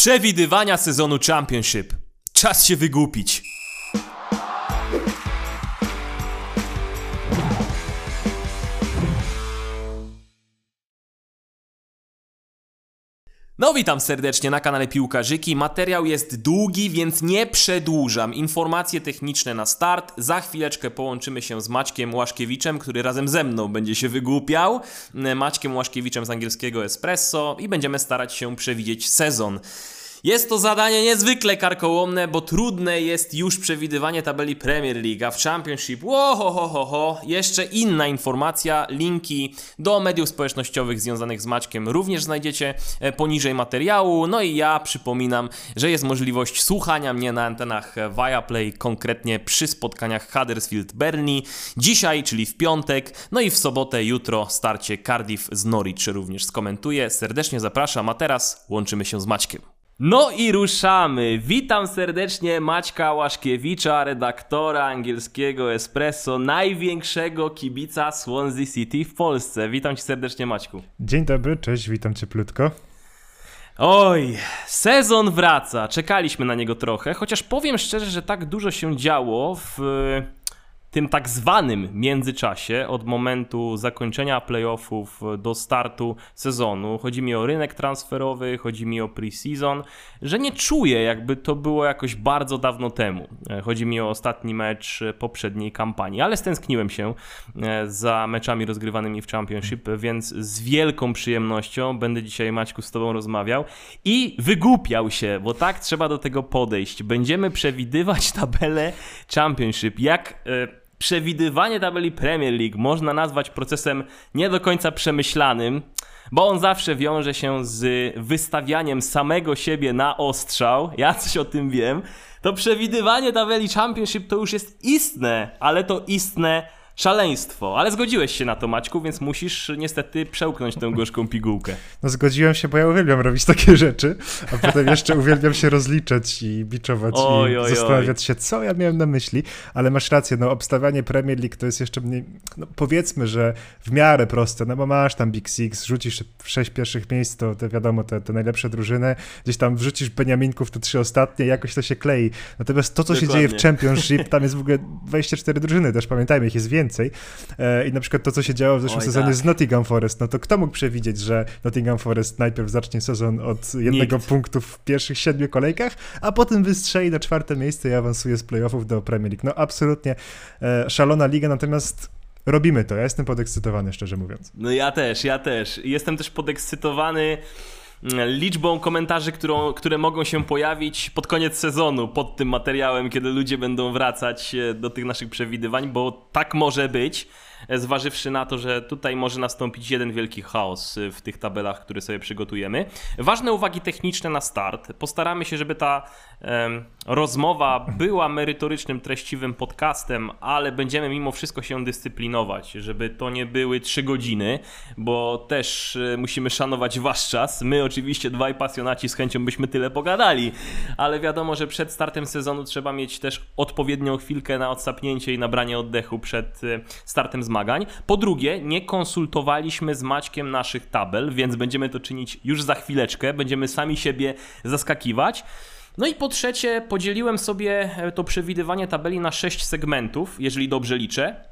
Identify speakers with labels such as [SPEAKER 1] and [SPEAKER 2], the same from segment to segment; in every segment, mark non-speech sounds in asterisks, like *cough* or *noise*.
[SPEAKER 1] Przewidywania sezonu Championship. Czas się wygłupić. No witam serdecznie na kanale Piłkarzyki. Materiał jest długi, więc nie przedłużam. Informacje techniczne na start. Za chwileczkę połączymy się z Maćkiem Łaszkiewiczem, który razem ze mną będzie się wygłupiał. Maćkiem Łaszkiewiczem z angielskiego Espresso i będziemy starać się przewidzieć sezon. Jest to zadanie niezwykle karkołomne, bo trudne jest już przewidywanie tabeli Premier League, w Championship, ho, ho, ho, ho, jeszcze inna informacja, linki do mediów społecznościowych związanych z Maćkiem również znajdziecie e, poniżej materiału, no i ja przypominam, że jest możliwość słuchania mnie na antenach Viaplay, konkretnie przy spotkaniach Huddersfield-Burnley, dzisiaj, czyli w piątek, no i w sobotę, jutro starcie Cardiff z Norwich również skomentuję, serdecznie zapraszam, a teraz łączymy się z Maćkiem. No i ruszamy. Witam serdecznie Maćka Łaszkiewicza, redaktora angielskiego Espresso, największego kibica Swansea City w Polsce. Witam cię serdecznie Maćku.
[SPEAKER 2] Dzień dobry, cześć, witam cieplutko.
[SPEAKER 1] Oj, sezon wraca. Czekaliśmy na niego trochę, chociaż powiem szczerze, że tak dużo się działo w tym tak zwanym międzyczasie od momentu zakończenia playoffów do startu sezonu, chodzi mi o rynek transferowy, chodzi mi o pre-season, że nie czuję jakby to było jakoś bardzo dawno temu. Chodzi mi o ostatni mecz poprzedniej kampanii, ale stęskniłem się e, za meczami rozgrywanymi w Championship, więc z wielką przyjemnością będę dzisiaj Maćku z Tobą rozmawiał i wygłupiał się, bo tak trzeba do tego podejść. Będziemy przewidywać *laughs* tabelę Championship, jak e, przewidywanie tabeli Premier League można nazwać procesem nie do końca przemyślanym, bo on zawsze wiąże się z wystawianiem samego siebie na ostrzał. Ja coś o tym wiem. To przewidywanie tabeli Championship to już jest istne, ale to istne szaleństwo. Ale zgodziłeś się na to, Maćku, więc musisz niestety przełknąć tę gorzką pigułkę.
[SPEAKER 2] No zgodziłem się, bo ja uwielbiam robić takie rzeczy, a potem jeszcze uwielbiam się rozliczać i biczować oj, i oj, zastanawiać oj. się, co ja miałem na myśli, ale masz rację, no obstawianie Premier League to jest jeszcze mniej, no powiedzmy, że w miarę proste, no bo masz tam Big Six, rzucisz w sześć pierwszych miejsc, to, to wiadomo, te, te najlepsze drużyny, gdzieś tam wrzucisz Beniaminków, to trzy ostatnie, jakoś to się klei. Natomiast to, co Dokładnie. się dzieje w Championship, tam jest w ogóle 24 drużyny, też pamiętajmy, ich jest więcej, więcej. E, I na przykład to, co się działo w zeszłym Oj, sezonie tak. z Nottingham Forest, no to kto mógł przewidzieć, że Nottingham Forest najpierw zacznie sezon od jednego Nikt. punktu w pierwszych siedmiu kolejkach, a potem wystrzeli na czwarte miejsce i awansuje z playoffów do Premier League. No absolutnie e, szalona liga, natomiast robimy to. Ja jestem podekscytowany, szczerze mówiąc.
[SPEAKER 1] No ja też, ja też. Jestem też podekscytowany liczbą komentarzy, którą, które mogą się pojawić pod koniec sezonu, pod tym materiałem, kiedy ludzie będą wracać e, do tych naszych przewidywań, bo tak może być. E, zważywszy na to, że tutaj może nastąpić jeden wielki chaos e, w tych tabelach, które sobie przygotujemy. Ważne uwagi techniczne na start. Postaramy się, żeby ta rozmowa była merytorycznym, treściwym podcastem, ale będziemy mimo wszystko się dyscyplinować, żeby to nie były trzy godziny, bo też e, musimy szanować wasz czas. My oczywiście dwaj pasjonaci z chęcią byśmy tyle pogadali, ale wiadomo, że przed startem sezonu trzeba mieć też odpowiednią chwilkę na odsapnięcie i nabranie oddechu przed startem z zmagań. Po drugie, nie konsultowaliśmy z Maćkiem naszych tabel, więc będziemy to czynić już za chwileczkę. Będziemy sami siebie zaskakiwać. No i po trzecie, podzieliłem sobie e, to przewidywanie tabeli na sześć segmentów, jeżeli dobrze liczę.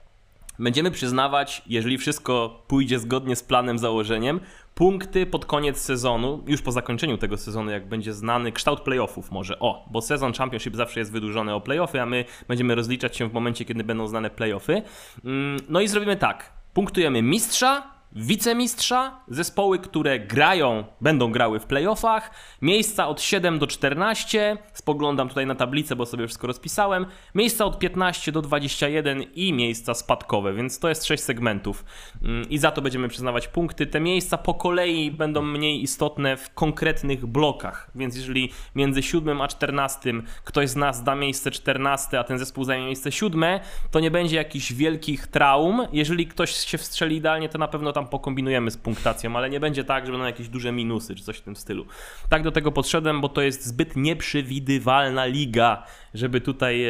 [SPEAKER 1] Będziemy przyznawać, jeżeli wszystko pójdzie zgodnie z planem, założeniem, punkty pod koniec sezonu, już po zakończeniu tego sezonu, jak będzie znany kształt playoffów może. O, bo sezon Championship zawsze jest wydłużony o playoffy, a my będziemy rozliczać się w momencie, kiedy będą znane playoffy. Mm, no i zrobimy tak. Punktujemy mistrza, wicemistrza, zespoły, które grają, będą grały w playoffach, miejsca od 7 do 14, spoglądam tutaj na tablicę, bo sobie wszystko rozpisałem, miejsca od 15 do 21 i miejsca spadkowe, więc to jest 6 segmentów mm, i za to będziemy przyznawać punkty. Te miejsca po kolei będą mniej istotne w konkretnych blokach, więc jeżeli między 7 a 14 ktoś z nas da miejsce 14, a ten zespół zajmie miejsce 7, to nie będzie jakichś wielkich traum. Jeżeli ktoś się wstrzeli idealnie, to na pewno tam pokombinujemy z punktacją, ale nie będzie tak, że będą jakieś duże minusy czy coś w tym stylu. Tak do tego podszedłem, bo to jest zbyt nieprzewidywalna liga, żeby tutaj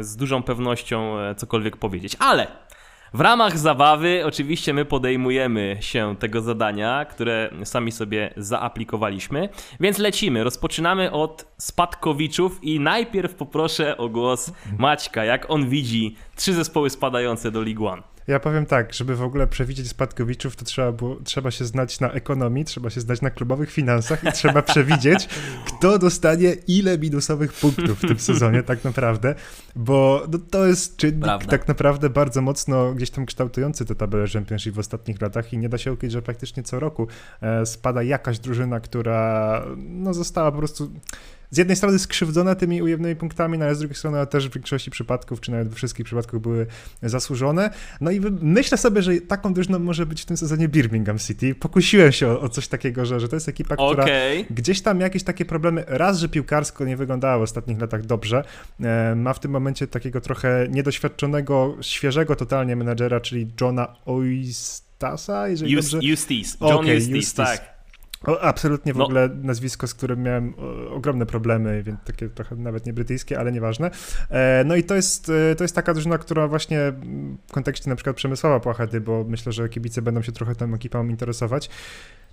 [SPEAKER 1] z dużą pewnością e, cokolwiek powiedzieć. Ale W ramach zabawy oczywiście my podejmujemy się tego zadania, które sami sobie zaaplikowaliśmy, więc lecimy. Rozpoczynamy od spadkowiczów i najpierw poproszę o głos Maćka, jak on widzi trzy zespoły spadające do League One.
[SPEAKER 2] Ja powiem tak, żeby w ogóle przewidzieć spadkowiczów, to trzeba, było, trzeba się znać na ekonomii, trzeba się znać na klubowych finansach i *laughs* trzeba przewidzieć, kto dostanie ile minusowych punktów w tym *laughs* sezonie tak naprawdę, bo no, to jest czynnik Prawda. tak naprawdę bardzo mocno gdzieś tam kształtujący tę tabelę Championship w ostatnich latach i nie da się ukryć, że praktycznie co roku e, spada jakaś drużyna, która no, została po prostu z jednej strony skrzywdzone tymi ujemnymi punktami, no ale z drugiej strony też w większości przypadków, czy nawet we wszystkich przypadkach były zasłużone. No i myślę sobie, że taką drużyną może być w tym sezonie Birmingham City. Pokusiłem się o, o coś takiego, że, że to jest ekipa, która okay. gdzieś tam jakieś takie problemy, raz, że piłkarsko nie wyglądała w ostatnich latach dobrze, e, ma w tym momencie takiego trochę niedoświadczonego, świeżego totalnie menedżera, czyli Johna Oistasa,
[SPEAKER 1] jeżeli Just, dobrze... Justice, John okay, Justice, Justice, tak.
[SPEAKER 2] O, absolutnie w no. ogóle nazwisko, z którym miałem ogromne problemy, więc takie trochę nawet nie brytyjskie, ale nieważne. E, no i to jest, e, to jest taka drużyna, która właśnie w kontekście na przykład Przemysława Płachety, bo myślę, że kibice będą się trochę tą ekipą interesować,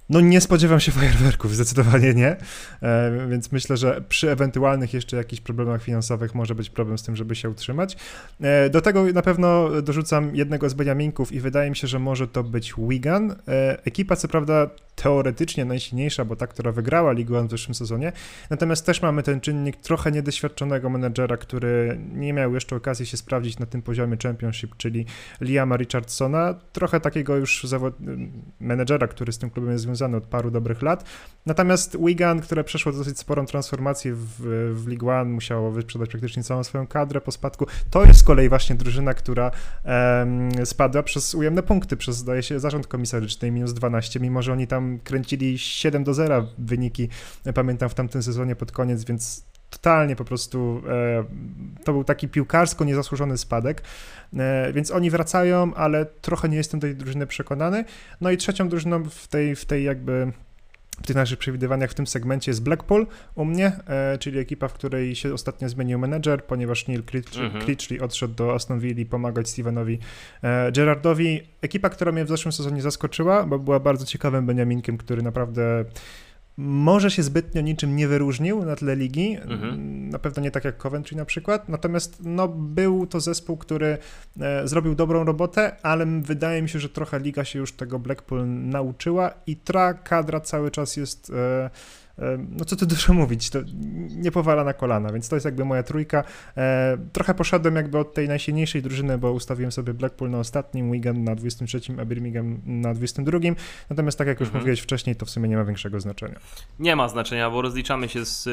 [SPEAKER 2] no nie spodziewam się fajerwerków, zdecydowanie nie, e, więc myślę, że przy ewentualnych jeszcze jakichś problemach finansowych może być problem z tym, żeby się utrzymać. E, do tego na pewno dorzucam jednego z Beniaminków i wydaje mi się, że może to być Wigan. E, ekipa co prawda teoretycznie najsilniejsza, bo ta, która wygrała Ligę w zeszłym sezonie, natomiast też mamy ten czynnik trochę niedoświadczonego menedżera, który nie miał jeszcze okazji się sprawdzić na tym poziomie Championship, czyli Liama Richardsona, trochę takiego już zawod... menedżera, który z tym klubem jest związany związany od paru dobrych lat. Natomiast Wigan, które przeszło dosyć sporą transformację w, w League One, musiało wyprzedać praktycznie całą swoją kadrę po spadku. To jest z kolei właśnie drużyna, która um, spadła przez ujemne punkty, przez zdaje się zarząd komisaryczny minus 12, mimo że oni tam kręcili 7 do 0 wyniki, pamiętam w tamtym sezonie pod koniec, więc totalnie po prostu e, to był taki piłkarsko niezasłużony spadek, e, więc oni wracają, ale trochę nie jestem tej drużyny przekonany. No i trzecią drużyną w tej, w tej jakby w tych naszych przewidywaniach w tym segmencie jest Blackpool u mnie, e, czyli ekipa, w której się ostatnio zmienił menedżer, ponieważ Neil Critchley mhm. odszedł do Aston Villa pomagać Stevenowi e, Gerardowi. Ekipa, która mnie w zeszłym sezonie zaskoczyła, bo była bardzo ciekawym Beniaminkiem, który naprawdę może się zbytnio niczym nie wyróżnił na tle ligi, mhm. na pewno nie tak jak Coventry na przykład, natomiast no, był to zespół, który e, zrobił dobrą robotę, ale wydaje mi się, że trochę liga się już tego Blackpool nauczyła i ta kadra cały czas jest e, no co tu dużo mówić, to nie powala na kolana, więc to jest jakby moja trójka. E, trochę poszedłem jakby od tej najsilniejszej drużyny, bo ustawiłem sobie Blackpool na ostatnim, Wigan na 23, a Birmingham na 22. Natomiast tak jak już mhm. mówiłeś wcześniej, to w sumie nie ma większego znaczenia.
[SPEAKER 1] Nie ma znaczenia, bo rozliczamy się z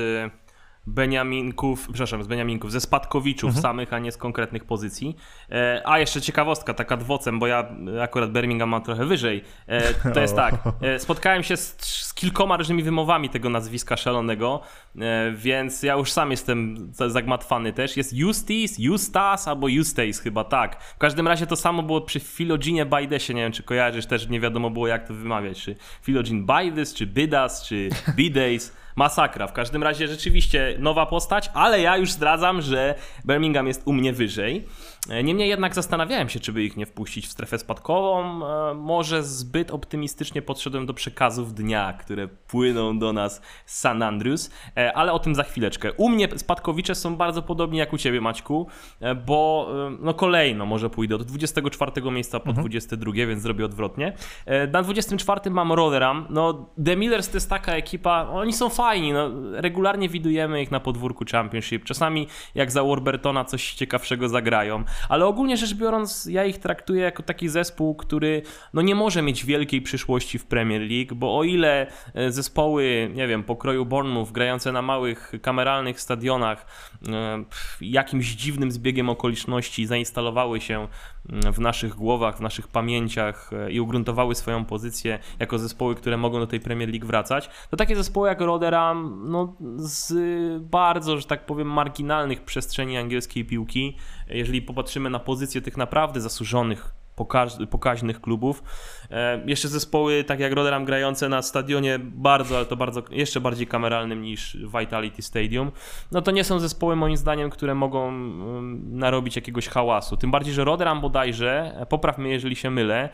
[SPEAKER 1] Beniaminków, przepraszam, z Beniaminków, ze spadkowiczów mhm. samych, a nie z konkretnych pozycji. E, a jeszcze ciekawostka, taka dwocem, bo ja akurat Birmingham mam trochę wyżej. E, to jest *laughs* tak, e, spotkałem się z, z, kilkoma różnymi wymowami tego nazwiska szalonego, e, więc ja już sam jestem zagmatwany też. Jest Justice, Justas albo Justace chyba, tak. W każdym razie to samo było przy Filoginie Bajdesie, nie wiem czy kojarzysz, też nie wiadomo było jak to wymawiać, czy Filogin Bajdes, czy Bidas, czy Bidays masakra. W każdym razie rzeczywiście nowa postać, ale ja już zdradzam, że Birmingham jest u mnie wyżej. E, niemniej jednak zastanawiałem się, czy by ich nie wpuścić w strefę spadkową. E, może zbyt optymistycznie podszedłem do przekazów dnia, które płyną do nas z San Andrews, e, ale o tym za chwileczkę. U mnie spadkowicze są bardzo podobni jak u ciebie, Maćku, bo no kolejno może pójdę od 24 miejsca po mhm. 22, więc zrobię odwrotnie. Na 24 mam Rotherham. No, The Millers to jest taka ekipa, oni są fajni, no, regularnie widujemy ich na podwórku Championship. Czasami jak za Warburtona coś ciekawszego zagrają ale ogólnie rzecz biorąc, ja ich traktuję jako taki zespół, który no nie może mieć wielkiej przyszłości w Premier League, bo o ile e, zespoły, nie wiem, pokroju Bournemouth, grające na małych, kameralnych stadionach, jakimś dziwnym zbiegiem okoliczności zainstalowały się mm, w naszych głowach, w naszych pamięciach e, i ugruntowały swoją pozycję jako zespoły, które mogą do tej Premier League wracać, to takie zespoły jak Rotherham, no z bardzo, że tak powiem, marginalnych przestrzeni angielskiej piłki, jeżeli popatrzymy na pozycję tych naprawdę zasłużonych pokaźnych klubów. E, jeszcze zespoły tak jak Rotherham grające na stadionie bardzo, ale to bardzo, jeszcze bardziej kameralnym niż Vitality Stadium, no to nie są zespoły moim zdaniem, które mogą um, narobić jakiegoś hałasu. Tym bardziej, że Rotherham bodajże, e, popraw mnie jeżeli się mylę,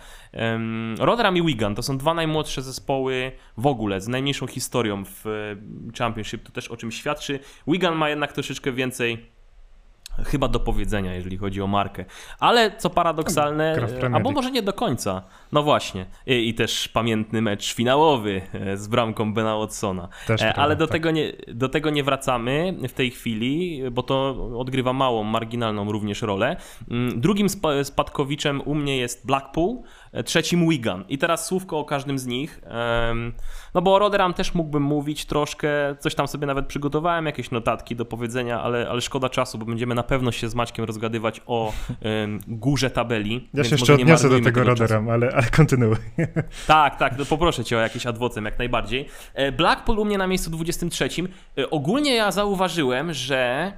[SPEAKER 1] Rotherham i Wigan to są dwa najmłodsze zespoły w ogóle, z najmniejszą historią w e, Championship, to też o czym świadczy. Wigan ma jednak troszeczkę więcej chyba do powiedzenia, jeżeli chodzi o markę. Ale co paradoksalne, albo może nie do końca. No właśnie. I, i też pamiętny mecz finałowy e, z bramką Bena Watsona. Też e, Ale do, tak. tego nie, do tego nie wracamy w tej chwili, bo to odgrywa małą, marginalną również rolę. Mm, drugim spadkowiczem u mnie jest Blackpool, trzecim Wigan. I teraz słówko o każdym z nich. No bo o Roderam też mógłbym mówić troszkę, coś tam sobie nawet przygotowałem, jakieś notatki do powiedzenia, ale, ale szkoda czasu, bo będziemy na pewno się z Maćkiem rozgadywać o górze tabeli.
[SPEAKER 2] Ja się jeszcze odniosę do tego Roderam, ale, ale kontynuuj. *laughs*
[SPEAKER 1] Tak, tak, no poproszę cię o jakiś adwocem jak najbardziej. E, Blackpool u mnie na miejscu 23. E, ogólnie ja zauważyłem, że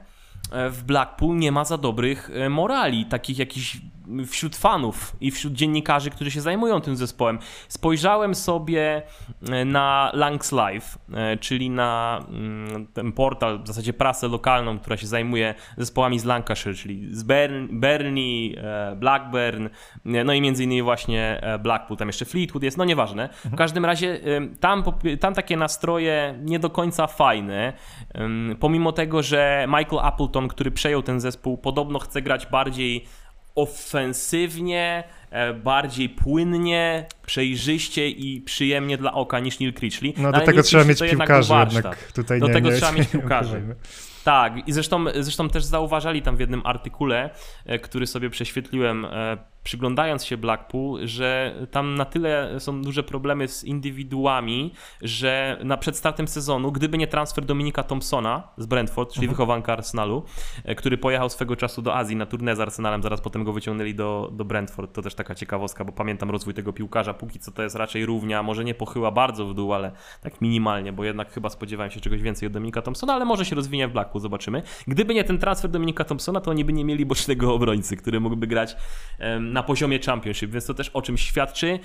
[SPEAKER 1] e, w Blackpool nie ma za dobrych morali, takich jakichś wśród fanów i wśród dziennikarzy, którzy się zajmują tym zespołem. Spojrzałem sobie e, na Langs Live, e, czyli na mm, ten portal, w zasadzie prasę lokalną, która się zajmuje zespołami z Lancashire, czyli z Bernie, Blackburn, e, no i między innymi właśnie Blackpool, tam jeszcze Fleetwood jest, no nieważne. W każdym razie tam, tam takie nastroje nie do końca fajne, pomimo tego, że Michael Appleton, który przejął ten zespół, podobno chce grać bardziej ofensywnie, e, bardziej płynnie, przejrzyście i przyjemnie dla oka niż Neil Critchley.
[SPEAKER 2] No do Ale tego trzeba mieć piłkarzy jednak, jednak tutaj
[SPEAKER 1] Do
[SPEAKER 2] nie
[SPEAKER 1] tego trzeba *laughs* mieć piłkarzy. Tak, i zresztą, zresztą też zauważali tam w jednym artykule, e, który sobie prześwietliłem e, przyglądając się Blackpool, że tam na tyle są duże problemy z indywiduami, że na przed startem sezonu, gdyby nie transfer Dominika Thompsona z Brentford, czyli mhm. wychowanka Arsenalu, e, który pojechał swego czasu do Azji na turnę z Arsenalem, zaraz potem go wyciągnęli do, do Brentford. To też taka ciekawostka, bo pamiętam rozwój tego piłkarza. Póki co to jest raczej równia, może nie pochyła bardzo w dół, ale tak minimalnie, bo jednak chyba spodziewałem się czegoś więcej od Dominika Thompsona, ale może się rozwinie w Blackpool, zobaczymy. Gdyby nie ten transfer Dominika Thompsona, to oni by nie mieli bocznego obrońcy, który mógłby grać um, na poziomie Championship, więc to też o czym świadczy.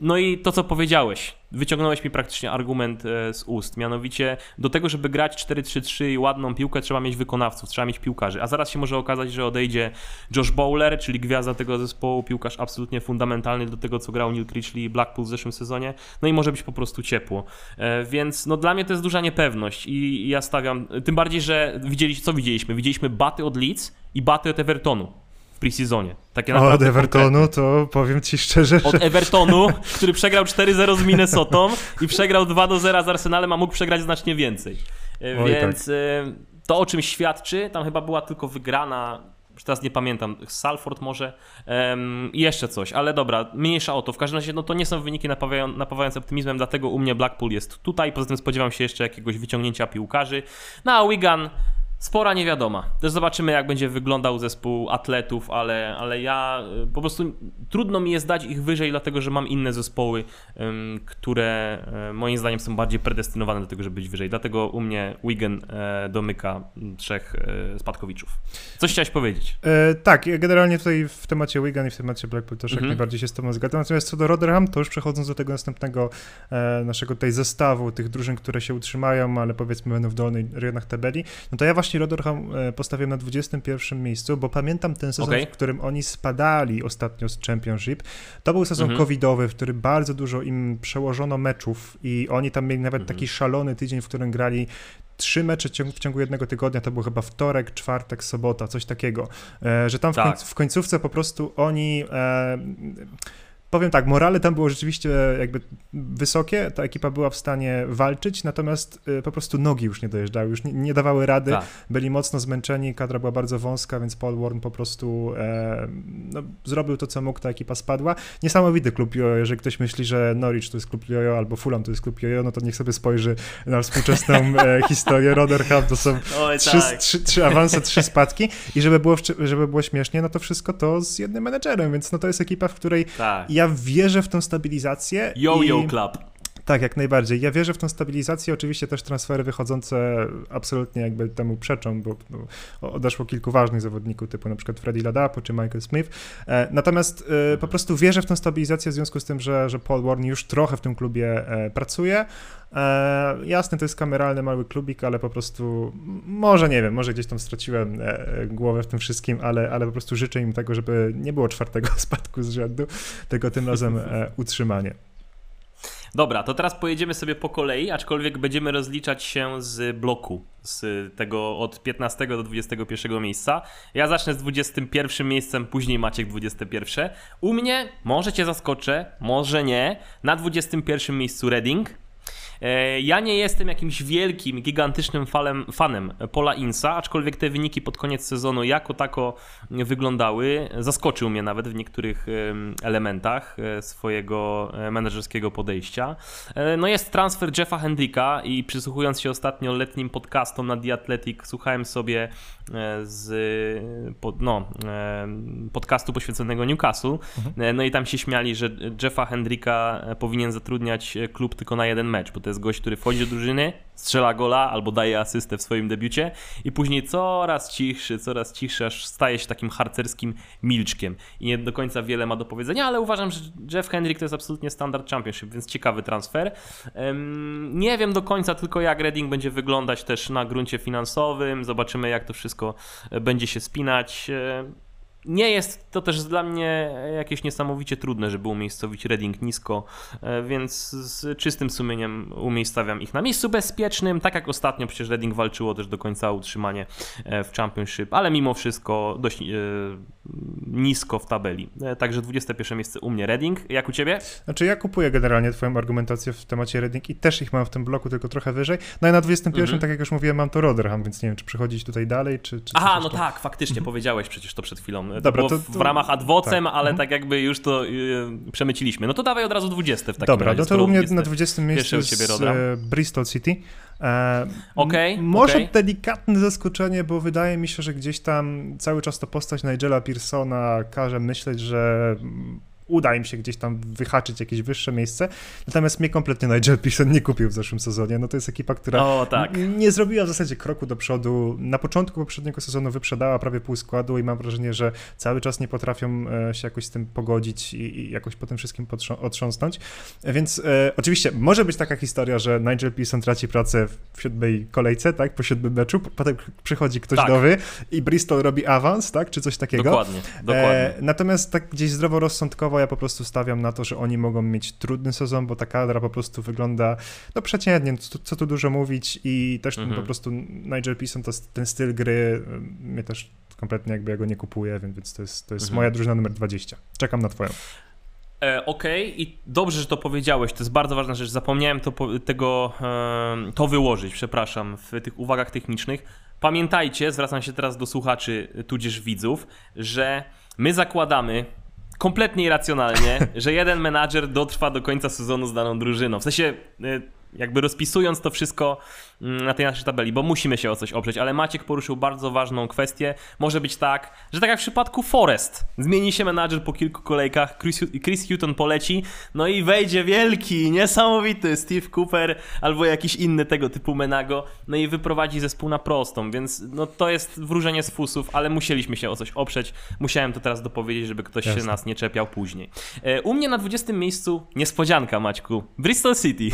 [SPEAKER 1] No i to, co powiedziałeś, wyciągnąłeś mi praktycznie argument e, z ust, mianowicie do tego, żeby grać 4-3-3 i ładną piłkę, trzeba mieć wykonawców, trzeba mieć piłkarzy, a zaraz się może okazać, że odejdzie Josh Bowler, czyli gwiazda tego zespołu, piłkarz absolutnie fundamentalny do tego, co grał Neil Critchley i Blackpool w zeszłym sezonie, no i może być po prostu ciepło, e, więc no dla mnie to jest duża niepewność i ja stawiam, tym bardziej, że widzieliście, co widzieliśmy? Widzieliśmy baty od Leeds i baty od Evertonu preseasonie.
[SPEAKER 2] Takie Od Evertonu konkretne. to powiem ci szczerze,
[SPEAKER 1] że... Od Evertonu, *laughs* który przegrał 4-0 z Minnesotą i przegrał 2-0 z Arsenalem, a mógł przegrać znacznie więcej. E, Oj, Więc tak. To o czym świadczy, tam chyba była tylko wygrana już teraz nie pamiętam, Salford może um, i jeszcze coś, ale dobra, mniejsza o to. W każdym razie no to nie są wyniki napawają, napawające optymizmem, dlatego u mnie Blackpool jest tutaj. Poza tym spodziewam się jeszcze jakiegoś wyciągnięcia piłkarzy. No a Wigan Spora niewiadoma. Też zobaczymy, jak będzie wyglądał zespół atletów, ale, ale ja y, po prostu trudno mi jest dać ich wyżej, dlatego że mam inne zespoły, które y, moim zdaniem są bardziej predestynowane do tego, żeby być wyżej. Dlatego u mnie Wigan e, domyka trzech e, spadkowiczów. Coś chciałeś powiedzieć?
[SPEAKER 2] E, tak, generalnie tutaj w temacie Wigan i w temacie Blackpool też mhm. jak najbardziej się z tobą zgadzam. Natomiast co do Rotherham, to już przechodząc do tego następnego e, naszego tutaj zestawu tych drużyn, które się utrzymają, ale powiedzmy będą w dolnej rejonach tabeli, no to ja właśnie Rotherham e, postawiłem na 21 miejscu, bo pamiętam ten sezon, okay. w którym oni spadali ostatnio z Championship. To był sezon mhm. covidowy, w którym bardzo dużo im przełożono meczów i oni tam mieli nawet mhm. taki szalony tydzień, w którym grali trzy mecze w ciągu jednego tygodnia, to był chyba wtorek, czwartek, sobota, coś takiego, e, że tam w, tak. w końcówce po prostu oni e, powiem tak, morale tam było rzeczywiście jakby wysokie, ta ekipa była w stanie walczyć, natomiast y, po prostu nogi już nie dojeżdżały, już nie, nie dawały rady, tak. byli mocno zmęczeni, kadra była bardzo wąska, więc Paul Warren po prostu e, no, zrobił to, co mógł, ta ekipa spadła. Niesamowity klub jojo, jeżeli ktoś myśli, że Norwich to jest klub jojo albo Fulham to jest klub jojo, no to niech sobie spojrzy na współczesną e, *laughs* historię. Rotherham to są Oj, trzy, tak. trzy, trzy awanse, trzy spadki i żeby było, żeby było śmiesznie, no to wszystko to z jednym menedżerem, więc no to jest ekipa, w której tak. ja ja wierzę w tą stabilizację.
[SPEAKER 1] Yo-yo club.
[SPEAKER 2] Tak, jak najbardziej. Ja wierzę w tą stabilizację. Oczywiście też transfery wychodzące absolutnie jakby temu przeczą, bo no, odeszło kilku ważnych zawodników, typu na przykład Freddy Ladapo czy Michael Smith. E, natomiast e, po prostu wierzę w tą stabilizację w związku z tym, że, że Paul Warren już trochę w tym klubie e, pracuje. Jasne, to jest kameralny mały klubik, ale po prostu może nie wiem, może gdzieś tam straciłem głowę w tym wszystkim, ale, ale po prostu życzę im tego, żeby nie było czwartego *laughs* spadku z rzędu, tylko tym razem utrzymanie.
[SPEAKER 1] Dobra, to teraz pojedziemy sobie po kolei, aczkolwiek będziemy rozliczać się z bloku, z tego od 15 do 21 miejsca. Ja zacznę z 21 miejscem, później Maciek 21. U mnie, może cię zaskoczę, może nie, na 21 miejscu Reading, ja nie jestem jakimś wielkim, gigantycznym falem, fanem Pola Insa, aczkolwiek te wyniki pod koniec sezonu jako tako wyglądały. Zaskoczył mnie nawet w niektórych elementach e, swojego e, menedżerskiego podejścia. No jest transfer Jeffa Hendricka i przysłuchując się ostatnio letnim podcastom na The Athletic, słuchałem sobie z no, podcastu poświęconego Newcastle. Mhm. No i tam się śmiali, że Jeffa Hendricka powinien zatrudniać klub tylko na jeden mecz, bo to jest gość, który wchodzi do drużyny, strzela gola albo daje asystę w swoim debiucie i później coraz cichszy, coraz cichszy, aż staje się takim harcerskim milczkiem. I nie do końca wiele ma do powiedzenia, ale uważam, że Jeff Hendrick to jest absolutnie standard championship, więc ciekawy transfer. Nie wiem do końca tylko jak Reading będzie wyglądać też na gruncie finansowym, zobaczymy jak to wszystko e, będzie się spinać nie jest to też dla mnie jakieś niesamowicie trudne, żeby umiejscowić Reading nisko, e, więc z czystym sumieniem umiejscawiam ich na miejscu bezpiecznym, tak jak ostatnio przecież Reading walczyło też do końca o utrzymanie e, w Championship, ale mimo wszystko dość e, nisko w tabeli. Także 21 miejsce u mnie Reading. Jak u ciebie?
[SPEAKER 2] Znaczy ja kupuję generalnie twoją argumentację w temacie Reading i też ich mam w tym bloku, tylko trochę wyżej. No i na 21, mhm. tak jak już mówiłem, mam to Rotherham, więc nie wiem, czy przechodzić tutaj dalej, czy... czy
[SPEAKER 1] Aha, no tak, faktycznie, mhm. powiedziałeś przecież to przed chwilą to Dobra, to, to, w ramach adwocem, tak. ale mhm. tak jakby już to y, przemyciliśmy. No to dawaj od razu 20 w takim
[SPEAKER 2] Dobra,
[SPEAKER 1] razie.
[SPEAKER 2] Dobra, no to u mnie na 20 miejscu jest e, Bristol City.
[SPEAKER 1] E, okay,
[SPEAKER 2] może
[SPEAKER 1] okay.
[SPEAKER 2] delikatne zaskoczenie, bo wydaje mi się, że gdzieś tam cały czas to postać Nigela Pearsona każe myśleć, że uda im się gdzieś tam wyhaczyć jakieś wyższe miejsce. Natomiast mnie kompletnie Nigel Pearson nie kupił w zeszłym sezonie. No to jest ekipa, która
[SPEAKER 1] o, tak.
[SPEAKER 2] nie zrobiła w zasadzie kroku do przodu. Na początku poprzedniego sezonu wyprzedała prawie pół składu i mam wrażenie, że cały czas nie potrafią e, się jakoś z tym pogodzić i, i jakoś po tym wszystkim otrząsnąć. Więc e, oczywiście może być taka historia, że Nigel Pearson traci pracę w siódmej kolejce, tak, po siódmym meczu, potem przychodzi ktoś tak. nowy i Bristol robi awans, tak, czy coś takiego.
[SPEAKER 1] Dokładnie, dokładnie. E,
[SPEAKER 2] natomiast tak gdzieś zdroworozsądkowo ja po prostu stawiam na to, że oni mogą mieć trudny sezon, bo ta kadra po prostu wygląda no przeciętnie, co, co tu dużo mówić i też mhm. po prostu Nigel Pearson, to, ten styl gry mnie też kompletnie jakby ja go nie kupuję, więc to jest, to jest mhm. moja drużyna numer 20. Czekam na twoją.
[SPEAKER 1] E, Okej, okay. i dobrze, że to powiedziałeś. To jest bardzo ważna rzecz. Zapomniałem to, tego, to wyłożyć, przepraszam, w tych uwagach technicznych. Pamiętajcie, zwracam się teraz do słuchaczy, tudzież widzów, że my zakładamy, kompletnie irracjonalnie, *laughs* że jeden menadżer dotrwa do końca sezonu z daną drużyną. W sensie y, jakby rozpisując to wszystko na tej naszej tabeli, bo musimy się o coś oprzeć, ale Maciek poruszył bardzo ważną kwestię. Może być tak, że tak jak w przypadku Forest, zmieni się menadżer po kilku kolejkach, Chris, Chris Hutton poleci, no i wejdzie wielki, niesamowity Steve Cooper albo jakiś inny tego typu menago, no i wyprowadzi zespół na prostą, więc no to jest wróżenie z fusów, ale musieliśmy się o coś oprzeć. Musiałem to teraz dopowiedzieć, żeby ktoś Jasne. się nas nie czepiał później. E, u mnie na 20 miejscu niespodzianka, Maćku. Bristol City.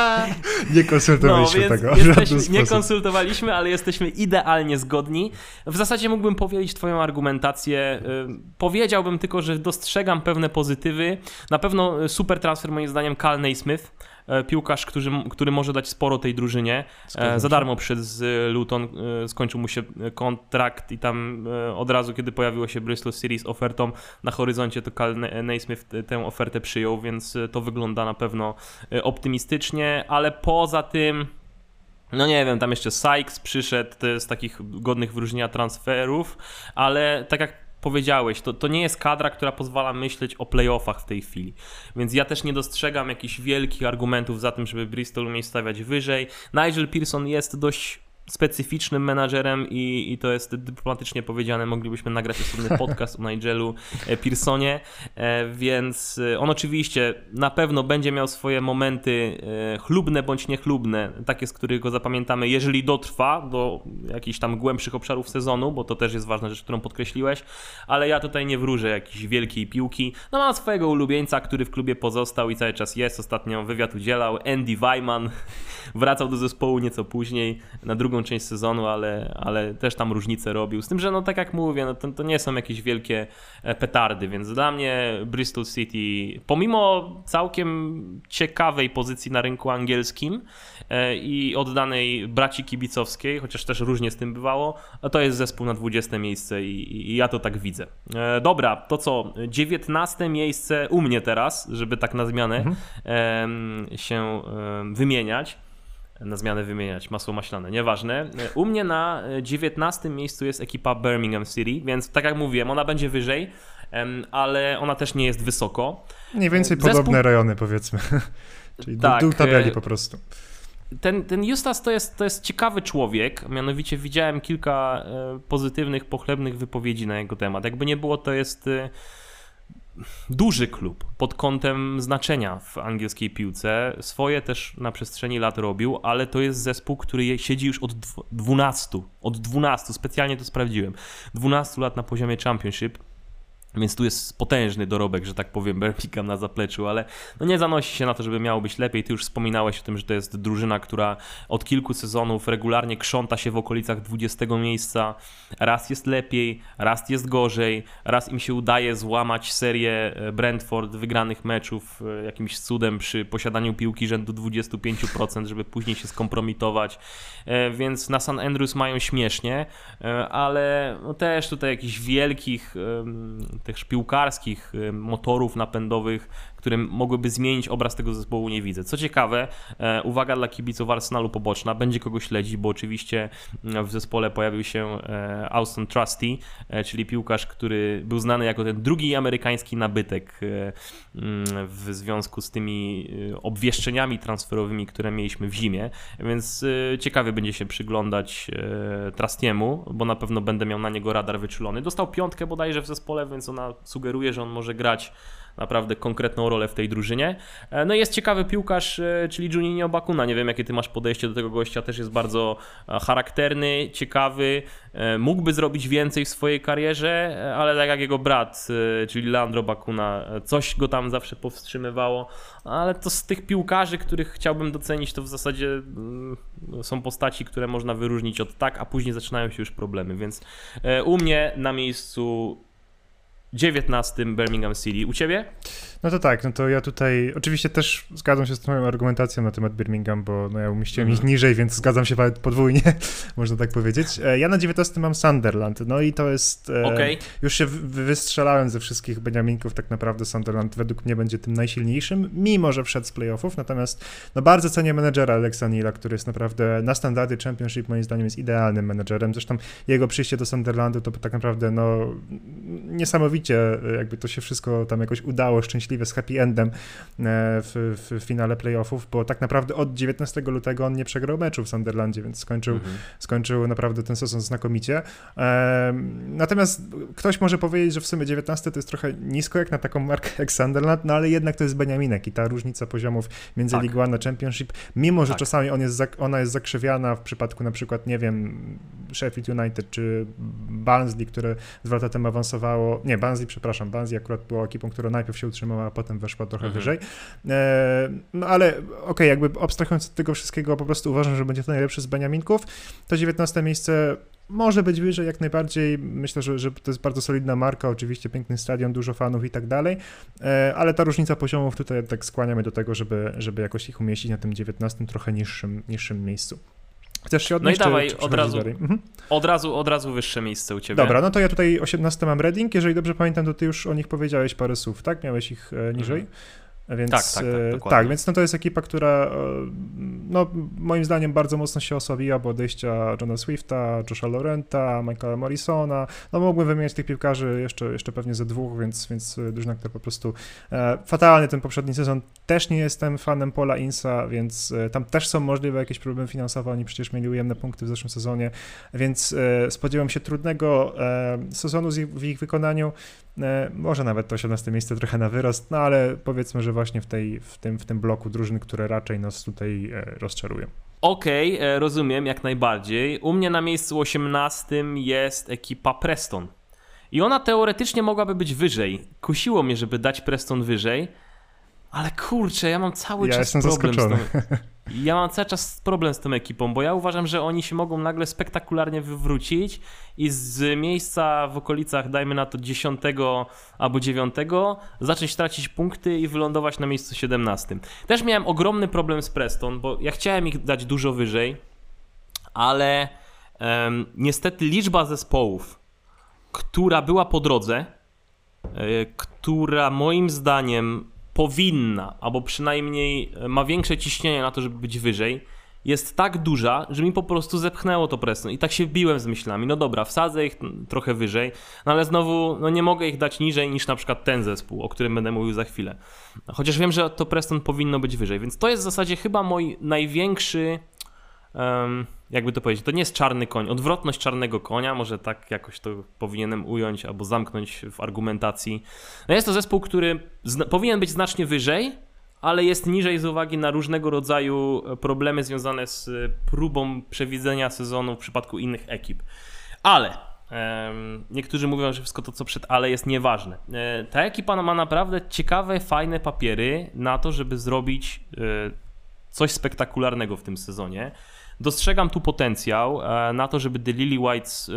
[SPEAKER 1] *laughs*
[SPEAKER 2] nie konsultowaliśmy no, tego.
[SPEAKER 1] Jesteśmy, nie konsultowaliśmy, ale jesteśmy idealnie zgodni. W zasadzie mógłbym powiedzieć Twoją argumentację. Y, powiedziałbym tylko, że dostrzegam pewne pozytywy. Na pewno super transfer, moim zdaniem, Cal Naismith E, piłkarz, który, który może dać sporo tej drużynie. E, za darmo przyszedł z Luton, skończył mu się kontrakt i tam od razu, kiedy pojawiło się Bristol Series ofertą na horyzoncie, to Cal Naismith tę ofertę przyjął, więc to wygląda na pewno optymistycznie, ale poza tym no nie wiem, tam jeszcze Sykes przyszedł, jest takich godnych wyróżnienia transferów, ale tak jak powiedziałeś, to, to nie jest kadra, która pozwala myśleć o playoffach w tej chwili. Więc ja też nie dostrzegam jakichś wielkich argumentów za tym, żeby Bristol umiejscowiać wyżej. Nigel Pearson jest dość specyficznym menadżerem i, i to jest dyplomatycznie powiedziane, moglibyśmy nagrać osobny *laughs* podcast o Nigelu e, Pearsonie, e, więc e, on oczywiście na pewno będzie miał swoje momenty chlubne bądź niechlubne, takie z których go zapamiętamy, jeżeli dotrwa do jakichś tam głębszych obszarów sezonu, bo to też jest ważna rzecz, którą podkreśliłeś, ale ja tutaj nie wróżę jakiejś wielkiej piłki. No mam swojego ulubieńca, który w klubie pozostał i cały czas jest, ostatnio wywiad udzielał, Andy Weiman, *laughs* wracał do zespołu nieco później, na drugą drugą część sezonu, ale, ale też tam różnice robił. Z tym, że no tak jak mówię, no to, to nie są jakieś wielkie e, petardy, więc dla mnie Bristol City, pomimo całkiem ciekawej pozycji na rynku angielskim e, i oddanej braci kibicowskiej, chociaż też różnie z tym bywało, to jest zespół na 20 miejsce i, i ja to tak widzę. E, dobra, to co? 19 miejsce u mnie teraz, żeby tak na zmianę mhm. się wymieniać na zmianę wymieniać masło maślane, nieważne. U mnie na 19 miejscu jest ekipa Birmingham City, więc tak jak mówiłem, ona będzie wyżej, ale ona też nie jest wysoko.
[SPEAKER 2] Mniej więcej Zespół... podobne rejony powiedzmy, *laughs* czyli tak, dół tabeli e, po prostu.
[SPEAKER 1] Ten, ten Justas to jest, to jest ciekawy człowiek, mianowicie widziałem kilka e, pozytywnych, pochlebnych wypowiedzi na jego temat. Jakby nie było, to jest e, duży klub pod kątem znaczenia w angielskiej piłce. Swoje też na przestrzeni lat robił, ale to jest zespół, który siedzi już od 12, od 12, specjalnie to sprawdziłem, 12 lat na poziomie Championship więc tu jest potężny dorobek, że tak powiem, Birmingham na zapleczu, ale no nie zanosi się na to, żeby miało być lepiej. Ty już wspominałeś o tym, że to jest drużyna, która od kilku sezonów regularnie krząta się w okolicach 20 miejsca. Raz jest lepiej, raz jest gorzej, raz im się udaje złamać serię e, Brentford wygranych meczów e, jakimś cudem przy posiadaniu piłki rzędu 25%, żeby później się skompromitować. E, więc na San Andrews mają śmiesznie, ale no też tutaj jakichś wielkich tych piłkarskich y, motorów napędowych, które mogłyby zmienić obraz tego zespołu, nie widzę. Co ciekawe, e, uwaga dla kibiców Arsenalu poboczna, będzie kogo śledzić, bo oczywiście mm, w zespole pojawił się e, Austin Trusty, e, czyli piłkarz, który był znany jako ten drugi amerykański nabytek mm, w związku z tymi obwieszczeniami transferowymi, które mieliśmy w zimie, więc ciekawy będzie się przyglądać Trustiemu, bo na pewno będę miał na niego radar wyczulony. Dostał piątkę bodajże w zespole, więc ona sugeruje, że on może grać naprawdę konkretną rolę w tej drużynie. E, no i jest ciekawy piłkarz, e, czyli Juninho Bakuna. Nie wiem, jakie ty masz podejście do tego gościa, też jest bardzo e, charakterny, ciekawy, mógłby zrobić więcej w swojej karierze, ale tak jak jego brat, czyli Leandro Bakuna, coś go tam zawsze powstrzymywało, ale to z tych piłkarzy, których chciałbym docenić, to w zasadzie mm, są postaci, które można wyróżnić od tak, a później zaczynają się już problemy, więc u mnie na miejscu 19 Birmingham City. U ciebie?
[SPEAKER 2] No to tak, no to ja tutaj oczywiście też zgadzam się z twoją argumentacją na temat Birmingham, bo no ja umieściłem ich niżej, więc zgadzam się podwójnie, *laughs* można tak powiedzieć. E, ja na 19 mam Sunderland, no i to jest... E, okay. Już się wystrzelałem ze wszystkich Beniaminków, tak naprawdę Sunderland według mnie będzie tym najsilniejszym, mimo że wszedł z playoffów, natomiast no bardzo cenię menedżera Alexa Neila, który jest naprawdę na standardy Championship moim zdaniem jest idealnym menedżerem, zresztą jego przyjście do Sunderlandu to tak naprawdę no niesamowicie jakby to się wszystko tam jakoś udało szczęśliwie szczęśliwy z happy endem e, w, w finale playoffów, bo tak naprawdę od 19 lutego on nie przegrał meczu w Sunderlandzie, więc skończył, mhm. skończył naprawdę ten sezon znakomicie. Natomiast ktoś może powiedzieć, że w sumie 19 to jest trochę nisko jak na taką markę jak Sunderland, no ale jednak to jest Beniaminek i ta różnica poziomów między tak. League One a Championship, mimo że tak. czasami on jest, ona jest zakrzywiana w przypadku na przykład, nie wiem, Sheffield United czy Barnsley, które dwa lata temu awansowało, nie, Barnsley, przepraszam, Barnsley akurat była ekipą, która najpierw się utrzymała a potem weszła trochę mhm. wyżej. E, no ale okej, okay, jakby abstrahując od tego wszystkiego, po prostu uważam, że będzie to najlepszy z Beniaminków. To 19 miejsce może być wyżej jak najbardziej. Myślę, że, że to jest bardzo solidna marka, oczywiście piękny stadion, dużo fanów i tak dalej, e, ale ta różnica poziomów tutaj tak skłaniamy do tego, żeby, żeby jakoś ich umieścić na tym 19 trochę niższym, niższym miejscu. Chcesz się odnieść?
[SPEAKER 1] No i dawaj, czy, czy od, razu, mhm. od, razu, od razu wyższe miejsce u Ciebie.
[SPEAKER 2] Dobra, no to ja tutaj 18 mam Reading, jeżeli dobrze pamiętam, to Ty już o nich powiedziałeś parę słów, tak? Miałeś ich e, niżej? Mhm. Więc, tak, tak, tak, tak, więc no to jest ekipa, która no, moim zdaniem bardzo mocno się osłabiła po odejścia Johna Swifta, Josha Lorenta, Michaela Morrisona. No mógłbym wymieniać tych piłkarzy jeszcze, jeszcze pewnie ze dwóch, więc, więc drużyna, która po prostu e, fatalny ten poprzedni sezon. Też nie jestem fanem Pola Insa, więc e, tam też są możliwe jakieś problemy finansowe. Oni przecież mieli ujemne punkty w zeszłym sezonie, więc e, spodziewam się trudnego e, sezonu ich, w ich wykonaniu. E, może nawet to 18 miejsce trochę na wyrost, no ale powiedzmy, że właśnie w, tej, w, tym, w tym bloku drużyn, które raczej nas tutaj e, rozczarują.
[SPEAKER 1] Okej, okay, e, rozumiem jak najbardziej. U mnie na miejscu 18 jest ekipa Preston. I ona teoretycznie mogłaby być wyżej. Kusiło mnie, żeby dać Preston wyżej, ale kurczę, ja mam cały
[SPEAKER 2] ja
[SPEAKER 1] czas problem zaskoczony. z tą... *laughs* Ja mam cały czas problem z tą ekipą, bo ja uważam, że oni się mogą nagle spektakularnie wywrócić i z miejsca w okolicach, dajmy na to 10 albo 9, zacząć tracić punkty i wylądować na miejscu 17. Też miałem ogromny problem z Preston, bo ja chciałem ich dać dużo wyżej, ale um, niestety liczba zespołów, która była po drodze, y, która moim zdaniem powinna, albo przynajmniej ma większe ciśnienie na to, żeby być wyżej, jest tak duża, że mi po prostu zepchnęło to Preston. I tak się wbiłem z myślami, no dobra, wsadzę ich trochę wyżej, no ale znowu no nie mogę ich dać niżej niż na przykład ten zespół, o którym będę mówił za chwilę. Chociaż wiem, że to Preston powinno być wyżej, więc to jest w zasadzie chyba mój największy um, jakby to powiedzieć, to nie jest czarny koń, odwrotność czarnego konia, może tak jakoś to powinienem ująć albo zamknąć w argumentacji. No jest to zespół, który powinien być znacznie wyżej, ale jest niżej z uwagi na różnego rodzaju problemy związane z próbą przewidzenia sezonu w przypadku innych ekip. Ale Niektórzy mówią, że wszystko to, co przed ale jest nieważne. E, ta ekipa ma naprawdę ciekawe, fajne papiery na to, żeby zrobić e, coś spektakularnego w tym sezonie. Dostrzegam tu potencjał e, na to, żeby The Lily Whites e,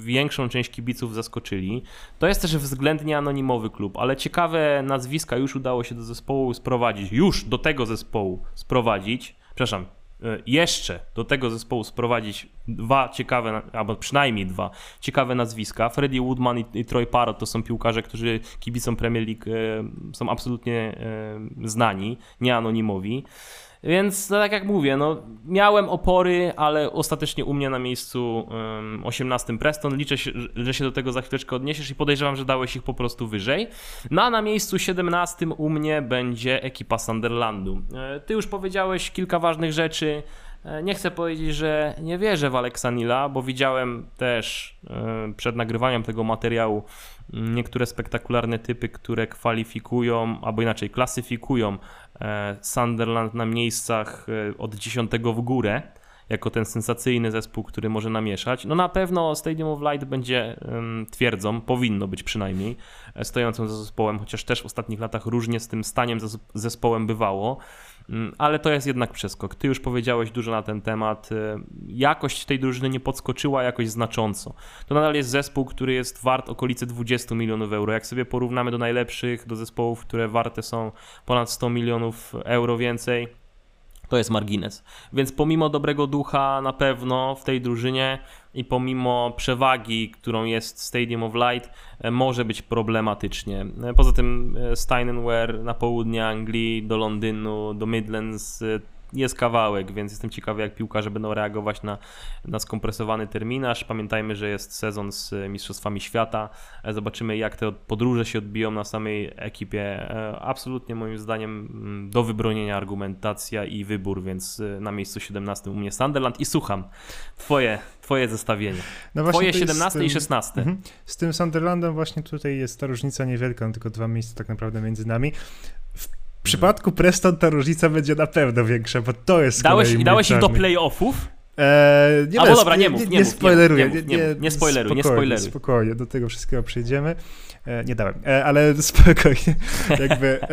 [SPEAKER 1] większą część kibiców zaskoczyli. To jest też względnie anonimowy klub, ale ciekawe nazwiska już udało się do zespołu sprowadzić, już do tego zespołu sprowadzić, przepraszam, e, jeszcze do tego zespołu sprowadzić dwa ciekawe, albo przynajmniej dwa ciekawe nazwiska. Freddie Woodman i, i Troy Parrott to są piłkarze, którzy kibicom Premier League są absolutnie znani, nie anonimowi. Więc no, tak jak mówię, no, miałem opory, ale ostatecznie u mnie na miejscu um, 18 Preston. Liczę, się, że się do tego za chwileczkę odniesiesz i podejrzewam, że dałeś ich po prostu wyżej. No a na miejscu 17 u mnie będzie ekipa Sunderlandu. E, ty już powiedziałeś kilka ważnych rzeczy. E, nie chcę powiedzieć, że nie wierzę w Aleksanila, bo widziałem też e, przed nagrywaniem tego materiału niektóre spektakularne typy, które kwalifikują, albo inaczej klasyfikują Sunderland na miejscach e, od 10 w górę, jako ten sensacyjny zespół, który może namieszać. No na pewno Stadium of Light będzie twierdzą, powinno być przynajmniej, e, stojącą za zespołem, chociaż też w ostatnich latach różnie z tym staniem zespołem bywało. Mm, ale to jest jednak przeskok. Ty już powiedziałeś dużo na ten temat. Y, jakość tej drużyny nie podskoczyła jakoś znacząco. To nadal jest zespół, który jest wart okolicy 20 milionów euro. Jak sobie porównamy do najlepszych, do zespołów, które warte są ponad 100 milionów euro więcej, to jest margines. Więc pomimo dobrego ducha na pewno w tej drużynie i pomimo przewagi, którą jest Stadium of Light, e, może być problematycznie. E, poza tym e, Steinenware na południe Anglii, do Londynu, do Midlands jest kawałek, więc jestem ciekawy, jak piłkarze będą reagować na, na skompresowany terminarz. Pamiętajmy, że jest sezon z Mistrzostwami Świata. Zobaczymy, jak te podróże się odbiją na samej ekipie. Absolutnie moim zdaniem mm, do wybronienia argumentacja i wybór, więc na miejscu 17 u mnie Sunderland i słucham. Twoje, twoje zestawienie. No twoje 17 tym, i 16. Mhm.
[SPEAKER 2] Z tym Sunderlandem właśnie tutaj jest ta różnica niewielka, tylko dwa miejsca tak naprawdę między nami. W przypadku Preston ta różnica będzie na pewno większa, bo to jest
[SPEAKER 1] Dałeś, dałeś ich do playoffów?
[SPEAKER 2] Eee, nie
[SPEAKER 1] Albo dobra, nie mów,
[SPEAKER 2] nie,
[SPEAKER 1] nie,
[SPEAKER 2] nie spoileruję. Nie,
[SPEAKER 1] nie, nie, nie spoileruj, nie spoileruj.
[SPEAKER 2] Spokojnie, do tego wszystkiego przejdziemy. E, nie dałem, e, ale *laughs* spokojnie, jakby e,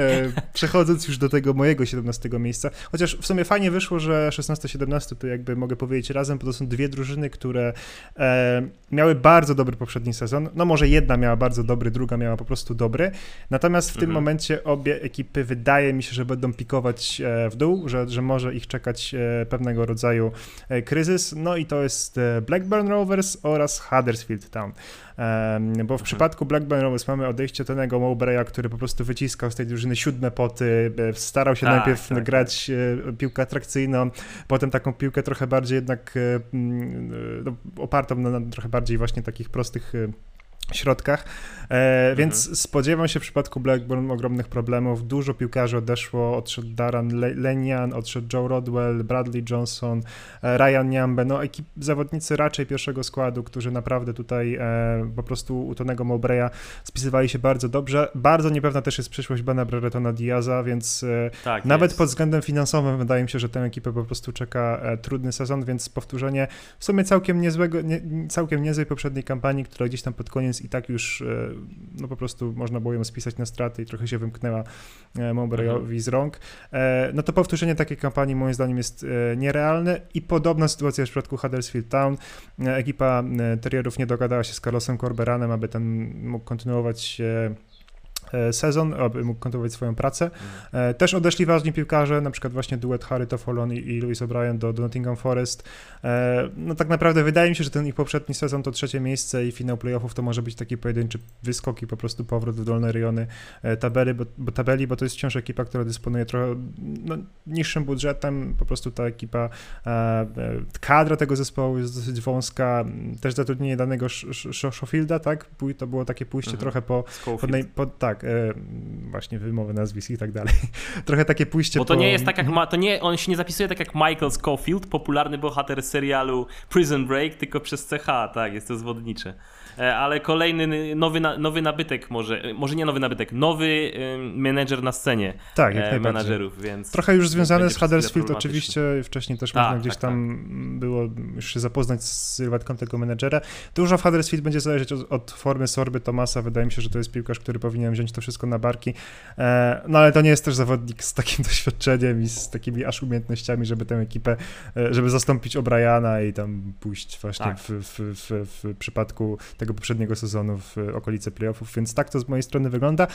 [SPEAKER 2] przechodząc już do tego mojego 17 miejsca, chociaż w sumie fajnie wyszło, że 16-17 to jakby mogę powiedzieć razem, bo to są dwie drużyny, które e, miały bardzo dobry poprzedni sezon, no może jedna miała bardzo dobry, druga miała po prostu dobry, natomiast w mhm. tym momencie obie ekipy wydaje mi się, że będą pikować w dół, że, że może ich czekać pewnego rodzaju kryzys, no i to jest Blackburn Rovers oraz Huddersfield Town. Bo w przypadku Blackburn Rovers mamy odejście Tonego Mowbraya, który po prostu wyciskał z tej drużyny siódme poty, starał się tak, najpierw tak, grać tak. piłkę atrakcyjną, potem taką piłkę trochę bardziej jednak no, opartą na, na trochę bardziej właśnie takich prostych środkach, e, mhm. więc spodziewam się w przypadku Blackburn ogromnych problemów. Dużo piłkarzy odeszło, odszedł Darren Lenian, odszedł Joe Rodwell, Bradley Johnson, e, Ryan Niambe, no ekip, zawodnicy raczej pierwszego składu, którzy naprawdę tutaj e, po prostu u Tonego Mowbraya spisywali się bardzo dobrze. Bardzo niepewna też jest przyszłość Bena Breretona Diaza, więc e, tak, nawet jest. pod względem finansowym wydaje mi się, że tę ekipę po prostu czeka e, trudny sezon, więc powtórzenie w sumie całkiem niezłego, nie, całkiem niezłej poprzedniej kampanii, która gdzieś tam pod koniec i tak już e, no po prostu można było ją spisać na straty i trochę się wymknęła e, Mowbrayowi mhm. z rąk. E, no to powtórzenie takiej kampanii moim zdaniem jest nierealne i podobna sytuacja w przypadku Huddersfield Town. Ekipa Terrierów nie dogadała się z Carlosem Corberanem, aby ten mógł kontynuować sezon, aby mógł kontynuować swoją pracę. Mm. Też odeszli ważni piłkarze, na przykład właśnie duet Harry Tofolon i, i Louis O'Brien do, do Nottingham Forest. E, no tak naprawdę wydaje mi się, że ten ich poprzedni sezon to trzecie miejsce i finał playoffów to może być taki pojedynczy wyskok i po prostu powrót w dolne rejony tabeli, bo, bo, tabeli, bo to jest wciąż ekipa, która dysponuje trochę no, niższym budżetem, po prostu ta ekipa, kadra tego zespołu jest dosyć wąska, też zatrudnienie danego Schofielda, tak? To było takie pójście mhm. trochę po, po, po, tak, tak, e, właśnie wymowy nazwisk i tak dalej. *laughs* Trochę takie pójście
[SPEAKER 1] Bo to po... nie jest tak jak, ma, to nie, on się nie zapisuje tak jak Michael Scofield, popularny bohater serialu Prison Break, tylko przez CH, tak, jest to zwodnicze. E, ale kolejny nowy, nowy nabytek może, e, może nie nowy nabytek, nowy menedżer na scenie
[SPEAKER 2] tak, jak menadżerów, więc... Trochę już związany z Huddersfield oczywiście, wcześniej też tak, można gdzieś tak, tam tak. było już się zapoznać z sylwetką tego menedżera. Dużo w Huddersfield będzie zależeć od, od, formy Sorby Tomasa, wydaje mi się, że to jest piłkarz, który powinien wziąć to wszystko na barki, e, no ale to nie jest też zawodnik z takim *laughs* doświadczeniem i z takimi aż umiejętnościami, żeby tę ekipę, żeby zastąpić O'Briana i tam pójść właśnie tak. w, w, w, w przypadku tego poprzedniego sezonu w okolice playoffów, więc tak to z mojej strony wygląda.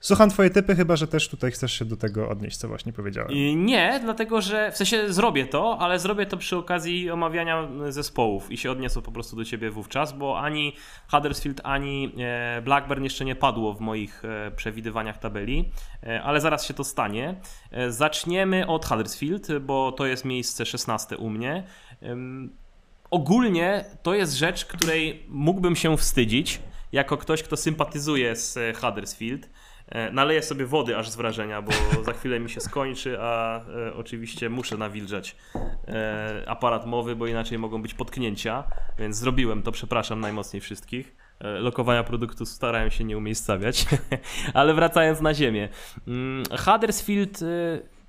[SPEAKER 2] Słucham twoje typy, chyba że też tutaj chcesz się do tego odnieść, co właśnie powiedziałem.
[SPEAKER 1] Nie, dlatego że w sensie zrobię to, ale zrobię to przy okazji omawiania zespołów i się odniosę po prostu do ciebie wówczas, bo ani Huddersfield, ani e, Blackburn jeszcze nie padło w moich e, przewidywaniach tabeli, e, ale zaraz się to stanie. Zaczniemy od Huddersfield, bo to jest miejsce 16 u mnie ogólnie to jest rzecz, której mógłbym się wstydzić, jako ktoś, kto sympatyzuje z e, Huddersfield. E, naleję sobie wody aż z wrażenia, bo *laughs* za chwilę mi się skończy, a e, oczywiście muszę nawilżać e, aparat mowy, bo inaczej mogą być potknięcia, więc zrobiłem to, przepraszam najmocniej wszystkich. E, lokowania produktu starałem się nie umiejscawiać, *laughs* ale wracając na ziemię. Mm, Huddersfield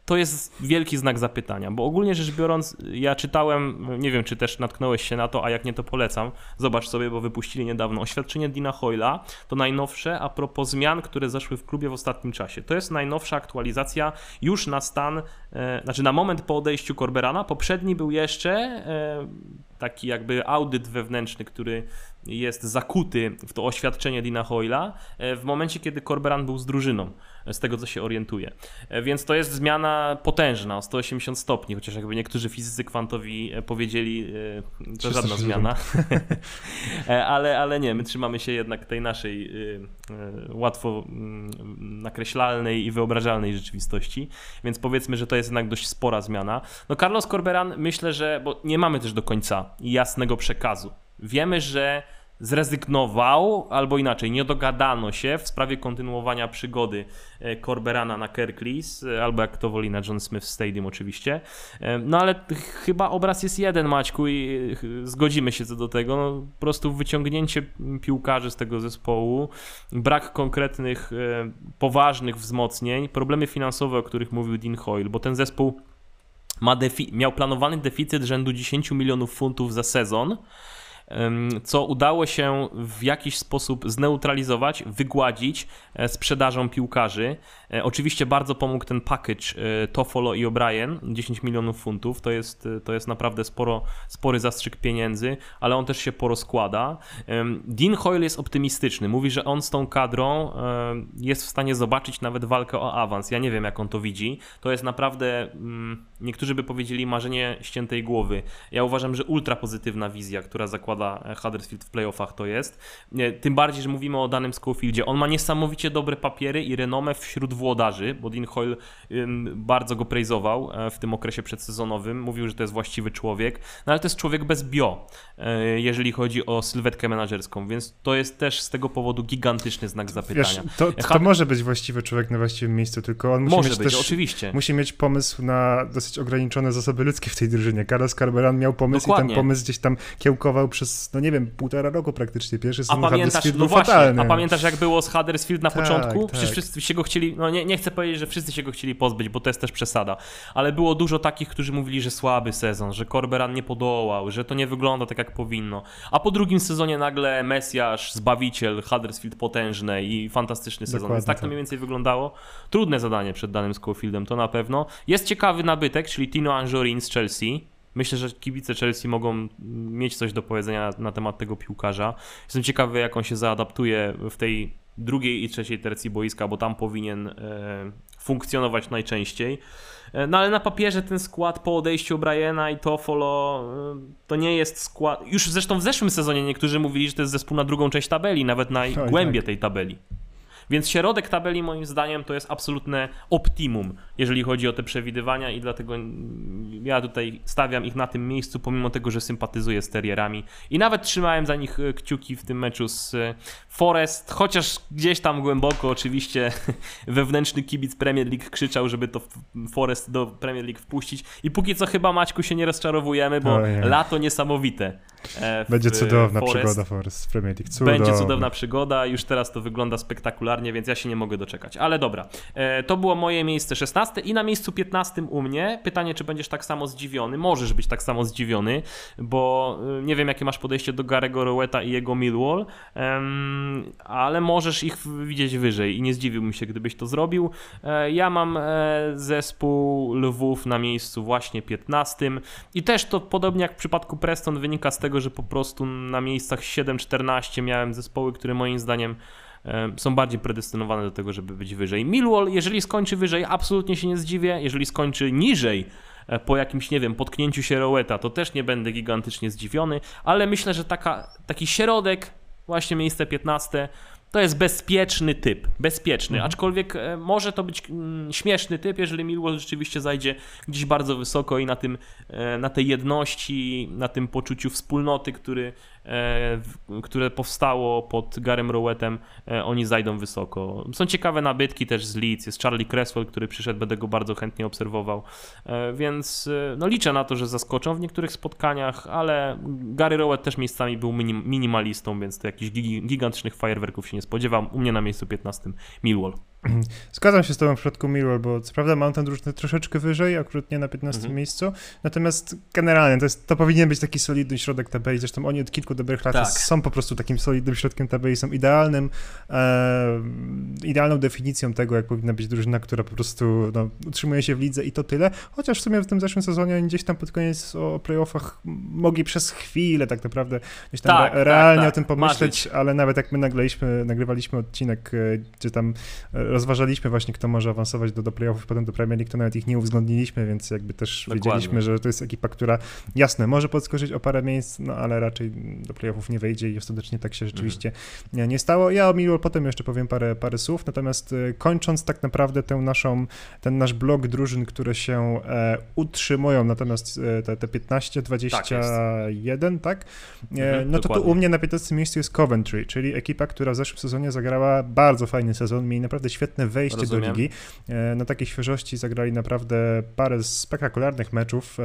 [SPEAKER 1] to jest wielki znak zapytania, bo ogólnie rzecz biorąc, ja czytałem, nie wiem czy też natknąłeś się na to, a jak nie to polecam, zobacz sobie, bo wypuścili niedawno oświadczenie Dina Hoyla, to najnowsze a propos zmian, które zaszły w klubie w ostatnim czasie. To jest najnowsza aktualizacja już na stan, e, znaczy na moment po odejściu Corberana, poprzedni był jeszcze e, taki jakby audyt wewnętrzny, który jest zakuty w to oświadczenie Dina Hoyla e, w momencie, kiedy Corberan był z drużyną, e, z tego co się orientuje. E, więc to jest zmiana potężna o 180 stopni, chociaż jakby niektórzy fizycy kwantowi powiedzieli, to żadna zmiana. *laughs* ale, ale nie, my trzymamy się jednak tej naszej łatwo mm, nakreślalnej i wyobrażalnej rzeczywistości, więc powiedzmy, że to jest jednak dość spora zmiana. No Carlos Corberan myślę, że, bo nie mamy też do końca jasnego przekazu. Wiemy, że zrezygnował, albo inaczej, nie dogadano się w sprawie kontynuowania przygody e, Corberana na Kerklis, e, albo jak to woli na John Smith Stadium oczywiście. E, no ale chyba obraz jest jeden, Maćku, i zgodzimy się co do tego. No, po prostu wyciągnięcie piłkarzy z tego zespołu, brak konkretnych, poważnych wzmocnień, problemy finansowe, o których mówił Dean Hoyle, bo ten zespół ma miał planowany deficyt rzędu 10 milionów funtów za sezon, co udało się w jakiś sposób zneutralizować, wygładzić e, sprzedażą piłkarzy. E, oczywiście bardzo pomógł ten package e, Toffolo i O'Brien, 10 milionów funtów, to jest, to jest naprawdę sporo, spory zastrzyk pieniędzy, ale on też się porozkłada. Dean Hoyle jest optymistyczny, mówi, że on z tą kadrą jest w stanie zobaczyć nawet walkę o awans. Ja nie wiem, jak on to widzi. To jest naprawdę, mm, niektórzy by powiedzieli, marzenie ściętej głowy. Ja uważam, że ultra pozytywna wizja, która zakłada Huddersfield w playoffach to jest. Tym bardziej, że mówimy o danym Schofieldzie. On ma niesamowicie dobre papiery i renomę wśród włodarzy, bo Dean Hoyle bardzo go praizował e, w tym okresie przedsezonowym. Mówił, że to jest właściwy człowiek, no ale to jest człowiek bez bio, e, jeżeli chodzi o sylwetkę menedżerską, więc to jest też z tego powodu gigantyczny znak zapytania. Wiesz,
[SPEAKER 2] to, to, to, może być właściwy człowiek na właściwym miejscu, tylko on musi
[SPEAKER 1] może
[SPEAKER 2] mieć
[SPEAKER 1] być,
[SPEAKER 2] też,
[SPEAKER 1] oczywiście.
[SPEAKER 2] musi mieć pomysł na dosyć ograniczone zasoby ludzkie w tej drużynie. Carlos Carberan miał pomysł Dokładnie. i ten pomysł gdzieś tam kiełkował przez, no nie wiem, półtora roku praktycznie. Pierwszy sezon a pamiętasz, no właśnie, fatalny.
[SPEAKER 1] A pamiętasz jak było z Huddersfield na tak, początku? Tak. Przecież wszyscy się go chcieli, no nie, nie chcę powiedzieć, że wszyscy się go chcieli pozbyć, bo to jest też przesada, ale było dużo takich, którzy mówili, że słaby sezon, że Corberan nie podołał, że to nie wygląda tak jak powinno. A po drugim sezonie nagle Mesjasz, Zbawiciel, Huddersfield potężny i fantastyczny sezon. Dokładnie Więc tak to tak. mniej więcej wyglądało. Trudne zadanie przed danym Schofieldem, to na pewno. Jest ciekawy nabytek, czyli Tino Anjorin z Chelsea. Myślę, że kibice Chelsea mogą mieć coś do powiedzenia na temat tego piłkarza. Jestem ciekawy, jak on się zaadaptuje w tej drugiej i trzeciej tercji boiska, bo tam powinien e, funkcjonować najczęściej. E, no ale na papierze ten skład po odejściu Briana i Toffolo e, to nie jest skład. Już zresztą w zeszłym sezonie niektórzy mówili, że to jest zespół na drugą część tabeli, nawet na głębie tak. tej tabeli. Więc środek tabeli moim zdaniem to jest absolutne optimum, jeżeli chodzi o te przewidywania i dlatego ja tutaj stawiam ich na tym miejscu, pomimo tego, że sympatyzuję z Terrierami i nawet trzymałem za nich e, kciuki w tym meczu z e, Forest, chociaż gdzieś tam głęboko oczywiście *laughs* wewnętrzny kibic Premier League krzyczał, żeby to Forest do Premier League wpuścić. I póki co chyba Maćku się nie rozczarowujemy, bo lato niesamowite.
[SPEAKER 2] E, Będzie cudowna Forest. przygoda Forest Premier League.
[SPEAKER 1] Cudowna. Będzie cudowna przygoda, już teraz to wygląda spektakularnie, więc ja się nie mogę doczekać. Ale dobra, e, to było moje miejsce 16 i na miejscu 15 u mnie. Pytanie, czy będziesz tak samo zdziwiony? Możesz być tak samo zdziwiony, bo e, nie wiem, jakie masz podejście do Garego Roweta i jego Millwall, ale możesz ich widzieć wyżej i nie zdziwiłbym się, gdybyś to zrobił. Ja mam zespół Lwów na miejscu właśnie 15 i też to podobnie jak w przypadku Preston wynika z tego, tego, że po prostu na miejscach 7-14 miałem zespoły, które moim zdaniem e, są bardziej predestynowane do tego, żeby być wyżej. Millwall, jeżeli skończy wyżej, absolutnie się nie zdziwię. Jeżeli skończy niżej, e, po jakimś, nie wiem, potknięciu się Roweta, to też nie będę gigantycznie zdziwiony, ale myślę, że taka, taki środek, właśnie miejsce 15, to jest bezpieczny typ, bezpieczny, mhm. aczkolwiek e, może to być mm, śmieszny typ, jeżeli Millwall rzeczywiście zajdzie gdzieś bardzo wysoko i na tym, e, na tej jedności, na tym poczuciu wspólnoty, który które powstało pod Garem Rowetem, e, oni zajdą wysoko. Są ciekawe nabytki też z Leeds, jest Charlie Cresswell, który przyszedł, będę go bardzo chętnie obserwował, e, więc no liczę na to, że zaskoczą w niektórych spotkaniach, ale Gary Rowett też miejscami był minim, minimalistą, więc to jakichś gigantycznych fajerwerków się nie spodziewam. U mnie na miejscu 15 Millwall. *clears throat*
[SPEAKER 2] Zgadzam się z tobą w przypadku Mirror, bo co prawda mam ten drużynę troszeczkę wyżej, akurat nie na 15 mhm. miejscu, natomiast generalnie to, jest, to powinien być taki solidny środek tabeli, zresztą oni od kilku dobrych lat tak. są po prostu takim solidnym środkiem tabeli, są idealnym, e, idealną definicją tego, jak powinna być drużyna, która po prostu no, utrzymuje się w lidze i to tyle, chociaż w sumie w tym zeszłym sezonie oni gdzieś tam pod koniec o playoffach mogli przez chwilę tak naprawdę gdzieś tam tak, realnie tak, o tym tak. pomyśleć, Marzyć. ale nawet jak my nagraliśmy, nagrywaliśmy odcinek, e, gdzie tam e, rozważaliśmy właśnie, kto może awansować do, do playoffów, potem do Premier League, to nawet ich nie uwzględniliśmy, więc jakby też Dokładnie. wiedzieliśmy, że to jest ekipa, która jasne, może podskoczyć o parę miejsc, no ale raczej do playoffów nie wejdzie i ostatecznie tak się rzeczywiście mhm. nie stało. Ja o Millwall potem jeszcze powiem parę, parę słów, natomiast e, kończąc tak naprawdę tę naszą, ten nasz blok drużyn, które się e, utrzymują, natomiast e, te, te 15, 21, tak? tak? E, mhm, no to tu u mnie na 15 miejscu jest Coventry, czyli ekipa, która w zeszłym sezonie zagrała bardzo fajny sezon, mieli naprawdę świetne wejście Rozumiem. do ligi. E, na takiej świeżości zagrali naprawdę parę spektakularnych meczów.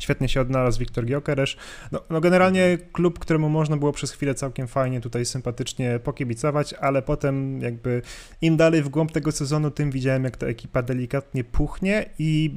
[SPEAKER 2] Świetnie się odnalazł Wiktor Giokeresz. No, no, generalnie klub, któremu można było przez chwilę całkiem fajnie tutaj sympatycznie pokibicować, ale potem jakby im dalej w głąb tego sezonu, tym widziałem, jak ta ekipa delikatnie puchnie i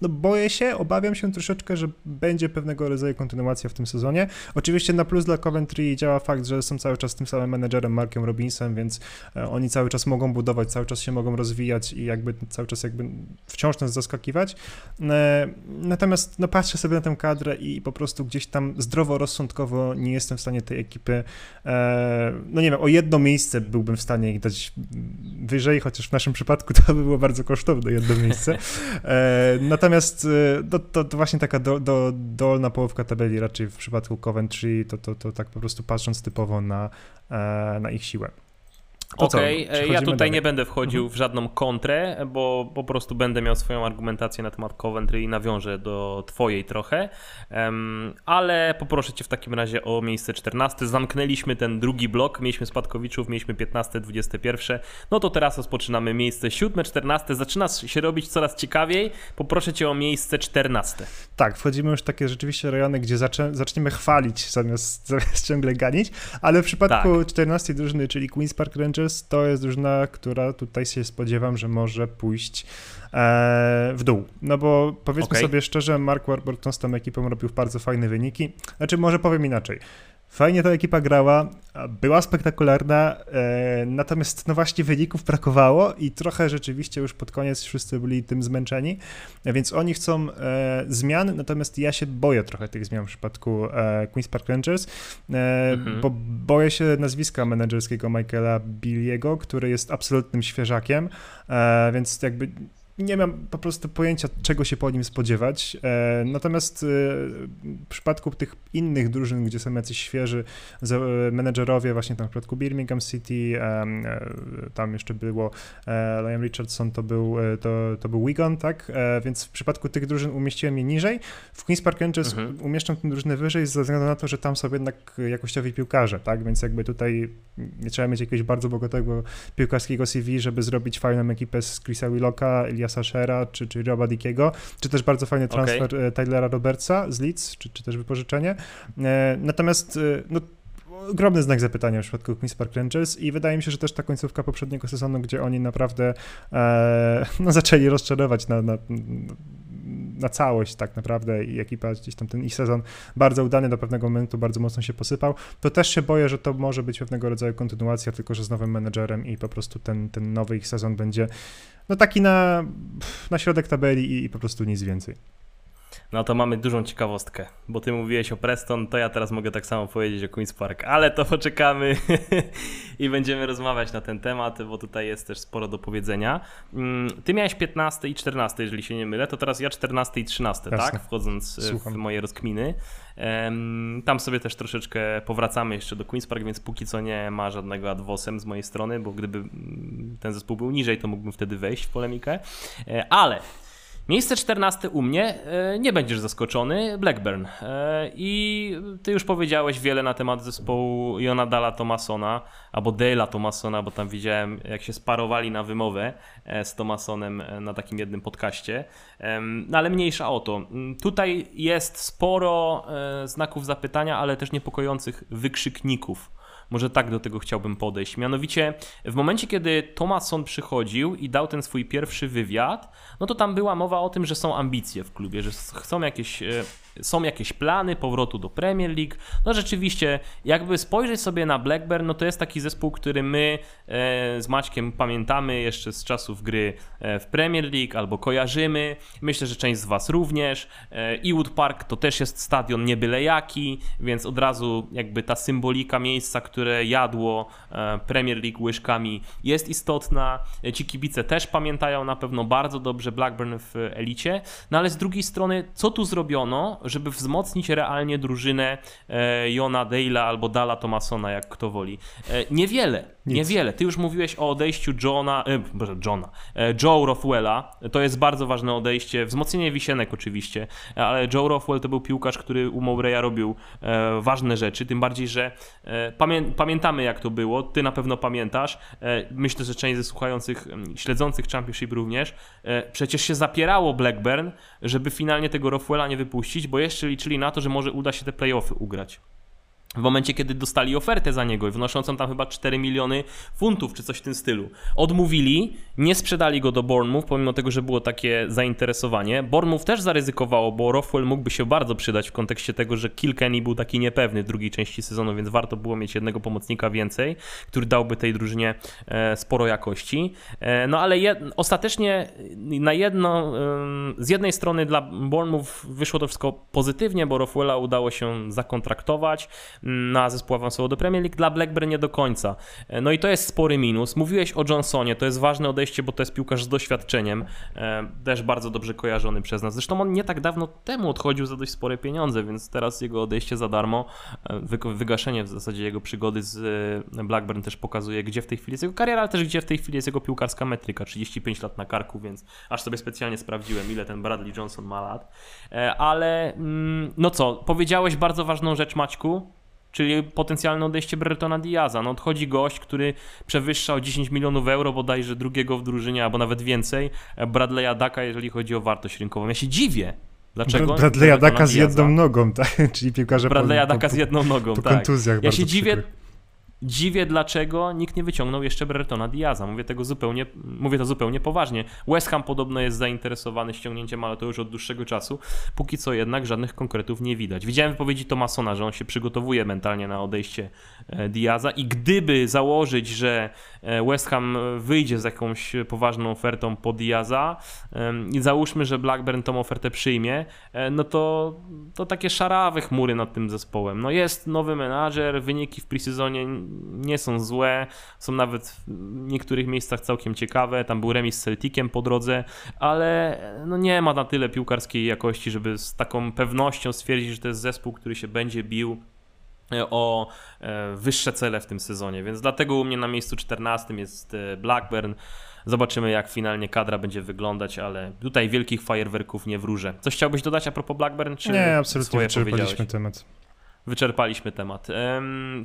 [SPEAKER 2] no, boję się, obawiam się troszeczkę, że będzie pewnego rodzaju kontynuacja w tym sezonie. Oczywiście na plus dla Coventry działa fakt, że są cały czas tym samym menedżerem Markiem Robinsem, więc e, oni cały czas mogą budować, cały czas się mogą rozwijać i jakby cały czas jakby wciąż nas zaskakiwać. E, natomiast no patrzę sobie na tę kadrę i po prostu gdzieś tam zdroworozsądkowo nie jestem w stanie tej ekipy, e, no nie wiem, o jedno miejsce byłbym w stanie ich dać wyżej, chociaż w naszym przypadku to by było bardzo kosztowne jedno miejsce. E, natomiast e, to, to, to, właśnie taka do, do, dolna połówka tabeli raczej w przypadku Coventry, to, to, to tak po prostu patrząc typowo na, na ich siłę.
[SPEAKER 1] Okej, okay. ja tutaj dalej. nie będę wchodził mhm. w żadną kontrę, bo po prostu będę miał swoją argumentację na temat Coventry i nawiążę do twojej trochę, um, ale poproszę cię w takim razie o miejsce 14. Zamknęliśmy ten drugi blok, mieliśmy Spadkowiczów, mieliśmy 15, 21, no to teraz rozpoczynamy miejsce 7, 14, zaczyna się robić coraz ciekawiej, poproszę cię o miejsce 14.
[SPEAKER 2] Tak, wchodzimy już w takie rzeczywiście rejony, gdzie zaczniemy chwalić zamiast, *laughs* zamiast ciągle ganić, ale w przypadku tak. 14 drużyny, czyli Queen's Park Rangers to jest drużyna, która tutaj się spodziewam, że może pójść e, w dół. No bo powiedzmy okay. sobie szczerze, Mark Warburton z tą ekipą robił bardzo fajne wyniki. Znaczy, może powiem inaczej. Fajnie ta ekipa grała, była spektakularna, e, natomiast no właśnie wyników brakowało i trochę rzeczywiście już pod koniec wszyscy byli tym zmęczeni, więc oni chcą e, zmian, natomiast ja się boję trochę tych zmian w przypadku e, Queen's Park Rangers, mhm. bo boję się nazwiska menedżerskiego Michaela Billiego, który jest absolutnym świeżakiem, więc jakby nie mam po prostu pojęcia, czego się po nim spodziewać. E, natomiast e, w przypadku tych innych drużyn, gdzie są jacyś świeży menedżerowie, właśnie tam w przypadku Birmingham City, e, tam jeszcze było Liam Richardson, to był, to, to był Wigan, tak? Więc w przypadku tych drużyn umieściłem je niżej. W Queen's Park Rangers mhm. umieszczam tę drużynę wyżej ze względu na to, że tam są jednak jakościowi piłkarze, tak? Więc jakby tutaj nie trzeba mieć jakiegoś bardzo bogatego piłkarskiego CV, żeby zrobić fajną ekipę z Chrisa Willocka, Eliasa Shera czy, czy Roba Dickiego, czy też bardzo fajny transfer okay. E, Tylera Robertsa z Leeds, czy, czy też wypożyczenie. E, natomiast e, no, ogromny znak zapytania w przypadku Queen's Park Rangers i wydaje mi się, że też ta końcówka poprzedniego sezonu, gdzie oni naprawdę e, no, zaczęli rozczarować na, na, na całość tak naprawdę i ekipa gdzieś tam ten ich sezon bardzo udany do pewnego momentu, bardzo mocno się posypał, to też się boję, że to może być pewnego rodzaju kontynuacja, tylko że z nowym menedżerem i po prostu ten, ten nowy ich sezon będzie no taki na, na środek tabeli i, i po prostu nic więcej.
[SPEAKER 1] No to mamy dużą ciekawostkę, bo ty mówiłeś o Preston, to ja teraz mogę tak samo powiedzieć o Queen's Park, ale to poczekamy *laughs* i będziemy rozmawiać na ten temat, bo tutaj jest też sporo do powiedzenia. Mm, ty miałeś 15 i 14, jeżeli się nie mylę, to teraz ja 14 i 13, Jasne. tak? Wchodząc e, Słucham. w moje rozkminy. Tam sobie też troszeczkę powracamy jeszcze do Queen's Park, więc póki co nie ma żadnego adwosem z mojej strony, bo gdyby mm, ten zespół był niżej, to mógłbym wtedy wejść w polemikę. E, ale Miejsce 14 u mnie, e, nie będziesz zaskoczony, Blackburn. E, I ty już powiedziałeś wiele na temat zespołu Jonadala Thomasona, albo Dale'a Thomasona, bo tam widziałem jak się sparowali na wymowę e, z Thomasonem na takim jednym podcaście. No ale mniejsza o to. Mm, tutaj jest sporo znaków zapytania, ale też niepokojących wykrzykników może tak do tego chciałbym podejść. Mianowicie w momencie, kiedy Thomason przychodził i dał ten swój pierwszy wywiad, no to tam była mowa o tym, że są ambicje w klubie, że chcą jakieś e, są jakieś plany powrotu do Premier League. No rzeczywiście, jakby spojrzeć sobie na Blackburn, no to jest taki zespół, który my e, z Maćkiem pamiętamy jeszcze z czasów gry e, w Premier League albo kojarzymy. Myślę, że część z Was również. E, Ewood Park to też jest stadion nie byle jaki, więc od razu jakby ta symbolika miejsca, które jadło Premier League łyżkami jest istotna. Ci kibice też pamiętają na pewno bardzo dobrze Blackburn w elicie. No ale z drugiej strony, co tu zrobiono, żeby wzmocnić realnie drużynę e, Jona Dale'a albo Dala Thomasona, jak kto woli. E, niewiele. Nic. Niewiele. Ty już mówiłeś o odejściu Johna, e, Boże, Johna, e, Joe Rothwella. To jest bardzo ważne odejście, wzmocnienie wisienek oczywiście, ale Joe Rothwell to był piłkarz, który u Mowreya robił e, ważne rzeczy, tym bardziej, że e, pamię pamiętamy jak to było, ty na pewno pamiętasz, e, myślę, że część ze słuchających, śledzących Championship również, e, przecież się zapierało Blackburn, żeby finalnie tego Rothwella nie wypuścić, bo jeszcze liczyli na to, że może uda się te playoffy ugrać w momencie, kiedy dostali ofertę za niego, wnoszącą tam chyba 4 miliony funtów, czy coś w tym stylu. Odmówili, nie sprzedali go do Bournemouth, pomimo tego, że było takie zainteresowanie. Bournemouth też zaryzykowało, bo Rothwell mógłby się bardzo przydać w kontekście tego, że Kilkenny był taki niepewny w drugiej części sezonu, więc warto było mieć jednego pomocnika więcej, który dałby tej drużynie e, sporo jakości. E, no ale jed... ostatecznie na jedno, z jednej strony dla Bournemouth wyszło to wszystko pozytywnie, bo Rothwella udało się zakontraktować, na zespół awansował do Premier League, dla Blackburn nie do końca. E, no i to jest spory minus. Mówiłeś o Johnsonie, to jest ważne odejście, bo to jest piłkarz z doświadczeniem, e, też bardzo dobrze kojarzony przez nas. Zresztą on nie tak dawno temu odchodził za dość spore pieniądze, więc teraz jego odejście za darmo, e, wygaszenie w zasadzie jego przygody z Blackburn też pokazuje, gdzie w tej chwili jest jego kariera, ale też gdzie w tej chwili jest jego piłkarska metryka. 35 lat na karku, więc aż sobie specjalnie sprawdziłem, ile ten Bradley Johnson ma lat. Ale mm, no co, powiedziałeś bardzo ważną rzecz, Maćku czyli potencjalne odejście Bretona Diaza. No odchodzi gość, który przewyższa o 10 milionów euro bodajże drugiego w drużynie, albo nawet więcej, Bradley'a Daka, jeżeli chodzi o wartość rynkową. Ja się dziwię, Dlaczego?
[SPEAKER 2] Bradley'a Daka z jedną nogą, tak? *laughs* Czyli piłkarze
[SPEAKER 1] Bradley'a Daka z jedną nogą,
[SPEAKER 2] po
[SPEAKER 1] tak.
[SPEAKER 2] kontuzjach
[SPEAKER 1] Ja się dziwię, dziwię, dlaczego nikt nie wyciągnął jeszcze Bretona Diaza. Mówię tego zupełnie, mówię to zupełnie poważnie. West Ham podobno jest zainteresowany ściągnięciem, ale to już od dłuższego czasu. Póki co jednak żadnych konkretów nie widać. Widziałem wypowiedzi Tomasona, że on się przygotowuje mentalnie na odejście e, Diaza i gdyby założyć, że e, West Ham wyjdzie z jakąś poważną ofertą po Diaza i załóżmy, że Blackburn tą ofertę przyjmie, e, no to, to takie szarawe chmury nad tym zespołem. No jest nowy menadżer, wyniki w presezonie nie są złe, są nawet w niektórych miejscach całkiem ciekawe. Tam był remis z Celticiem po drodze, ale no nie ma na tyle piłkarskiej jakości, żeby z taką pewnością stwierdzić, że to jest zespół, który się będzie bił e, o e, wyższe cele w tym sezonie, więc dlatego u mnie na miejscu 14 jest e, Blackburn. Zobaczymy, jak finalnie kadra będzie wyglądać, ale tutaj wielkich fajerwerków nie wróżę. Coś chciałbyś dodać a propos Blackburn? Czy
[SPEAKER 2] nie, absolutnie wyczerpaliśmy temat
[SPEAKER 1] wyczerpaliśmy temat.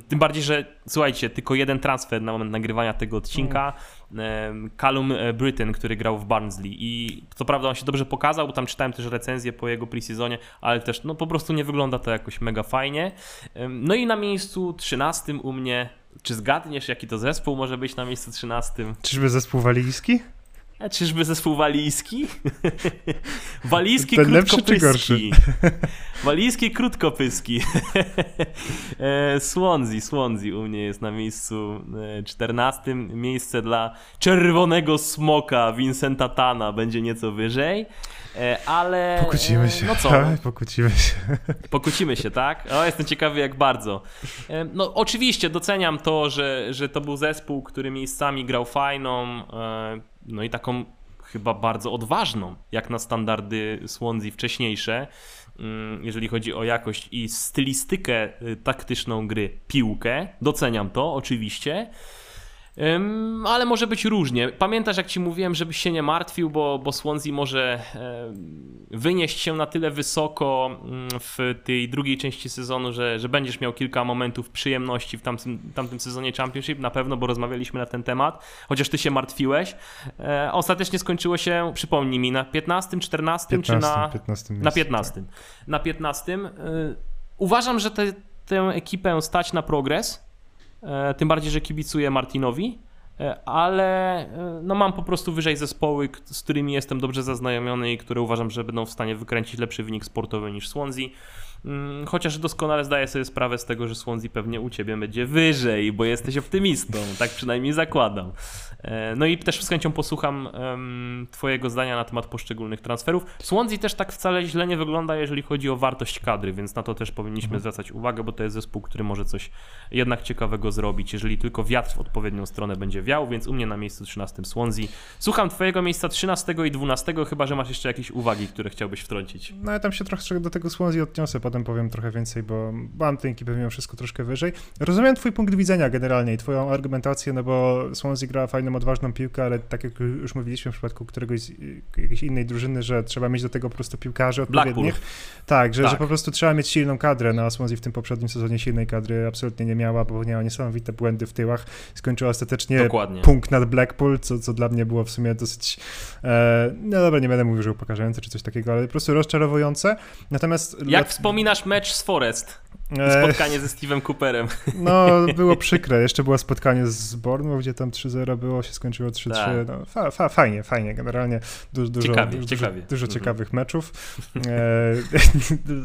[SPEAKER 1] Tym bardziej, że słuchajcie, tylko jeden transfer na moment nagrywania tego odcinka. Callum e, Britton, który grał w Barnsley i co prawda on się dobrze pokazał, bo tam czytałem też recenzję po jego preseasonie, ale też no po prostu nie wygląda to jakoś mega fajnie. No i na miejscu 13 u mnie, czy zgadniesz jaki to zespół może być na miejscu 13?
[SPEAKER 2] Czyżby zespół walijski?
[SPEAKER 1] A czyżby zespół walijski? *laughs* walijski Ten krótkopyski. Lepszy czy gorszy? *laughs* walijski krótkopyski. *laughs* E, Swansea, Swansea u mnie jest na miejscu 14. E, Miejsce dla czerwonego smoka Vincenta Tana będzie nieco wyżej. E, ale.
[SPEAKER 2] Pokłócimy się.
[SPEAKER 1] No co?
[SPEAKER 2] Pokłócimy się.
[SPEAKER 1] Pokłócimy się, tak? O, jestem ciekawy, jak bardzo. No, oczywiście doceniam to, że, że to był zespół, który miejscami grał fajną, no i taką chyba bardzo odważną, jak na standardy Swansea wcześniejsze, mm, jeżeli chodzi o jakość i stylistykę y, taktyczną gry, piłkę. Doceniam to oczywiście ale może być różnie. Pamiętasz, jak ci mówiłem, żebyś się nie martwił, bo, bo Swansea może wynieść się na tyle wysoko mm, w tej drugiej części sezonu, że, że będziesz miał kilka momentów przyjemności w tamtym, tamtym sezonie Championship, na pewno, bo rozmawialiśmy na ten temat, chociaż ty się martwiłeś. E, ostatecznie skończyło się, przypomnij mi, na 15, 14
[SPEAKER 2] 15,
[SPEAKER 1] czy na
[SPEAKER 2] 15
[SPEAKER 1] na 15. Tak. Na 15. E, uważam, że te, tę ekipę stać na progres tym bardziej, że kibicuję Martinowi, e, ale e, no mam po prostu wyżej zespoły, z którymi jestem dobrze zaznajomiony i które uważam, że będą w stanie wykręcić lepszy wynik sportowy niż Swansea. Mm, chociaż doskonale zdaję sobie sprawę z tego, że Swansea pewnie u ciebie będzie wyżej, bo jesteś optymistą, tak przynajmniej zakładam. E, no i też z chęcią posłucham Twojego zdania na temat poszczególnych transferów. Swansea też tak wcale źle nie wygląda, jeżeli chodzi o wartość kadry, więc na to też powinniśmy mhm. zwracać uwagę, bo to jest zespół, który może coś jednak ciekawego zrobić, jeżeli tylko wiatr w odpowiednią stronę będzie wiał, więc u mnie na miejscu 13 Swansea. Słucham Twojego miejsca 13 i 12, chyba że masz jeszcze jakieś uwagi, które chciałbyś wtrącić.
[SPEAKER 2] No ja tam się trochę do tego Swansea odniosę potem powiem trochę więcej, bo mam tej ekipy mimo wszystko troszkę wyżej. Rozumiem twój punkt widzenia generalnie i twoją argumentację, no bo Swansea grała fajną, odważną piłkę, ale tak jak już mówiliśmy w przypadku któregoś jakiejś innej drużyny, że trzeba mieć do tego po prostu piłkarzy odpowiednich. Tak, że, tak. że po prostu trzeba mieć silną kadrę, no a Swansea w tym poprzednim sezonie silnej kadry absolutnie nie miała, bo miała niesamowite błędy w tyłach. Skończyła ostatecznie Dokładnie. punkt nad Blackpool, co, co dla mnie było w sumie dosyć, e, no dobra, nie będę mówił, że upokarzające czy coś takiego, ale po prostu rozczarowujące. Natomiast...
[SPEAKER 1] Jak wspominasz mecz z Forest? E, spotkanie ze Steve'em Cooperem. *laughs*
[SPEAKER 2] No, było *laughs* przykre. Jeszcze było spotkanie z Bournemouth, gdzie tam 3-0 było, się skończyło 3-3. Tak. No, fa, fa, fajnie, fajnie. Generalnie du, dużo, ciekawie, dużo, ciekawie. dużo mhm. ciekawych meczów. E,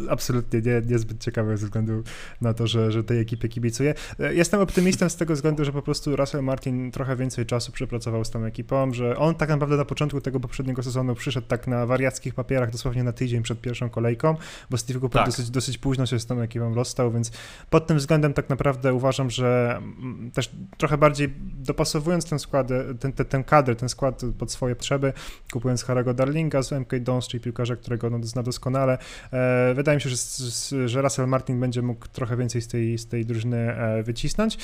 [SPEAKER 2] *laughs* absolutnie nie, niezbyt ciekawe ze względu na to, że, że tej ekipie kibicuję. E, jestem optymistą z tego względu, że po prostu Russell Martin trochę więcej czasu przepracował z tą ekipą, że on tak naprawdę na początku tego poprzedniego sezonu przyszedł tak na wariackich papierach, dosłownie na tydzień przed pierwszą kolejką, bo Steve Cooper tak. dosyć, dosyć późno się z tą ekipą rozstał, więc pod tym względem tak naprawdę uważam, że mm, też trochę bardziej dopasowując ten skład, ten, ten, ten kadr, ten skład pod swoje potrzeby, kupując Harry'ego Darlinga z MK Dons, czyli piłkarza, którego no, zna doskonale, e, wydaje mi się, że, że Russell Martin będzie mógł trochę więcej z tej, z tej drużyny e, wycisnąć.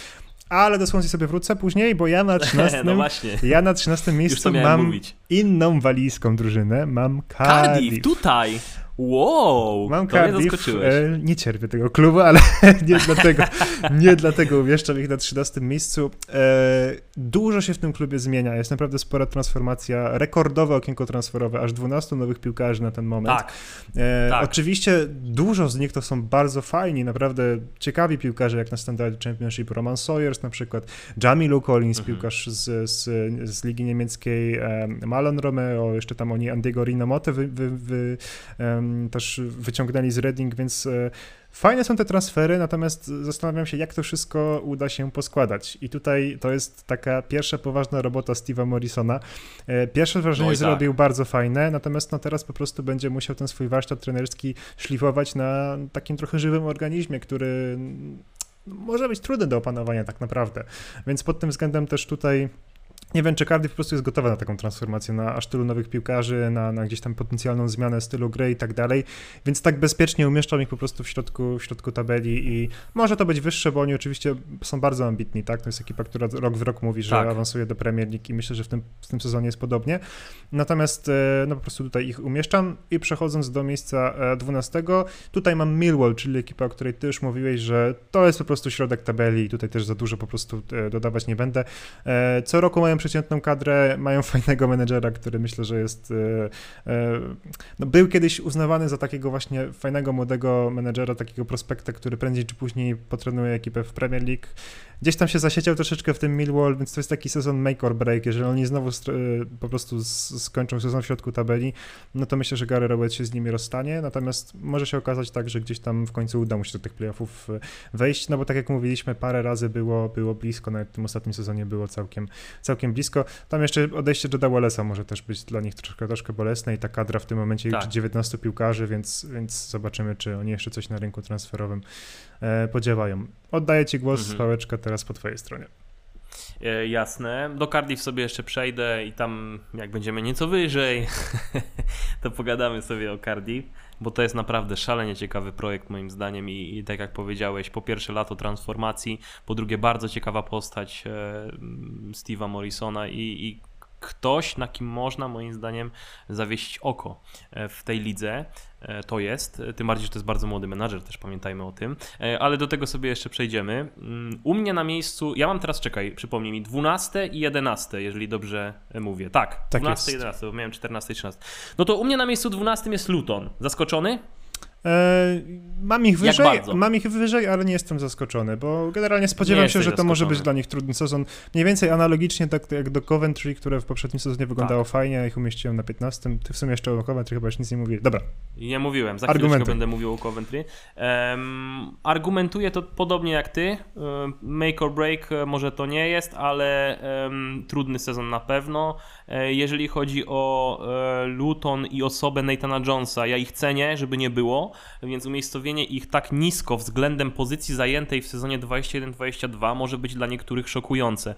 [SPEAKER 2] Ale do Swansea sobie wrócę później, bo ja na *laughs* 13, no ja na 13 miejscu mam mówić. inną walijską drużynę, mam Cardiff. Cardiff,
[SPEAKER 1] tutaj! Wow, Mam Cardiff, e,
[SPEAKER 2] nie cierpię tego klubu, ale *laughs* nie dlatego, nie dlatego umieszczam ich na 13 miejscu. E, dużo się w tym klubie zmienia, jest naprawdę spora transformacja, rekordowe okienko transferowe, aż 12 nowych piłkarzy na ten moment. Tak, e, tak. Oczywiście dużo z nich to są bardzo fajni, naprawdę ciekawi piłkarze, jak na standardzie Championship, Roman Sawyers na przykład, Jamilu Collins, mhm. piłkarz z, z, z ligi niemieckiej, Malon Romeo, jeszcze tam oni Andiego Rinomote wy, wy, wy też wyciągnęli z Reading, więc e, fajne są te transfery, natomiast zastanawiam się, jak to wszystko uda się poskładać. I tutaj to jest taka pierwsza poważna robota Steve'a Morrisona. E, pierwsze wrażenie no zrobił tak. bardzo fajne, natomiast no teraz po prostu będzie musiał ten swój warsztat trenerski szlifować na takim trochę żywym organizmie, który może być trudny do opanowania tak naprawdę. Więc pod tym względem też tutaj nie wiem, czy Cardiff po prostu jest gotowa na taką transformację, na aż tylu nowych piłkarzy, na, na gdzieś tam potencjalną zmianę stylu gry i tak dalej, więc tak bezpiecznie umieszczam ich po prostu w środku, w środku tabeli i może to być wyższe, bo oni oczywiście są bardzo ambitni, tak? To jest ekipa, która rok w rok mówi, że tak. awansuje do Premier League i myślę, że w tym, w tym sezonie jest podobnie. Natomiast e, no po prostu tutaj ich umieszczam i przechodząc do miejsca 12, e, tutaj mam Millwall, czyli ekipa, o której ty już mówiłeś, że to jest po prostu środek tabeli i tutaj też za dużo po prostu e, dodawać nie będę. Co roku mają przeciętną kadrę, mają *laughs* fajnego menedżera, który myślę, że jest. E, e, no, był kiedyś uznawany za takiego właśnie fajnego, młodego menedżera, takiego prospekta, który prędzej czy później potrenuje ekipę w Premier League gdzieś tam się zasiedział troszeczkę w tym Millwall, więc to jest taki sezon make or break. Jeżeli oni znowu po prostu skończą sezon w środku tabeli, no to myślę, że Gary Rowett się z nimi rozstanie, natomiast może się okazać tak, że gdzieś tam w końcu uda mu się do tych playoffów e, wejść, no bo tak jak mówiliśmy, parę razy było, było blisko, nawet w tym ostatnim sezonie było całkiem, całkiem blisko. Tam jeszcze odejście Joda Wallace'a może też być dla nich troszkę, troszkę bolesne i ta kadra w tym momencie tak. już 19 piłkarzy, więc, więc zobaczymy, czy oni jeszcze coś na rynku transferowym e, podziałają. Oddaję Ci głos, mhm. Pałeczka, teraz po Twojej stronie.
[SPEAKER 1] E, jasne. Do Cardiff sobie jeszcze przejdę i tam jak będziemy nieco wyżej, *laughs* to pogadamy sobie o Cardiff, bo to jest naprawdę szalenie ciekawy projekt moim zdaniem i, i tak jak powiedziałeś, po pierwsze lato transformacji, po drugie bardzo ciekawa postać e, Steve'a Morrisona i, i ktoś, na kim można moim zdaniem zawiesić oko e, w tej lidze. E, to jest, tym bardziej, że to jest bardzo młody menadżer, też pamiętajmy o tym, e, ale do tego sobie jeszcze przejdziemy. Mm, u mnie na miejscu, ja mam teraz, czekaj, przypomnij mi, 12 i 11, jeżeli dobrze mówię. Tak, tak 12 i 11, bo miałem 14 i 13. No to u mnie na miejscu 12 jest Luton. Zaskoczony?
[SPEAKER 2] E, mam ich wyżej, mam ich wyżej, ale nie jestem zaskoczony, bo generalnie spodziewam się, że to może być dla nich trudny sezon. Mniej więcej analogicznie tak jak do Coventry, które w poprzednim sezonie wyglądało tak. fajnie, ich umieściłem na 15. Ty w sumie jeszcze o Coventry chyba już nic nie mówiłeś. Dobra.
[SPEAKER 1] Nie mówiłem, za chwilę będę mówił o Coventry. Um, argumentuję to podobnie jak ty. Um, make or break e, może to nie jest, ale um, trudny sezon na pewno. E, jeżeli chodzi o Luton i osobę Nathana Jonesa, ja ich cenię, żeby nie było więc umiejscowienie ich tak nisko względem pozycji zajętej w sezonie 21-22 może być dla niektórych szokujące.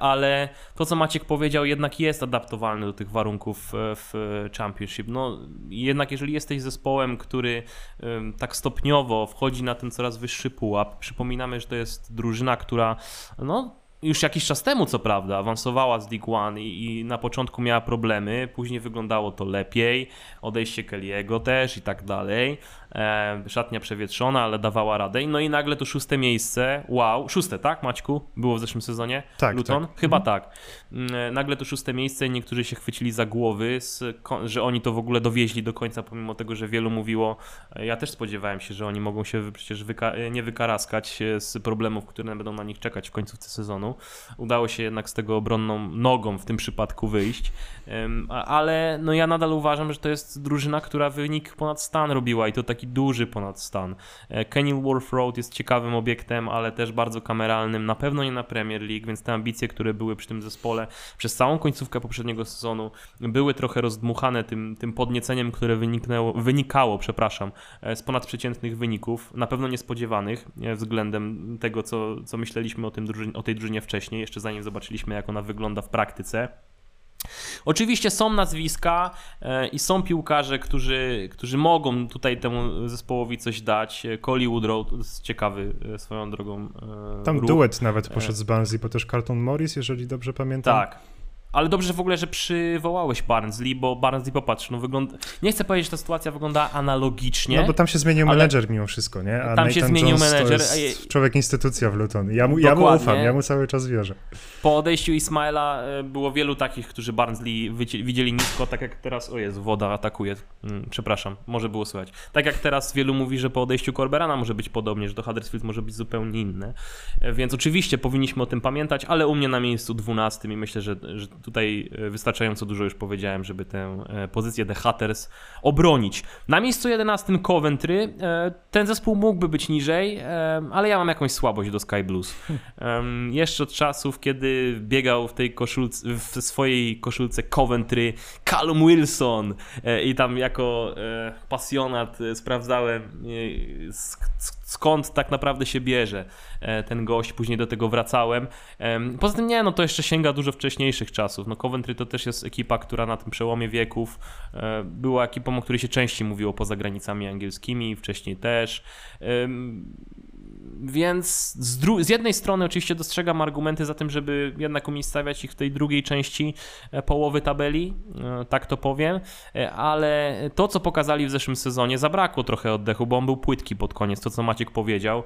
[SPEAKER 1] Ale to, co Maciek powiedział, jednak jest adaptowalne do tych warunków w Championship. No, jednak jeżeli jesteś zespołem, który tak stopniowo wchodzi na ten coraz wyższy pułap, przypominamy, że to jest drużyna, która no, już jakiś czas temu, co prawda, awansowała z League One i, i, na początku miała problemy, później wyglądało to lepiej, odejście Kelly'ego też i tak dalej. E, szatnia przewietrzona, ale dawała radę. No i nagle to szóste miejsce, wow, szóste, tak Maćku? Było w zeszłym sezonie?
[SPEAKER 2] Tak,
[SPEAKER 1] Luton?
[SPEAKER 2] tak.
[SPEAKER 1] Chyba mhm. tak. Mm, e, nagle to szóste miejsce i niektórzy się chwycili za głowy, że oni to w ogóle dowieźli do końca, pomimo tego, że wielu mówiło, e, ja też spodziewałem się, że oni mogą się przecież wyka nie wykaraskać z problemów, które będą na nich czekać w końcówce sezonu. Udało się jednak z tego obronną nogą w tym przypadku wyjść, ale no ja nadal uważam, że to jest drużyna, która wynik ponad stan robiła i to taki duży ponad stan. E, Kenilworth Road jest ciekawym obiektem, ale też bardzo kameralnym, na pewno nie na Premier League, więc te ambicje, które były przy tym zespole przez całą końcówkę poprzedniego sezonu były trochę rozdmuchane tym, tym podnieceniem, które wyniknęło, wynikało, przepraszam, e, z ponadprzeciętnych wyników, na pewno niespodziewanych e, względem tego, co, co myśleliśmy o, tym drużynie, o tej drużynie wcześniej, jeszcze zanim zobaczyliśmy, jak ona wygląda w praktyce. Oczywiście są nazwiska e, i są piłkarze, którzy, którzy mogą tutaj temu zespołowi coś dać. Coley Woodrow jest ciekawy e, swoją drogą.
[SPEAKER 2] E, Tam ruch. duet nawet poszedł z Barnsley, bo też Carlton Morris, jeżeli dobrze pamiętam.
[SPEAKER 1] Tak, ale dobrze w ogóle, że przywołałeś Barnsley, bo Barnsley, popatrz, no wygląda... Nie chcę powiedzieć, że ta sytuacja wygląda analogicznie.
[SPEAKER 2] No bo tam się zmienił menedżer mimo wszystko, nie?
[SPEAKER 1] A tam Nathan się zmienił
[SPEAKER 2] Jones
[SPEAKER 1] menedżer.
[SPEAKER 2] człowiek instytucja w Luton. Ja mu, ja mu ufam, ja mu cały czas wierzę.
[SPEAKER 1] Po odejściu Ismaila e, było wielu takich, którzy Barnsley widzieli nisko, tak jak teraz, o jest, woda atakuje. Hmm, przepraszam, może było słychać. Tak jak teraz wielu mówi, że po odejściu Corberana może być podobnie, że do Huddersfield może być zupełnie inne. E, więc oczywiście powinniśmy o tym pamiętać, ale u mnie na miejscu 12 i myślę, że, że tutaj e, wystarczająco dużo już powiedziałem, żeby tę e, pozycję The Hatters obronić. Na miejscu 11 Coventry e, ten zespół mógłby być niżej, ale ja mam jakąś słabość do Sky Blues. *laughs* Jeszcze od czasów, kiedy biegał w tej koszulce, w swojej koszulce Coventry Callum Wilson i tam jako pasjonat sprawdzałem skąd tak naprawdę się bierze ten gość, później do tego wracałem. Poza tym nie, no to jeszcze sięga dużo wcześniejszych czasów. No Coventry to też jest ekipa, która na tym przełomie wieków e, była ekipą, o której się częściej mówiło poza granicami angielskimi, wcześniej też. Więc z, z, jednej strony oczywiście dostrzegam argumenty za tym, żeby jednak umiejscawiać ich w tej drugiej części e, połowy tabeli, e, tak to powiem, e, ale to co pokazali w zeszłym sezonie zabrakło trochę oddechu, bo on był płytki pod koniec, to co Maciek powiedział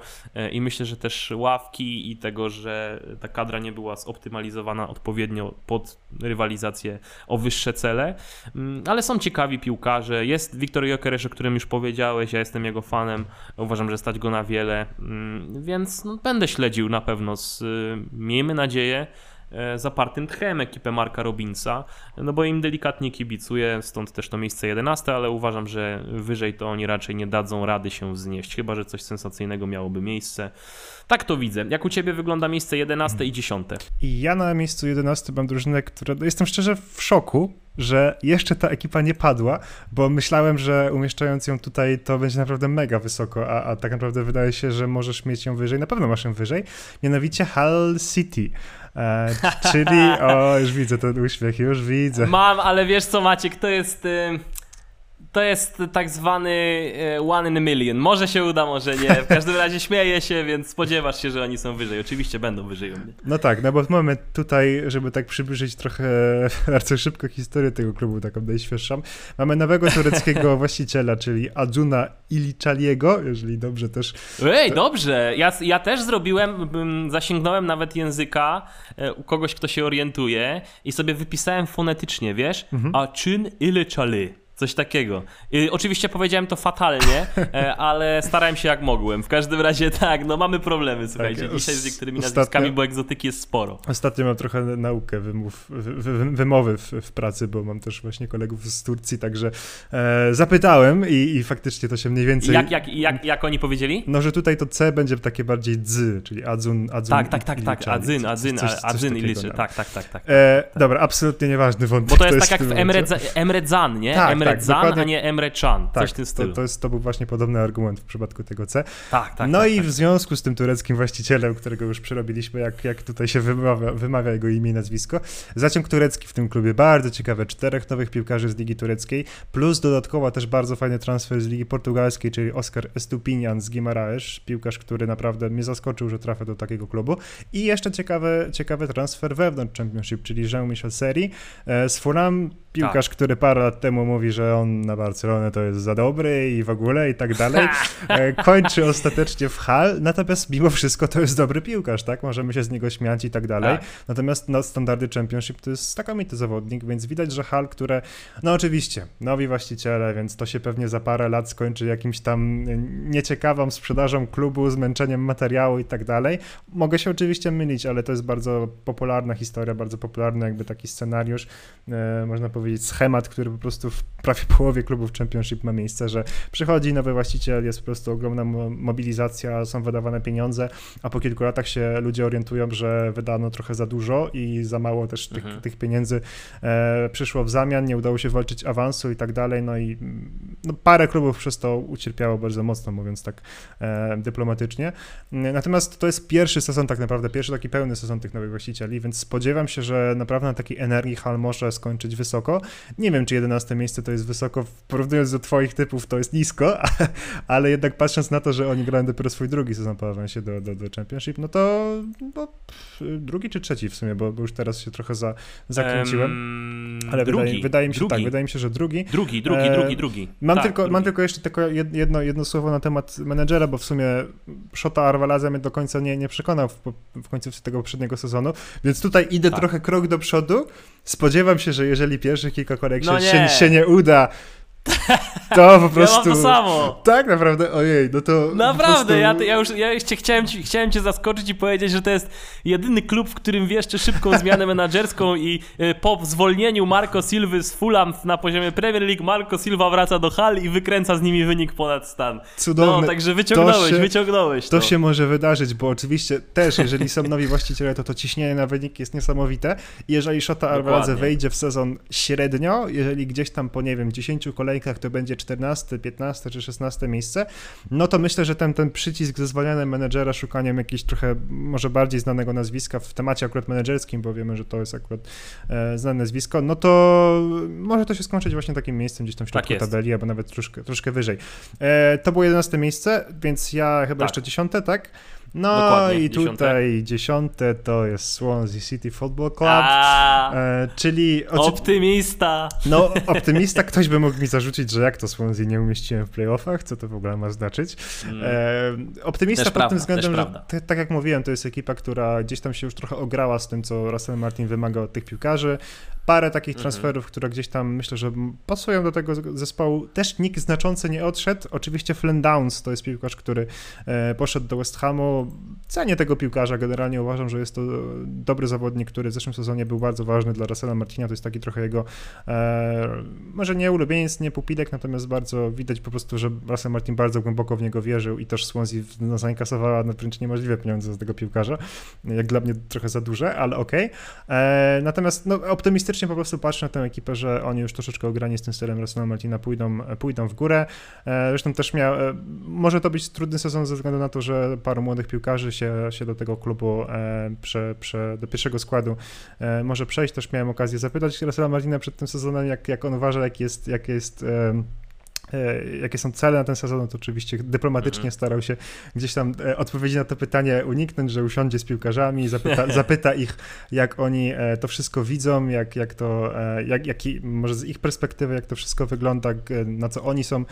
[SPEAKER 1] i myślę, że też ławki i tego, że ta kadra nie była zoptymalizowana odpowiednio pod rywalizację o wyższe cele, mm, ale są ciekawi piłkarze, jest Wiktor Jokeresz, o którym już powiedziałeś, ja jestem jego fanem, uważam, że stać go na wiele, mm, więc no, będę śledził na pewno z, y, miejmy nadzieję, e, zapartym tchem ekipę Marka Robinsa, no bo im delikatnie kibicuję, stąd też to miejsce 11, ale uważam, że wyżej to oni raczej nie dadzą rady się wznieść, chyba że coś sensacyjnego miałoby miejsce. Tak to widzę. Jak u ciebie wygląda miejsce 11 i 10?
[SPEAKER 2] I ja na miejscu 11 mam drużynę, która no, jestem szczerze w szoku, że jeszcze ta ekipa nie padła, bo myślałem, że umieszczając ją tutaj to będzie naprawdę mega wysoko, a, a tak naprawdę wydaje się, że możesz mieć ją wyżej, na pewno masz ją wyżej, mianowicie Hull City. E, czyli, *laughs* o, już widzę ten uśmiech, już widzę.
[SPEAKER 1] Mam, ale wiesz co Maciek, to jest... Y to jest tak zwany e, one in a million. Może się uda, może nie. W każdym razie śmieję się, więc spodziewasz się, że oni są wyżej. Oczywiście będą wyżej u mnie.
[SPEAKER 2] No tak, no bo mamy tutaj, żeby tak przybliżyć trochę *laughs* bardzo szybko historię tego klubu, taką najświeższą. Mamy nowego tureckiego *laughs* właściciela, czyli Adzuna Iliczaliego, jeżeli dobrze też...
[SPEAKER 1] Ej, dobrze. Ja, ja też zrobiłem, zasięgnąłem nawet języka e, u kogoś, kto się orientuje i sobie wypisałem fonetycznie, wiesz? Mhm. Aczyn Iliczali. Coś takiego. I oczywiście powiedziałem to fatalnie, e, ale starałem się jak mogłem. W każdym razie tak, no mamy problemy, słuchajcie, tak, dzisiaj z niektórymi ostatnio, nazwiskami, bo egzotyki jest sporo.
[SPEAKER 2] Ostatnio mam trochę naukę wymów, wy, wymowy w, w, pracy, bo mam też właśnie kolegów z Turcji, także e, zapytałem i, i, faktycznie to się mniej więcej...
[SPEAKER 1] Jak, jak, jak, jak oni powiedzieli?
[SPEAKER 2] No, że tutaj to C będzie takie bardziej dzy, czyli adzun, adzun
[SPEAKER 1] Tak, tak, tak, tak, adzyn, adzyn, adzyn i liczy, no. tak, tak, tak. tak,
[SPEAKER 2] e, tak. Dobra, absolutnie nieważny wątek.
[SPEAKER 1] Bo to jest, to tak jak w Emre, Emre Zan, nie?
[SPEAKER 2] Tak,
[SPEAKER 1] Emre tak, Zan, a nie Emre Chan, tak, coś w tym stylu.
[SPEAKER 2] To, to, jest, to był właśnie podobny argument w przypadku tego C.
[SPEAKER 1] Tak, tak.
[SPEAKER 2] No
[SPEAKER 1] tak,
[SPEAKER 2] i
[SPEAKER 1] tak.
[SPEAKER 2] w związku z tym tureckim właścicielem, którego już przerobiliśmy, jak, jak tutaj się wymawia, wymawia jego imię i nazwisko, zaciąg turecki w tym klubie, bardzo ciekawe, czterech nowych piłkarzy z Ligi Tureckiej, plus dodatkowo też bardzo fajny transfer z Ligi Portugalskiej, czyli Oscar Estupinian z Guimaraes, piłkarz, który naprawdę mnie zaskoczył, że trafia do takiego klubu. I jeszcze ciekawy, ciekawy transfer wewnątrz Championship, czyli Jean-Michel Seri e, z Fulham, piłkarz, tak. który parę lat temu mówi, że on na Barcelonę to jest za dobry i w ogóle i tak dalej. E, kończy ostatecznie w Hal, natomiast mimo wszystko to jest dobry piłkarz, tak? Możemy się z niego śmiać i tak dalej. Tak. Natomiast na standardy Championship to jest znakomity zawodnik, więc widać, że Hal, które, no oczywiście, nowi właściciele, więc to się pewnie za parę lat skończy jakimś tam nieciekawą sprzedażą klubu, zmęczeniem materiału i tak dalej. Mogę się oczywiście mylić, ale to jest bardzo popularna historia, bardzo popularny jakby taki scenariusz, e, można powiedzieć schemat, który po prostu w prawie połowie klubów Championship ma miejsce, że przychodzi nowy właściciel, jest po prostu ogromna mobilizacja, są wydawane pieniądze, a po kilku latach się ludzie orientują, że wydano trochę za dużo i za mało też tych, mhm. tych pieniędzy e, przyszło w zamian, nie udało się walczyć awansu i tak dalej, no i no, parę klubów przez to ucierpiało bardzo mocno, mówiąc tak e, dyplomatycznie. Natomiast to jest pierwszy sezon tak naprawdę, pierwszy taki pełny sezon tych nowych właścicieli, więc spodziewam się, że naprawdę na takiej energii Hal może skończyć wysoko. Nie wiem, czy 11 miejsce to jest wysoko, porównując do twoich typów to jest nisko, *laughs* ale jednak patrząc na to, że oni grają dopiero swój drugi sezon po awansie do, do, do Championship, no to no, drugi czy trzeci w sumie, bo, bo już teraz się trochę za, zakręciłem. Um, ale drugi, wydaje, wydaje, mi się drugi. tak, wydaje mi się, że drugi.
[SPEAKER 1] Drugi, drugi, e, drugi, drugi.
[SPEAKER 2] Mam,
[SPEAKER 1] tak,
[SPEAKER 2] tylko,
[SPEAKER 1] drugi.
[SPEAKER 2] mam tylko jeszcze tylko jedno, jedno słowo na temat menedżera, bo w sumie Shota Arvalaza mnie do końca nie, nie przekonał w, w końcu tego poprzedniego sezonu, więc tutaj idę tak. trochę krok do przodu. Spodziewam się, że jeżeli pierwszych kilka no się, się nie uda, to po prostu.
[SPEAKER 1] Ja mam to samo.
[SPEAKER 2] Tak, naprawdę, ojej, no to.
[SPEAKER 1] Naprawdę,
[SPEAKER 2] prostu...
[SPEAKER 1] ja, ja już ja jeszcze chciałem, ci, chciałem cię zaskoczyć i powiedzieć, że to jest jedyny klub, w którym jeszcze szybką zmianę menadżerską i e, po zwolnieniu Marco Silva z Fulham na poziomie Premier League, Marco Silva wraca do Hal i wykręca z nimi wynik ponad stan.
[SPEAKER 2] Cudowne.
[SPEAKER 1] No, także wyciągnąłeś, się, wyciągnąłeś.
[SPEAKER 2] To. to się może wydarzyć, bo oczywiście też, jeżeli są nowi właściciele, to to ciśnienie na wynik jest niesamowite. Jeżeli Shota Arvaladze wejdzie w sezon średnio, jeżeli gdzieś tam po, nie wiem, 10 kolejnych kolejkach to będzie 14, 15 czy 16 miejsce, no to myślę, że ten, ten przycisk ze zwalnianiem menedżera, szukaniem jakiegoś trochę może bardziej znanego nazwiska w temacie akurat menedżerskim, bo wiemy, że to jest akurat e, znane nazwisko, no to może to się skończyć właśnie takim miejscem gdzieś tam w środku tak tabeli, albo nawet troszkę, troszkę wyżej. E, to było 11 miejsce, więc ja chyba tak. jeszcze 10, tak? No Dokładnie, i tutaj dziesiąte. to jest Swansea City Football Club, e, czyli...
[SPEAKER 1] Optymista!
[SPEAKER 2] No, optymista, ktoś by mógł mi zarzucić, że jak to Swansea nie umieściłem w playoffach, co to w ogóle ma znaczyć. Mm. E, optymista też pod prawda, tym względem, że tak jak mówiłem, to jest ekipa, która gdzieś tam się już trochę ograła z tym, co Russell Martin wymaga od tych piłkarzy. Parę takich mhm. transferów, które gdzieś tam myślę, że pasują do tego zespołu. Też nikt znaczący nie odszedł. Oczywiście Flynn Downs to jest piłkarz, który e, poszedł do West Hamu cenię tego piłkarza, generalnie uważam, że jest to dobry zawodnik, który w zeszłym sezonie był bardzo ważny dla Russella Martina, to jest taki trochę jego, e, może nie ulubieniec, nie pupilek, natomiast bardzo widać po prostu, że Russell Martin bardzo głęboko w niego wierzył i też Swansea no, zainkasowała no, wręcz niemożliwe pieniądze z tego piłkarza, jak dla mnie trochę za duże, ale okej. Okay. E, natomiast no, optymistycznie po prostu patrzę na tę ekipę, że oni już troszeczkę ograni z tym stylem Russella Martina pójdą, pójdą w górę. E, zresztą też miał, e, może to być trudny sezon ze względu na to, że paru młodych piłkarzy się, się do tego klubu e, prze, prze, do pierwszego składu e, może przejść. Też miałem okazję zapytać Russella Martina przed tym sezonem, jak, jak on uważa, jak jest, jak jest E, jakie są cele na ten sezon, to oczywiście dyplomatycznie mhm. starał się gdzieś tam e, odpowiedzi na to pytanie uniknąć, że usiądzie z piłkarzami, zapyta, *laughs* zapyta ich, jak oni e, to wszystko widzą, jak, jak to, jak, jaki, może z ich perspektywy, jak to wszystko wygląda, na co oni są,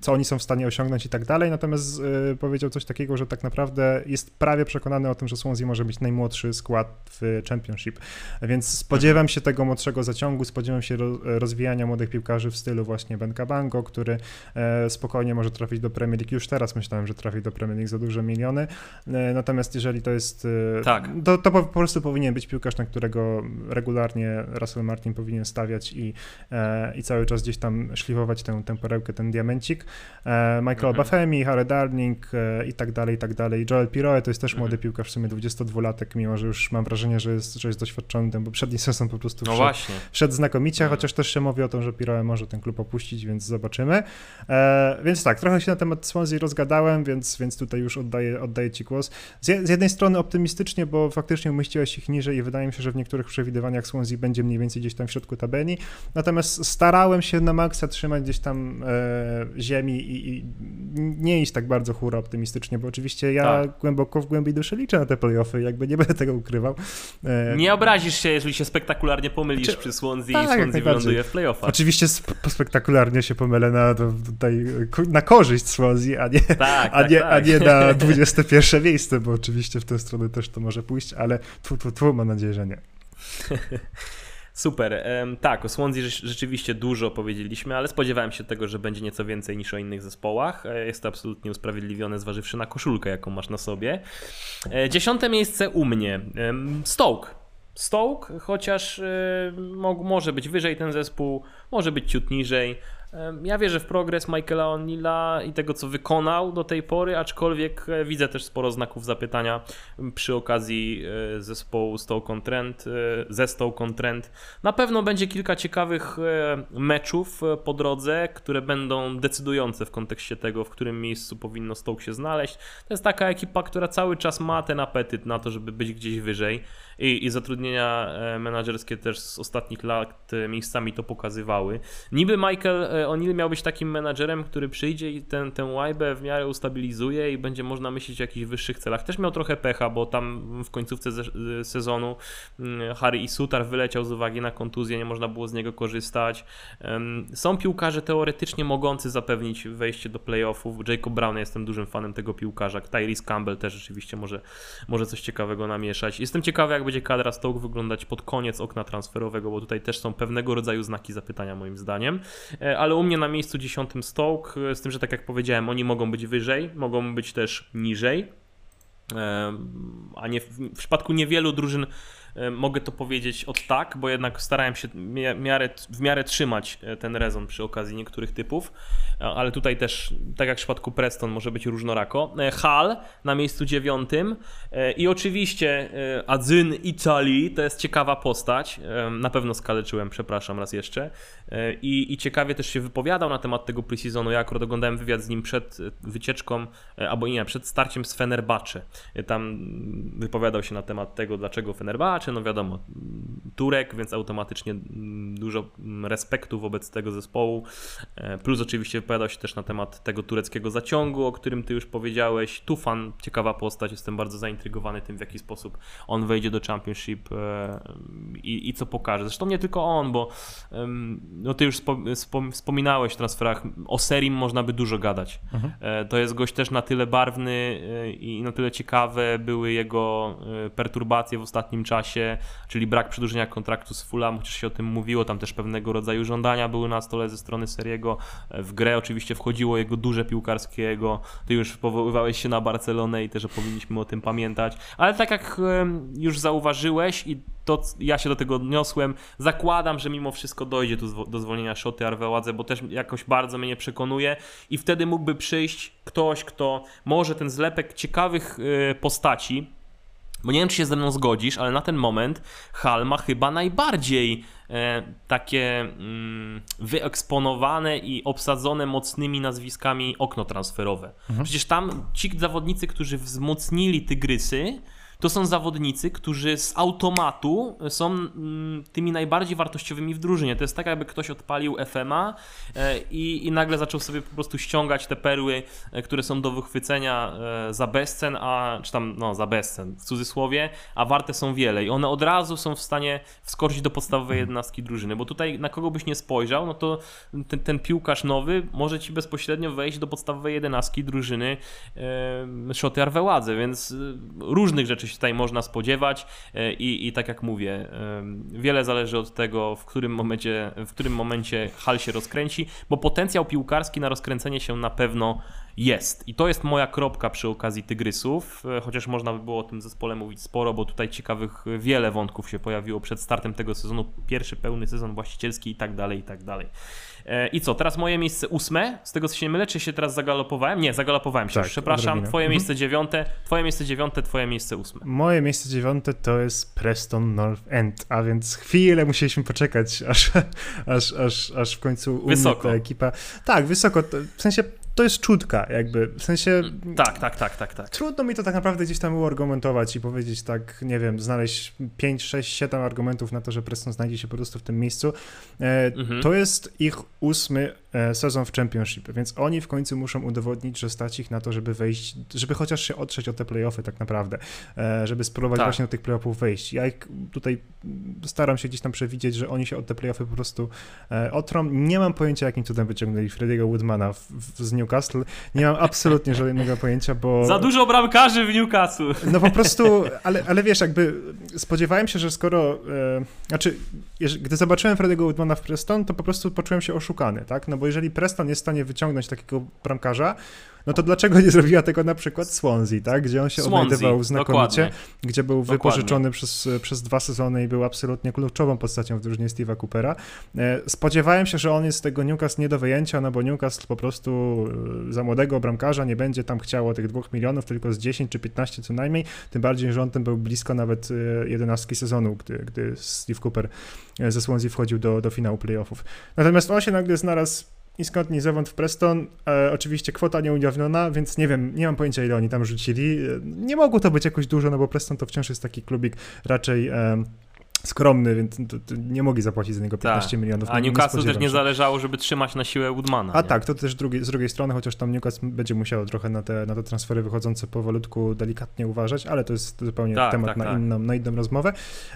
[SPEAKER 2] co oni są w stanie osiągnąć i tak dalej. Natomiast powiedział coś takiego, że tak naprawdę jest prawie przekonany o tym, że Swansea może być najmłodszy skład w Championship. Więc spodziewam się tego młodszego zaciągu, spodziewam się rozwijania młodych piłkarzy w stylu właśnie Ben Kabango, Django, który e, spokojnie może trafić do Premier League. Już teraz myślałem, że trafi do Premier League za duże miliony. E, natomiast jeżeli to jest. E, tak. To, to po, prostu powinien być piłkarz, na którego regularnie Russell Martin powinien stawiać i, i cały czas gdzieś tam szlifować tę, tę perełkę, ten diamencik. Michael mhm. Bafemi, Harry Darling i tak dalej, i tak dalej. Joel Piroe to jest też mhm. młody piłkarz, w sumie 22-latek, mimo że już mam wrażenie, że jest, że jest doświadczony, ten poprzedni *laughs* sezon po prostu no wszedł, właśnie. wszedł znakomicie, mhm. chociaż też się mówi o tym, że Piroe może ten klub opuścić, więc zobaczymy. E, więc tak, trochę się na temat Swansea rozgadałem, więc, więc tutaj już oddaję, oddaję Ci głos. Z, z jednej strony optymistycznie, bo faktycznie umieściłeś ich niżej i wydaje mi się, że w niektórych przewidywaniach Swansea będzie mniej więcej gdzieś tam w środku tabeli, natomiast starałem się na maksa trzymać gdzieś tam e, ziemi i, i, nie iść tak bardzo hura optymistycznie, bo oczywiście ja tak. głęboko w głębi duszy liczę na te playoffy, jakby nie będę tego ukrywał.
[SPEAKER 1] E, nie obrazisz się, jeżeli się spektakularnie pomylisz Czy... przy Swansea tak, i Swansea wyląduje w playoffach.
[SPEAKER 2] Oczywiście spektakularnie się pomylę na, tutaj, na korzyść Swansea, a nie, tak, a, tak, nie, a nie na 21 miejsce, bo oczywiście w tę stronę też to może pójść, ale tu, tu, tu mam nadzieję, że nie. *laughs*
[SPEAKER 1] Super. Tak, o Swansea rzeczywiście dużo powiedzieliśmy, ale spodziewałem się tego, że będzie nieco więcej niż o innych zespołach. E, jest to absolutnie usprawiedliwione, zważywszy na koszulkę, jaką masz na sobie. E, dziesiąte miejsce u mnie. Stoke. Stoke, chociaż e, może być wyżej ten zespół, może być ciut niżej. Ja wierzę w progres Michaela O'Neilla i tego, co wykonał do tej pory, aczkolwiek e, widzę też sporo znaków zapytania przy okazji e, zespołu Stoke-on-Trent, e, ze Stoke-on-Trent. Na pewno będzie kilka ciekawych meczów po drodze, które będą decydujące w kontekście tego, w którym miejscu powinno Stoke się znaleźć. To jest taka ekipa, która cały czas ma ten apetyt na to, żeby być gdzieś wyżej i, i zatrudnienia menedżerskie też z ostatnich lat miejscami to pokazywały. Niby Michael O'Neill miał być takim menadżerem, który przyjdzie i ten, tę łajbę w miarę ustabilizuje i będzie można myśleć o jakichś wyższych celach. Też miał trochę pecha, bo tam w końcówce sezonu mm, Harry i Sutar wyleciał z uwagi na kontuzję, nie można było z niego korzystać. Są piłkarze teoretycznie mogący zapewnić wejście do playoffów. Jacob Brown, jestem dużym fanem tego piłkarza. Tyrese Campbell też rzeczywiście może, może coś ciekawego namieszać. Jestem ciekawy, jak będzie kadra Stoke wyglądać pod koniec okna transferowego, bo tutaj też są pewnego rodzaju znaki zapytania moim zdaniem. E, ale u mnie na miejscu dziesiątym Stoke, z tym, że tak jak powiedziałem, oni mogą być wyżej, mogą być też niżej. A nie w przypadku niewielu drużyn E, mogę to powiedzieć od tak, bo jednak starałem się w miarę trzymać e, ten rezon przy okazji niektórych typów, e, ale tutaj też, tak jak w przypadku Preston, może być różnorako. Hal na miejscu dziewiątym. I oczywiście Adzyn Italii, to jest ciekawa postać, na pewno skaleczyłem, przepraszam raz jeszcze. I, i ciekawie też się wypowiadał na temat tego preseasonu, ja akurat oglądałem wywiad z nim przed wycieczką, albo nie, przed starciem z Fenerbahce, tam wypowiadał się na temat tego, dlaczego Fenerbahce, no wiadomo, Turek, więc automatycznie dużo respektu wobec tego zespołu. E, plus oczywiście wypowiadał się też na temat tego tureckiego zaciągu, o którym ty już powiedziałeś. Tufan, ciekawa postać, jestem bardzo zaintrygowany tym, w jaki sposób on wejdzie do Championship e, i, i co pokaże. Zresztą nie tylko on, bo no ty już wspominałeś w transferach, o Serim można by dużo gadać. Mhm. E, to jest gość też na tyle barwny i na tyle ciekawe były jego perturbacje w ostatnim czasie, czasie, czyli brak przedłużenia kontraktu z Fulham, chociaż się o tym mówiło, tam też pewnego rodzaju żądania były na stole ze strony Seriego. W grę oczywiście wchodziło jego duże piłkarskiego, ty już powoływałeś się na Barcelonę i też powinniśmy o tym pamiętać, ale tak jak już zauważyłeś i to ja się do tego odniosłem, zakładam, że mimo wszystko dojdzie tu do zwolnienia Szoty Arweładze, bo też jakoś bardzo mnie przekonuje i wtedy mógłby przyjść ktoś, kto może ten zlepek ciekawych y, postaci, bo nie wiem, czy się ze mną zgodzisz, ale na ten moment Hal ma chyba najbardziej e, takie mm, wyeksponowane i obsadzone mocnymi nazwiskami okno transferowe. Mhm. Przecież tam ci zawodnicy, którzy wzmocnili Tygrysy, to są zawodnicy, którzy z automatu są mm, tymi najbardziej wartościowymi w drużynie. To jest tak, jakby ktoś odpalił FMA e, i, i nagle zaczął sobie po prostu ściągać te perły, e, które są do wychwycenia e, za bezcen, a, czy tam no, za bezcen w cudzysłowie, a warte są wiele. I one od razu są w stanie wskoczyć do podstawowej jednostki drużyny, bo tutaj na kogo byś nie spojrzał, no to ten, ten piłkarz nowy może ci bezpośrednio wejść do podstawowej jedenastki drużyny e, Szoty Arweładze, więc różnych rzeczy się się tutaj można spodziewać i, i tak jak mówię, wiele zależy od tego, w którym momencie, w którym momencie hal się rozkręci, bo potencjał piłkarski na rozkręcenie się na pewno jest. I to jest moja kropka przy okazji Tygrysów, e, chociaż można by było o tym zespole mówić sporo, bo tutaj ciekawych wiele wątków się pojawiło przed startem tego sezonu, pierwszy pełny sezon właścicielski i tak dalej, i tak dalej. E, I co, teraz moje miejsce ósme, z tego co się nie mylę, czy się teraz zagalopowałem? Nie, zagalopowałem się, tak, przepraszam, odrobinę. twoje mhm. miejsce dziewiąte, twoje miejsce dziewiąte, twoje miejsce ósme.
[SPEAKER 2] Moje miejsce dziewiąte to jest Preston North End, a więc chwilę musieliśmy poczekać, aż, *laughs* aż, aż, aż w końcu u wysoko. ta ekipa... Tak, wysoko, w sensie to jest czutka, jakby, w sensie...
[SPEAKER 1] Tak, tak, tak, tak, tak.
[SPEAKER 2] Trudno mi to tak naprawdę gdzieś tam uargumentować i powiedzieć tak, nie wiem, znaleźć 5, 6, 7 argumentów na to, że Preston znajdzie się po prostu w tym miejscu. E, mhm. To jest ich ósmy sezon w Championship, więc oni w końcu muszą udowodnić, że stać ich na to, żeby wejść, żeby chociaż się otrzeć o te playoffy tak naprawdę, e, żeby spróbować tak. właśnie do tych playoffów wejść. Ja ich tutaj staram się gdzieś tam przewidzieć, że oni się od te playoffy po prostu e, otrą. Nie mam pojęcia, jakim cudem wyciągnęli Frediego Woodmana w, w, z Newcastle. Nie mam absolutnie *laughs* żadnego pojęcia, bo...
[SPEAKER 1] Za dużo bramkarzy w Newcastle.
[SPEAKER 2] No po prostu, *laughs* ale, ale wiesz, jakby spodziewałem się, że skoro, e, znaczy, gdy zobaczyłem Frediego Woodmana w Preston, to po prostu poczułem się oszukany, tak? No bo jeżeli Preston jest w stanie wyciągnąć takiego bramkarza, no to dlaczego nie zrobiła tego na przykład Swansea, tak? gdzie on się Swansea, odnajdywał znakomicie, dokładnie. gdzie był dokładnie. wypożyczony przez, przez dwa sezony i był absolutnie kluczową postacią w drużynie Steve'a Coopera. E, spodziewałem się, że on jest z tego Newcastle nie do wyjęcia, no bo Newcastle po prostu e, za młodego bramkarza nie będzie tam chciało tych dwóch milionów, tylko z 10 czy 15 co najmniej, tym bardziej, że on ten był blisko nawet e, jedenastki sezonu, gdy, gdy Steve Cooper ze Swansea wchodził do, do finału playoffów. Natomiast on się nagle znalazł i skąd nie zawąd w Preston. E, oczywiście kwota nieujawniona, więc nie wiem, nie mam pojęcia ile oni tam rzucili. E, nie mogło to być jakoś dużo, no bo Preston to wciąż jest taki klubik raczej e, skromny, więc to, to nie mogli zapłacić za niego 15 tak. milionów.
[SPEAKER 1] A Newcastle też nie zależało, żeby trzymać na siłę Woodmana.
[SPEAKER 2] A nie? tak, to też drugi, z drugiej strony, chociaż tam Newcastle będzie musiał trochę na te, na te transfery wychodzące powolutku delikatnie uważać, ale to jest zupełnie tak, temat tak, na, tak. Inną, na inną rozmowę.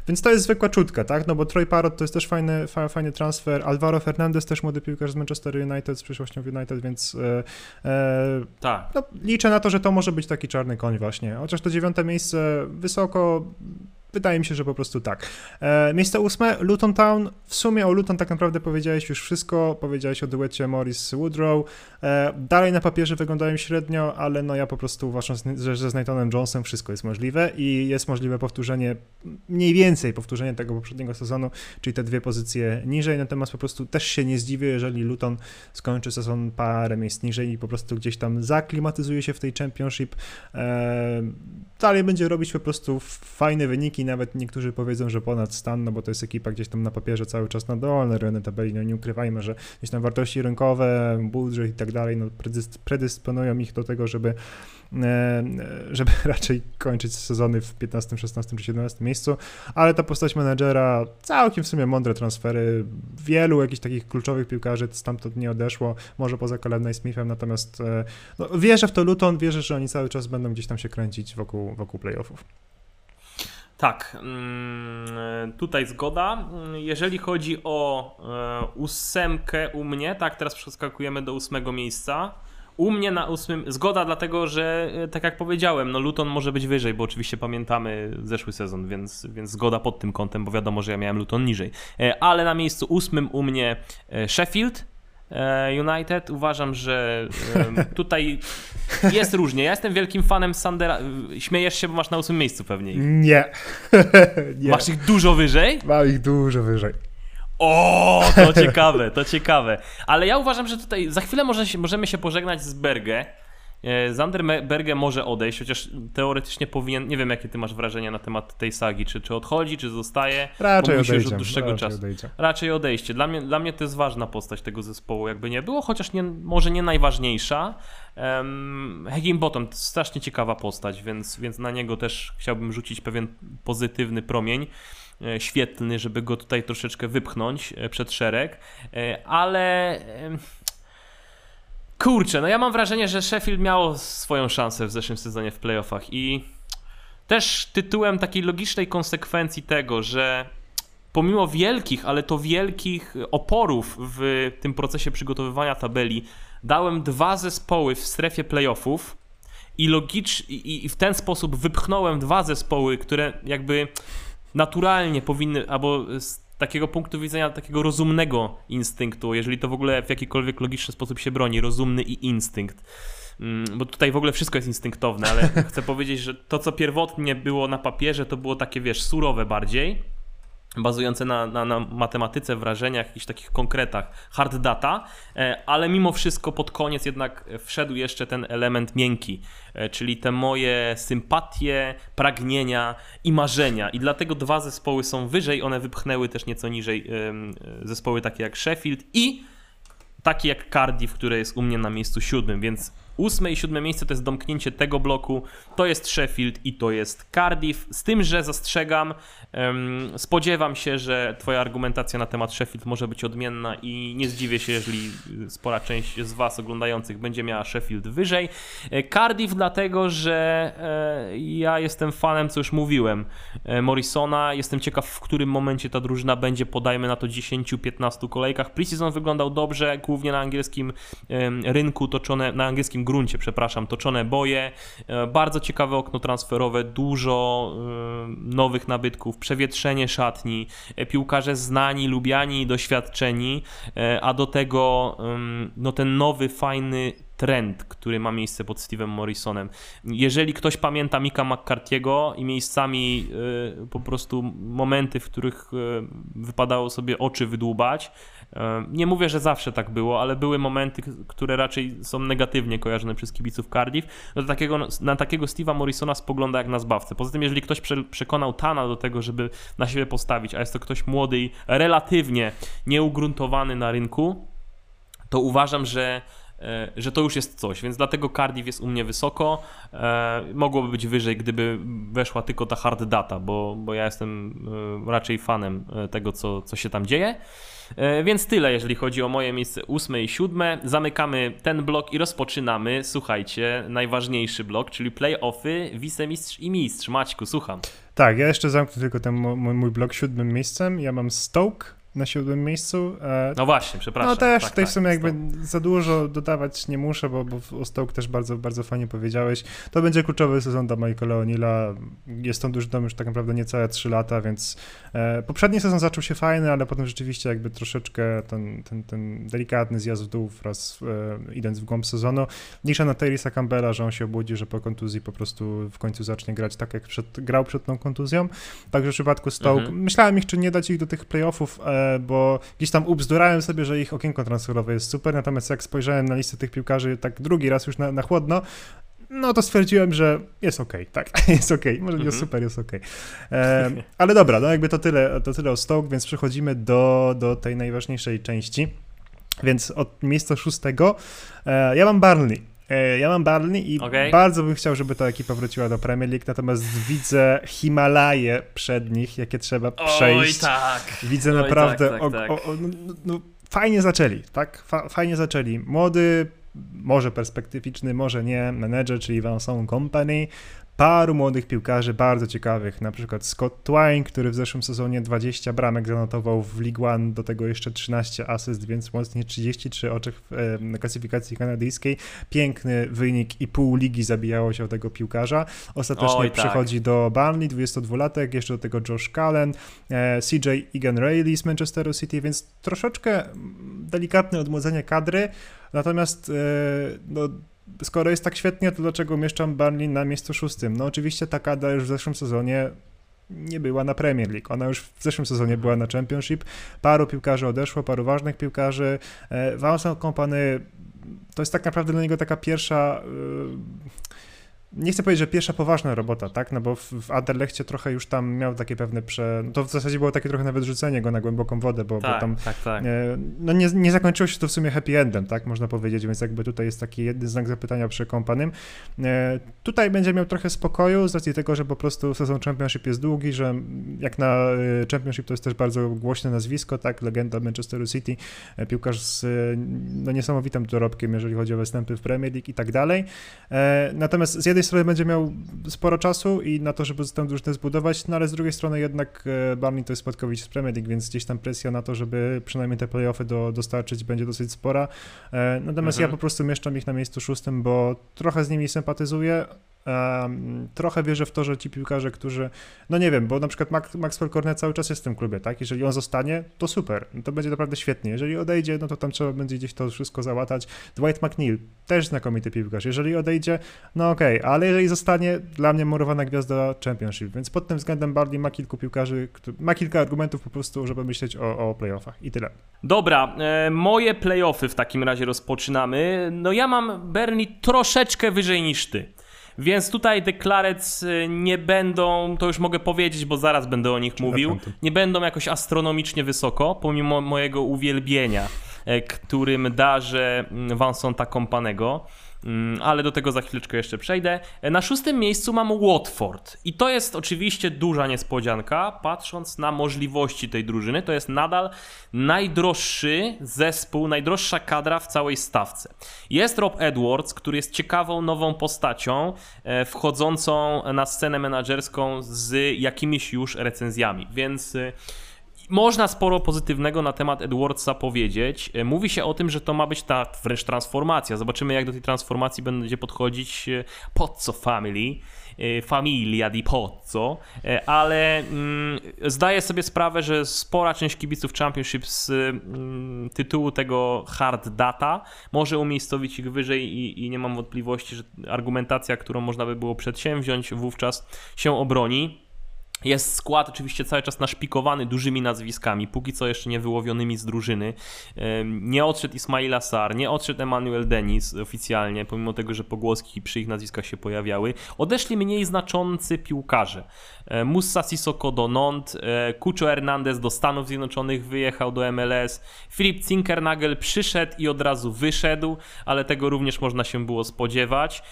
[SPEAKER 2] Więc to jest zwykła czutka, tak? No bo Troy Parrott to jest też fajny, fajny transfer. Alvaro Fernandez też młody piłkarz z Manchester United, z przyszłością w United, więc e, e, tak. No, liczę na to, że to może być taki czarny koń właśnie. Chociaż to dziewiąte miejsce wysoko Wydaje mi się, że po prostu tak. E, miejsce ósme, Luton Town. W sumie o Luton tak naprawdę powiedziałeś już wszystko. Powiedziałeś o duecie Morris Woodrow. E, dalej na papierze wyglądają średnio, ale no ja po prostu uważam, że ze Nathanem Jonesem wszystko jest możliwe i jest możliwe powtórzenie, mniej więcej powtórzenie tego poprzedniego sezonu, czyli te dwie pozycje niżej. Natomiast po prostu też się nie zdziwię, jeżeli Luton skończy sezon parę miejsc niżej i po prostu gdzieś tam zaklimatyzuje się w tej Championship. E, dalej będzie robić po prostu fajne wyniki, nawet niektórzy powiedzą, że ponad stan, no bo to jest ekipa gdzieś tam na papierze cały czas na dolne rynny tabeli, no nie ukrywajmy, że gdzieś tam wartości rynkowe, budżet i tak dalej, no predysponują ich do tego, żeby e, żeby *laughs* raczej kończyć sezony w 15, 16 czy 17 miejscu, ale ta postać menedżera, całkiem w sumie mądre transfery, wielu jakichś takich kluczowych piłkarzy stamtąd nie odeszło, może poza Kalem Smithem, natomiast e, no, wierzę w to Luton, wierzę, że oni cały czas będą gdzieś tam się kręcić wokół, wokół playoffów.
[SPEAKER 1] Tak, mm, tutaj zgoda. Jeżeli chodzi o e, ósemkę u mnie, tak, teraz przeskakujemy do ósmego miejsca. U mnie na ósmym zgoda, dlatego że e, tak jak powiedziałem, no Luton może być wyżej, bo oczywiście pamiętamy zeszły sezon, więc, więc zgoda pod tym kątem, bo wiadomo, że ja miałem Luton niżej. E, ale na miejscu ósmym u mnie Sheffield, United. Uważam, że tutaj jest różnie. Ja jestem wielkim fanem Sandera. Śmiejesz się, bo masz na ósmym miejscu pewnie.
[SPEAKER 2] Nie. *laughs*
[SPEAKER 1] Nie. Masz ich dużo wyżej?
[SPEAKER 2] Mam ich dużo wyżej.
[SPEAKER 1] O, to ciekawe, to ciekawe. Ale ja uważam, że tutaj za chwilę może możemy się pożegnać z Berge. E, Zander Berge może odejść, chociaż teoretycznie powinien. Nie wiem, jakie ty masz wrażenie na temat tej sagi. Czy, czy odchodzi, czy zostaje?
[SPEAKER 2] Raczej odejdzie. Już od dłuższego raczej czasu. Odejdzie.
[SPEAKER 1] Raczej odejście. Dla mnie, dla mnie to jest ważna postać tego zespołu, jakby nie było, chociaż nie, może nie najważniejsza. Um, Bottom strasznie ciekawa postać, więc, więc na niego też chciałbym rzucić pewien pozytywny promień e, świetlny, żeby go tutaj troszeczkę wypchnąć e, przed szereg, ale Kurczę, no ja mam wrażenie, że Sheffield miało swoją szansę w zeszłym sezonie w playoffach i też tytułem takiej logicznej konsekwencji tego, że pomimo wielkich, ale to wielkich oporów w tym procesie przygotowywania tabeli, dałem dwa zespoły w strefie playoffów i logicz i, i w ten sposób wypchnąłem dwa zespoły, które jakby naturalnie powinny, albo takiego punktu widzenia takiego rozumnego instynktu, jeżeli to w ogóle w jakikolwiek logiczny sposób się broni, rozumny i instynkt. Mm, bo tutaj w ogóle wszystko jest instynktowne, ale *laughs* chcę powiedzieć, że to, co pierwotnie było na papierze, to było takie, wiesz, surowe bardziej, bazujące na, na, na, matematyce, wrażeniach, jakichś takich konkretach, hard data, e, ale mimo wszystko pod koniec jednak wszedł jeszcze ten element miękki, e, czyli te moje sympatie, pragnienia i marzenia. I dlatego dwa zespoły są wyżej, one wypchnęły też nieco niżej zespoły takie jak Sheffield i takie jak Cardiff, które jest u mnie na miejscu siódmym, więc Ósme i siódme miejsce to jest domknięcie tego bloku, to jest Sheffield i to jest Cardiff. Z tym, że zastrzegam, spodziewam się, że Twoja argumentacja na temat Sheffield może być odmienna i nie zdziwię się, jeżeli spora część z Was oglądających będzie miała Sheffield wyżej. E, Cardiff, dlatego że e, ja jestem fanem, co już mówiłem, e, Morrisona. Jestem ciekaw, w którym momencie ta drużyna będzie, podajmy na to 10-15 kolejkach. Preseason wyglądał dobrze, głównie na angielskim rynku, toczone na angielskim gruncie, przepraszam, toczone boje. E, bardzo ciekawe okno transferowe, dużo e, nowych nabytków, przewietrzenie szatni, e, piłkarze znani, lubiani doświadczeni, a do tego no, ten nowy, fajny trend, który ma miejsce pod Steve'em Morrisonem. Jeżeli ktoś pamięta Mika McCarthy'ego i miejscami po prostu momenty, w których wypadało sobie oczy wydłubać, nie mówię, że zawsze tak było, ale były momenty, które raczej są negatywnie kojarzone przez kibiców Cardiff. No to takiego, na takiego Steve'a Morrisona spogląda jak na zbawcę. Poza tym, jeżeli ktoś przekonał Tana do tego, żeby na siebie postawić, a jest to ktoś młody i relatywnie nieugruntowany na rynku, to uważam, że że to już jest coś, więc dlatego Cardiff jest u mnie wysoko. E, mogłoby być wyżej, gdyby weszła tylko ta hard data, bo, bo ja jestem e, raczej fanem tego, co, co się tam dzieje. E, więc tyle, jeżeli chodzi o moje miejsce ósme i siódme. Zamykamy ten blok i rozpoczynamy, słuchajcie, najważniejszy blok, czyli playoffy, wicemistrz i mistrz. Maćku, słucham.
[SPEAKER 2] Tak, ja jeszcze zamknę tylko ten mój, mój blok siódmym miejscem. Ja mam Stoke, na siódmym miejscu.
[SPEAKER 1] E, no właśnie, przepraszam.
[SPEAKER 2] No też, tak, tutaj tak, w sumie jakby za dużo dodawać nie muszę, bo, bo o Stoke też bardzo, bardzo fajnie powiedziałeś. To będzie kluczowy sezon dla Michaela O'Neilla. Jest tą drużyną już tak naprawdę niecałe 3 lata, więc e, poprzedni sezon zaczął się fajny, ale potem rzeczywiście jakby troszeczkę ten, ten, ten delikatny zjazd w dół wraz e, idąc w głąb sezonu. Nisza na Tyrisa Campbella, że on się obudzi, że po kontuzji po prostu w końcu zacznie grać tak, jak przed, grał przed tą kontuzją. Także w przypadku Stoke mhm. myślałem ich, czy nie dać ich do tych playoffów, e, bo gdzieś tam ubzdurałem sobie, że ich okienko transferowe jest super, natomiast jak spojrzałem na listę tych piłkarzy tak drugi raz już na, na chłodno, no to stwierdziłem, że jest ok, tak, *laughs* jest ok, może nie jest mhm. super, jest ok. E, ale dobra, no jakby to tyle, to tyle o Stoke, więc przechodzimy do, do tej najważniejszej części. Więc od miejsca szóstego e, ja mam Barnley. E, ja mam Barney i okay. bardzo bym chciał, żeby ta ekipa wróciła do Premier League, natomiast widzę Himalaje przed nich, jakie trzeba przejść.
[SPEAKER 1] Oj, tak.
[SPEAKER 2] Widzę Oj, naprawdę. Tak, tak, tak. O, o, no, no, no, fajnie zaczęli, tak? Fa fajnie zaczęli. Młody, może perspektywiczny, może nie, menedżer, czyli Vincent Company, paru młodych piłkarzy bardzo ciekawych, na przykład Scott Twine, który w zeszłym sezonie 20 bramek zanotował w League One, do tego jeszcze 13 asyst, więc mocnie 33 oczek w e, klasyfikacji kanadyjskiej. Piękny wynik i pół ligi zabijało się o tego piłkarza. Ostatecznie Oj, tak. przychodzi do Burnley, 22-latek, jeszcze do tego Josh Cullen, e, CJ Egan Rayleigh z Manchesteru City, więc troszeczkę delikatne odmłodzenie kadry, natomiast e, no, skoro jest tak świetnie, to dlaczego umieszczam Burnley na miejscu szóstym? No oczywiście ta kada już w zeszłym sezonie nie była na Premier League. Ona już w zeszłym sezonie była na Championship. Paru piłkarzy odeszło, paru ważnych piłkarzy. Vincent Kompany to jest tak naprawdę dla niego taka pierwsza nie chcę powiedzieć, że pierwsza poważna robota, tak? No bo w, w trochę już tam miał takie pewne prze... No to w zasadzie było takie trochę nawet rzucenie go na głęboką wodę, bo, tak, bo tam tak, tak. E, no nie, nie zakończyło się to w sumie happy endem, tak? Można powiedzieć, więc jakby tutaj jest taki jeden znak zapytania przy Kompanym. E, tutaj będzie miał trochę spokoju z racji tego, że po prostu sezon Championship jest długi, że jak na e, Championship to jest też bardzo głośne nazwisko, tak? Legenda Manchesteru City, piłkarz z no, niesamowitym dorobkiem, jeżeli chodzi o występy w Premier League i tak dalej. Natomiast z jednej jednej strony będzie miał sporo czasu i na to, żeby tę drużynę zbudować, no ale z drugiej strony jednak e, Barney to jest spadkowicz z Premier League, więc gdzieś tam presja na to, żeby przynajmniej te playoffy do, dostarczyć będzie dosyć spora. E, natomiast mhm. ja po prostu mieszczam ich na miejscu szóstym, bo trochę z nimi sympatyzuję, trochę wierzę w to, że ci piłkarze, którzy, no nie wiem, bo na przykład Max, Maxwell Cornet cały czas jest w tym klubie, tak? Jeżeli on zostanie, to super, to będzie naprawdę świetnie. Jeżeli odejdzie, no to tam trzeba będzie gdzieś to wszystko załatać. Dwight McNeil, też znakomity piłkarz. Jeżeli odejdzie, no okej, okay. ale jeżeli zostanie, dla mnie murowana gwiazda Championship, więc pod tym względem Bardi ma kilku piłkarzy, ma kilka argumentów po prostu, żeby myśleć o, o playoffach i tyle.
[SPEAKER 1] Dobra, e, moje playoffy w takim razie rozpoczynamy. No ja mam Bernie troszeczkę wyżej niż ty. Więc tutaj The Clarets y, nie będą, to już mogę powiedzieć, bo zaraz będę o nich mówił, nie będą jakoś astronomicznie wysoko, pomimo mojego uwielbienia, e, którym darzę mm, Vansonta Kompanego. Mm, ale do tego za chwileczkę jeszcze przejdę. E, na szóstym miejscu mam Watford i to jest oczywiście duża niespodzianka, patrząc na możliwości tej drużyny. To jest nadal najdroższy zespół, najdroższa kadra w całej stawce. Jest Rob Edwards, który jest ciekawą nową postacią, e, wchodzącą na scenę menadżerską z jakimiś już recenzjami, więc e, można sporo pozytywnego na temat Edwardsa powiedzieć. E, mówi się o tym, że to ma być ta wręcz transformacja. Zobaczymy, jak do tej transformacji będzie podchodzić e, Pozzo Family, e, Familia di Pozzo, ale mm, zdaję sobie sprawę, że spora część kibiców Championship z mm, tytułu tego hard data może umiejscowić ich wyżej i, i nie mam wątpliwości, że argumentacja, którą można by było przedsięwziąć, wówczas się obroni. Jest skład oczywiście cały czas naszpikowany dużymi nazwiskami, póki co jeszcze nie wyłowionymi z drużyny. Nie odszedł Ismail Assar, nie odszedł Emmanuel Denis oficjalnie, pomimo tego, że pogłoski przy ich nazwiskach się pojawiały. Odeszli mniej znaczący piłkarze. E, Musa Sissoko do Nantes, Cucho Hernandez do Stanów Zjednoczonych wyjechał do MLS, Filip Zinkernagel przyszedł i od razu wyszedł, ale tego również można się było spodziewać.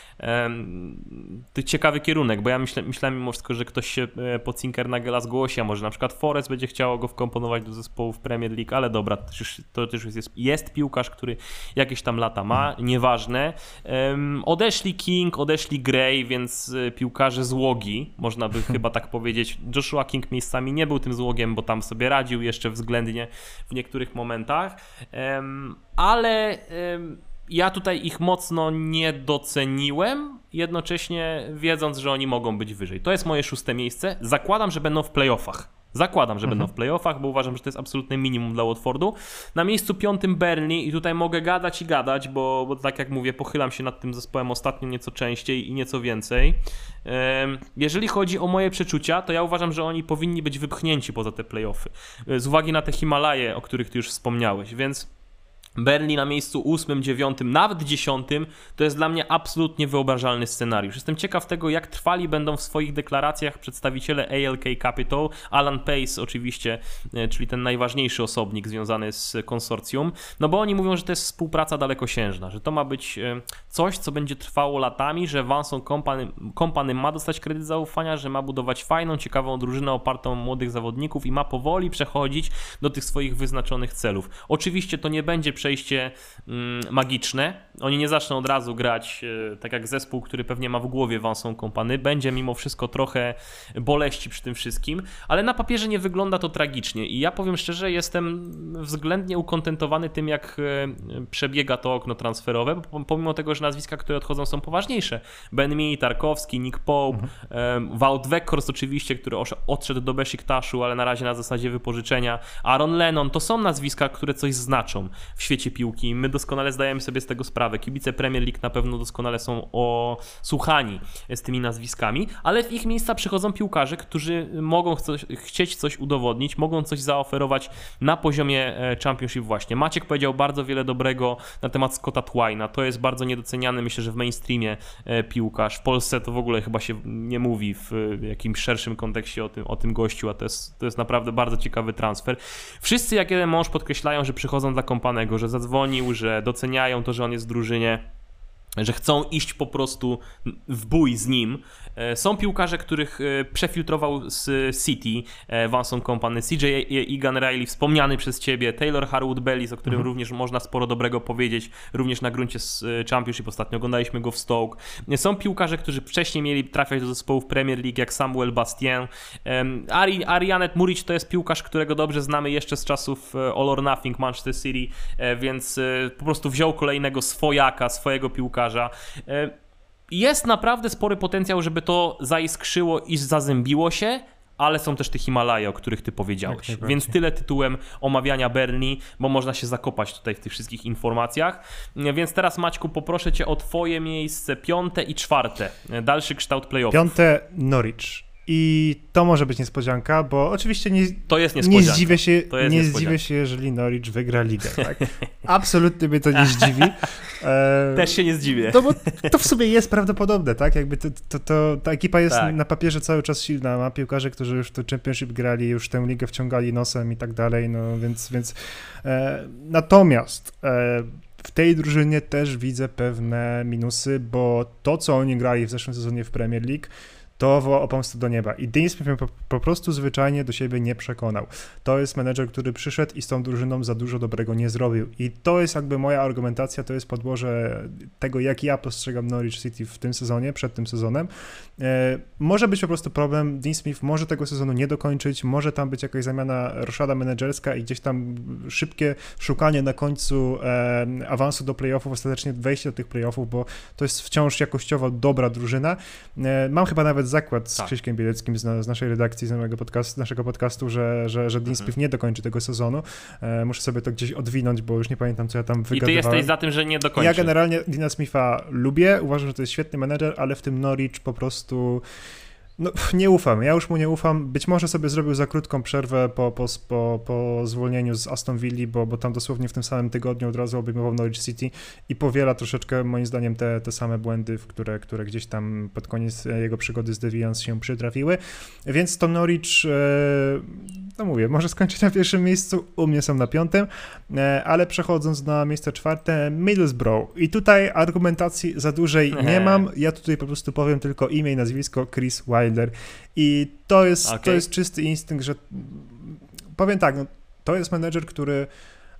[SPEAKER 1] To ciekawy kierunek, bo ja myślałem mimo wszystko, że ktoś się e, po Zinkernagela zgłosi, a może na przykład Forest będzie chciało go wkomponować do zespołu w Premier League, ale dobra, to też, to też jest, jest piłkarz, który jakieś tam lata ma, nieważne. Odeszli King, odeszli Gray, więc e, piłkarze złogi, można by *laughs* chyba tak tak powiedzieć. Joshua King miejscami nie był tym złogiem, bo tam sobie radził jeszcze względnie w niektórych momentach, ale ja tutaj ich mocno nie doceniłem, jednocześnie wiedząc, że oni mogą być wyżej. To jest moje szóste miejsce. Zakładam, że będą w playoffach. Zakładam, że mhm. będą w playoffach, bo uważam, że to jest absolutne minimum dla Watfordu. Na miejscu piątym Burnley i tutaj mogę gadać i gadać, bo, bo tak jak mówię, pochylam się nad tym zespołem ostatnio nieco częściej i nieco więcej. Jeżeli chodzi o moje przeczucia, to ja uważam, że oni powinni być wypchnięci poza te playoffy. Z uwagi na te Himalaje, o których ty już wspomniałeś, więc Berlin na miejscu 8, 9, nawet 10 to jest dla mnie absolutnie wyobrażalny scenariusz. Jestem ciekaw tego, jak trwali będą w swoich deklaracjach przedstawiciele ALK Capital, Alan Pace oczywiście, e, czyli ten najważniejszy osobnik związany z konsorcjum, no bo oni mówią, że to jest współpraca dalekosiężna, że to ma być e, coś, co będzie trwało latami, że Vanson Company, Company ma dostać kredyt zaufania, że ma budować fajną, ciekawą drużynę opartą o młodych zawodników i ma powoli przechodzić do tych swoich wyznaczonych celów. Oczywiście to nie będzie przejście mm, magiczne. Oni nie zaczną od razu grać e, tak jak zespół, który pewnie ma w głowie Vanson Company. Będzie mimo wszystko trochę boleści przy tym wszystkim, ale na papierze nie wygląda to tragicznie. I ja powiem szczerze, jestem względnie ukontentowany tym, jak e, przebiega to okno transferowe, pomimo tego, że nazwiska, które odchodzą są poważniejsze. Ben Mee, Tarkowski, Nick Pope, mhm. Wout Weghorst oczywiście, który odszedł do Besiktaszu, ale na razie na zasadzie wypożyczenia. Aaron Lennon, to są nazwiska, które coś znaczą w świecie świecie piłki. My doskonale zdajemy sobie z tego sprawę. Kibice Premier League na pewno doskonale są osłuchani z tymi nazwiskami, ale w ich miejsca przychodzą piłkarze, którzy mogą coś, chcieć coś udowodnić, mogą coś zaoferować na poziomie e, Championship właśnie. Maciek powiedział bardzo wiele dobrego na temat Scotta Twyna. To jest bardzo niedoceniany, myślę, że w mainstreamie e, piłkarz. W Polsce to w ogóle chyba się nie mówi w jakimś szerszym kontekście o tym, o tym gościu, a to jest, to jest naprawdę bardzo ciekawy transfer. Wszyscy jak jeden mąż podkreślają, że przychodzą dla Kompanego, że zadzwonił, że doceniają to, że on jest w drużynie. Że chcą iść po prostu w bój z nim. E, są piłkarze, których e, przefiltrował z City, e, Vanson Company, CJ Egan Riley, wspomniany przez ciebie, Taylor Harwood Bellis, o którym mhm. również można sporo dobrego powiedzieć, również na gruncie Championship, ostatnio oglądaliśmy go w Stoke. Są piłkarze, którzy wcześniej mieli trafiać do zespołów Premier League, jak Samuel Bastien. Ari, Arianet Muric to jest piłkarz, którego dobrze znamy jeszcze z czasów All or Nothing Manchester City, więc po prostu wziął kolejnego swojaka, swojego piłkarza. Jest naprawdę spory potencjał, żeby to zaiskrzyło i zazębiło się, ale są też te Himalaje, o których ty powiedziałeś. Więc tyle tytułem omawiania Berni, bo można się zakopać tutaj w tych wszystkich informacjach. Więc teraz Maćku poproszę cię o twoje miejsce piąte i czwarte. Dalszy kształt playoffów.
[SPEAKER 2] Piąte Norwich. I to może być niespodzianka, bo oczywiście nie,
[SPEAKER 1] to jest
[SPEAKER 2] nie zdziwię się, nie zdziwię się, jeżeli Norwich wygra ligę. Tak? *laughs* Absolutnie mnie to nie zdziwi.
[SPEAKER 1] E, *laughs* Też się nie zdziwię.
[SPEAKER 2] No bo to w sumie jest prawdopodobne, tak? Jakby to, to, to ta ekipa jest tak. na papierze cały czas silna. Ma piłkarze, którzy już to Championship grali, już tę ligę wciągali nosem i tak dalej, no więc, więc e, natomiast e, w tej drużynie też widzę pewne minusy, bo to, co oni grali w zeszłym sezonie w Premier League, to woła o pomstę do nieba. I Dean mnie po, po, prostu zwyczajnie do siebie nie przekonał. To jest menedżer, który przyszedł i z tą drużyną za dużo dobrego nie zrobił. I to jest jakby moja argumentacja, to jest podłoże tego, jak ja postrzegam Norwich City w tym sezonie, przed tym sezonem. E, może być po prostu problem, Dean Smith może tego sezonu nie dokończyć, może tam być jakaś zamiana roszada menedżerska i gdzieś tam szybkie szukanie na końcu e, awansu do playoffów, ostatecznie wejście do tych playoffów, bo to jest wciąż jakościowo dobra drużyna. E, mam chyba nawet zakład z tak. Krzyśkiem Bieleckim z, z, naszej redakcji, z naszego podcastu, naszego podcastu że, że, że Dean mhm. Smith nie dokończy tego sezonu. E, muszę sobie to gdzieś odwinąć, bo już nie pamiętam, co ja tam wygadywałem.
[SPEAKER 1] I ty jesteś za tym, że nie dokończy.
[SPEAKER 2] Ja generalnie Dina Smitha lubię, uważam, że to jest świetny menedżer, ale w tym Norwich po prostu no, nie ufam, ja już mu nie ufam. Być może sobie zrobił za krótką przerwę po, po, po, po zwolnieniu z Aston Villa, bo, bo tam dosłownie w tym samym tygodniu od razu obejmował Norwich City i powiela troszeczkę moim zdaniem te, te same błędy, w które, które gdzieś tam pod koniec jego przygody z Deviants się przytrafiły. Więc to Norwich, e, no mówię, może skończyć na pierwszym miejscu, u mnie są na piątym, e, ale przechodząc na miejsce czwarte, Middlesbrough. I tutaj argumentacji za dużej nie mam, ja tutaj po prostu powiem tylko imię i nazwisko Chris Wilde Wilder. I to jest, okay. to jest czysty instynkt, że powiem tak, no, to jest menedżer, który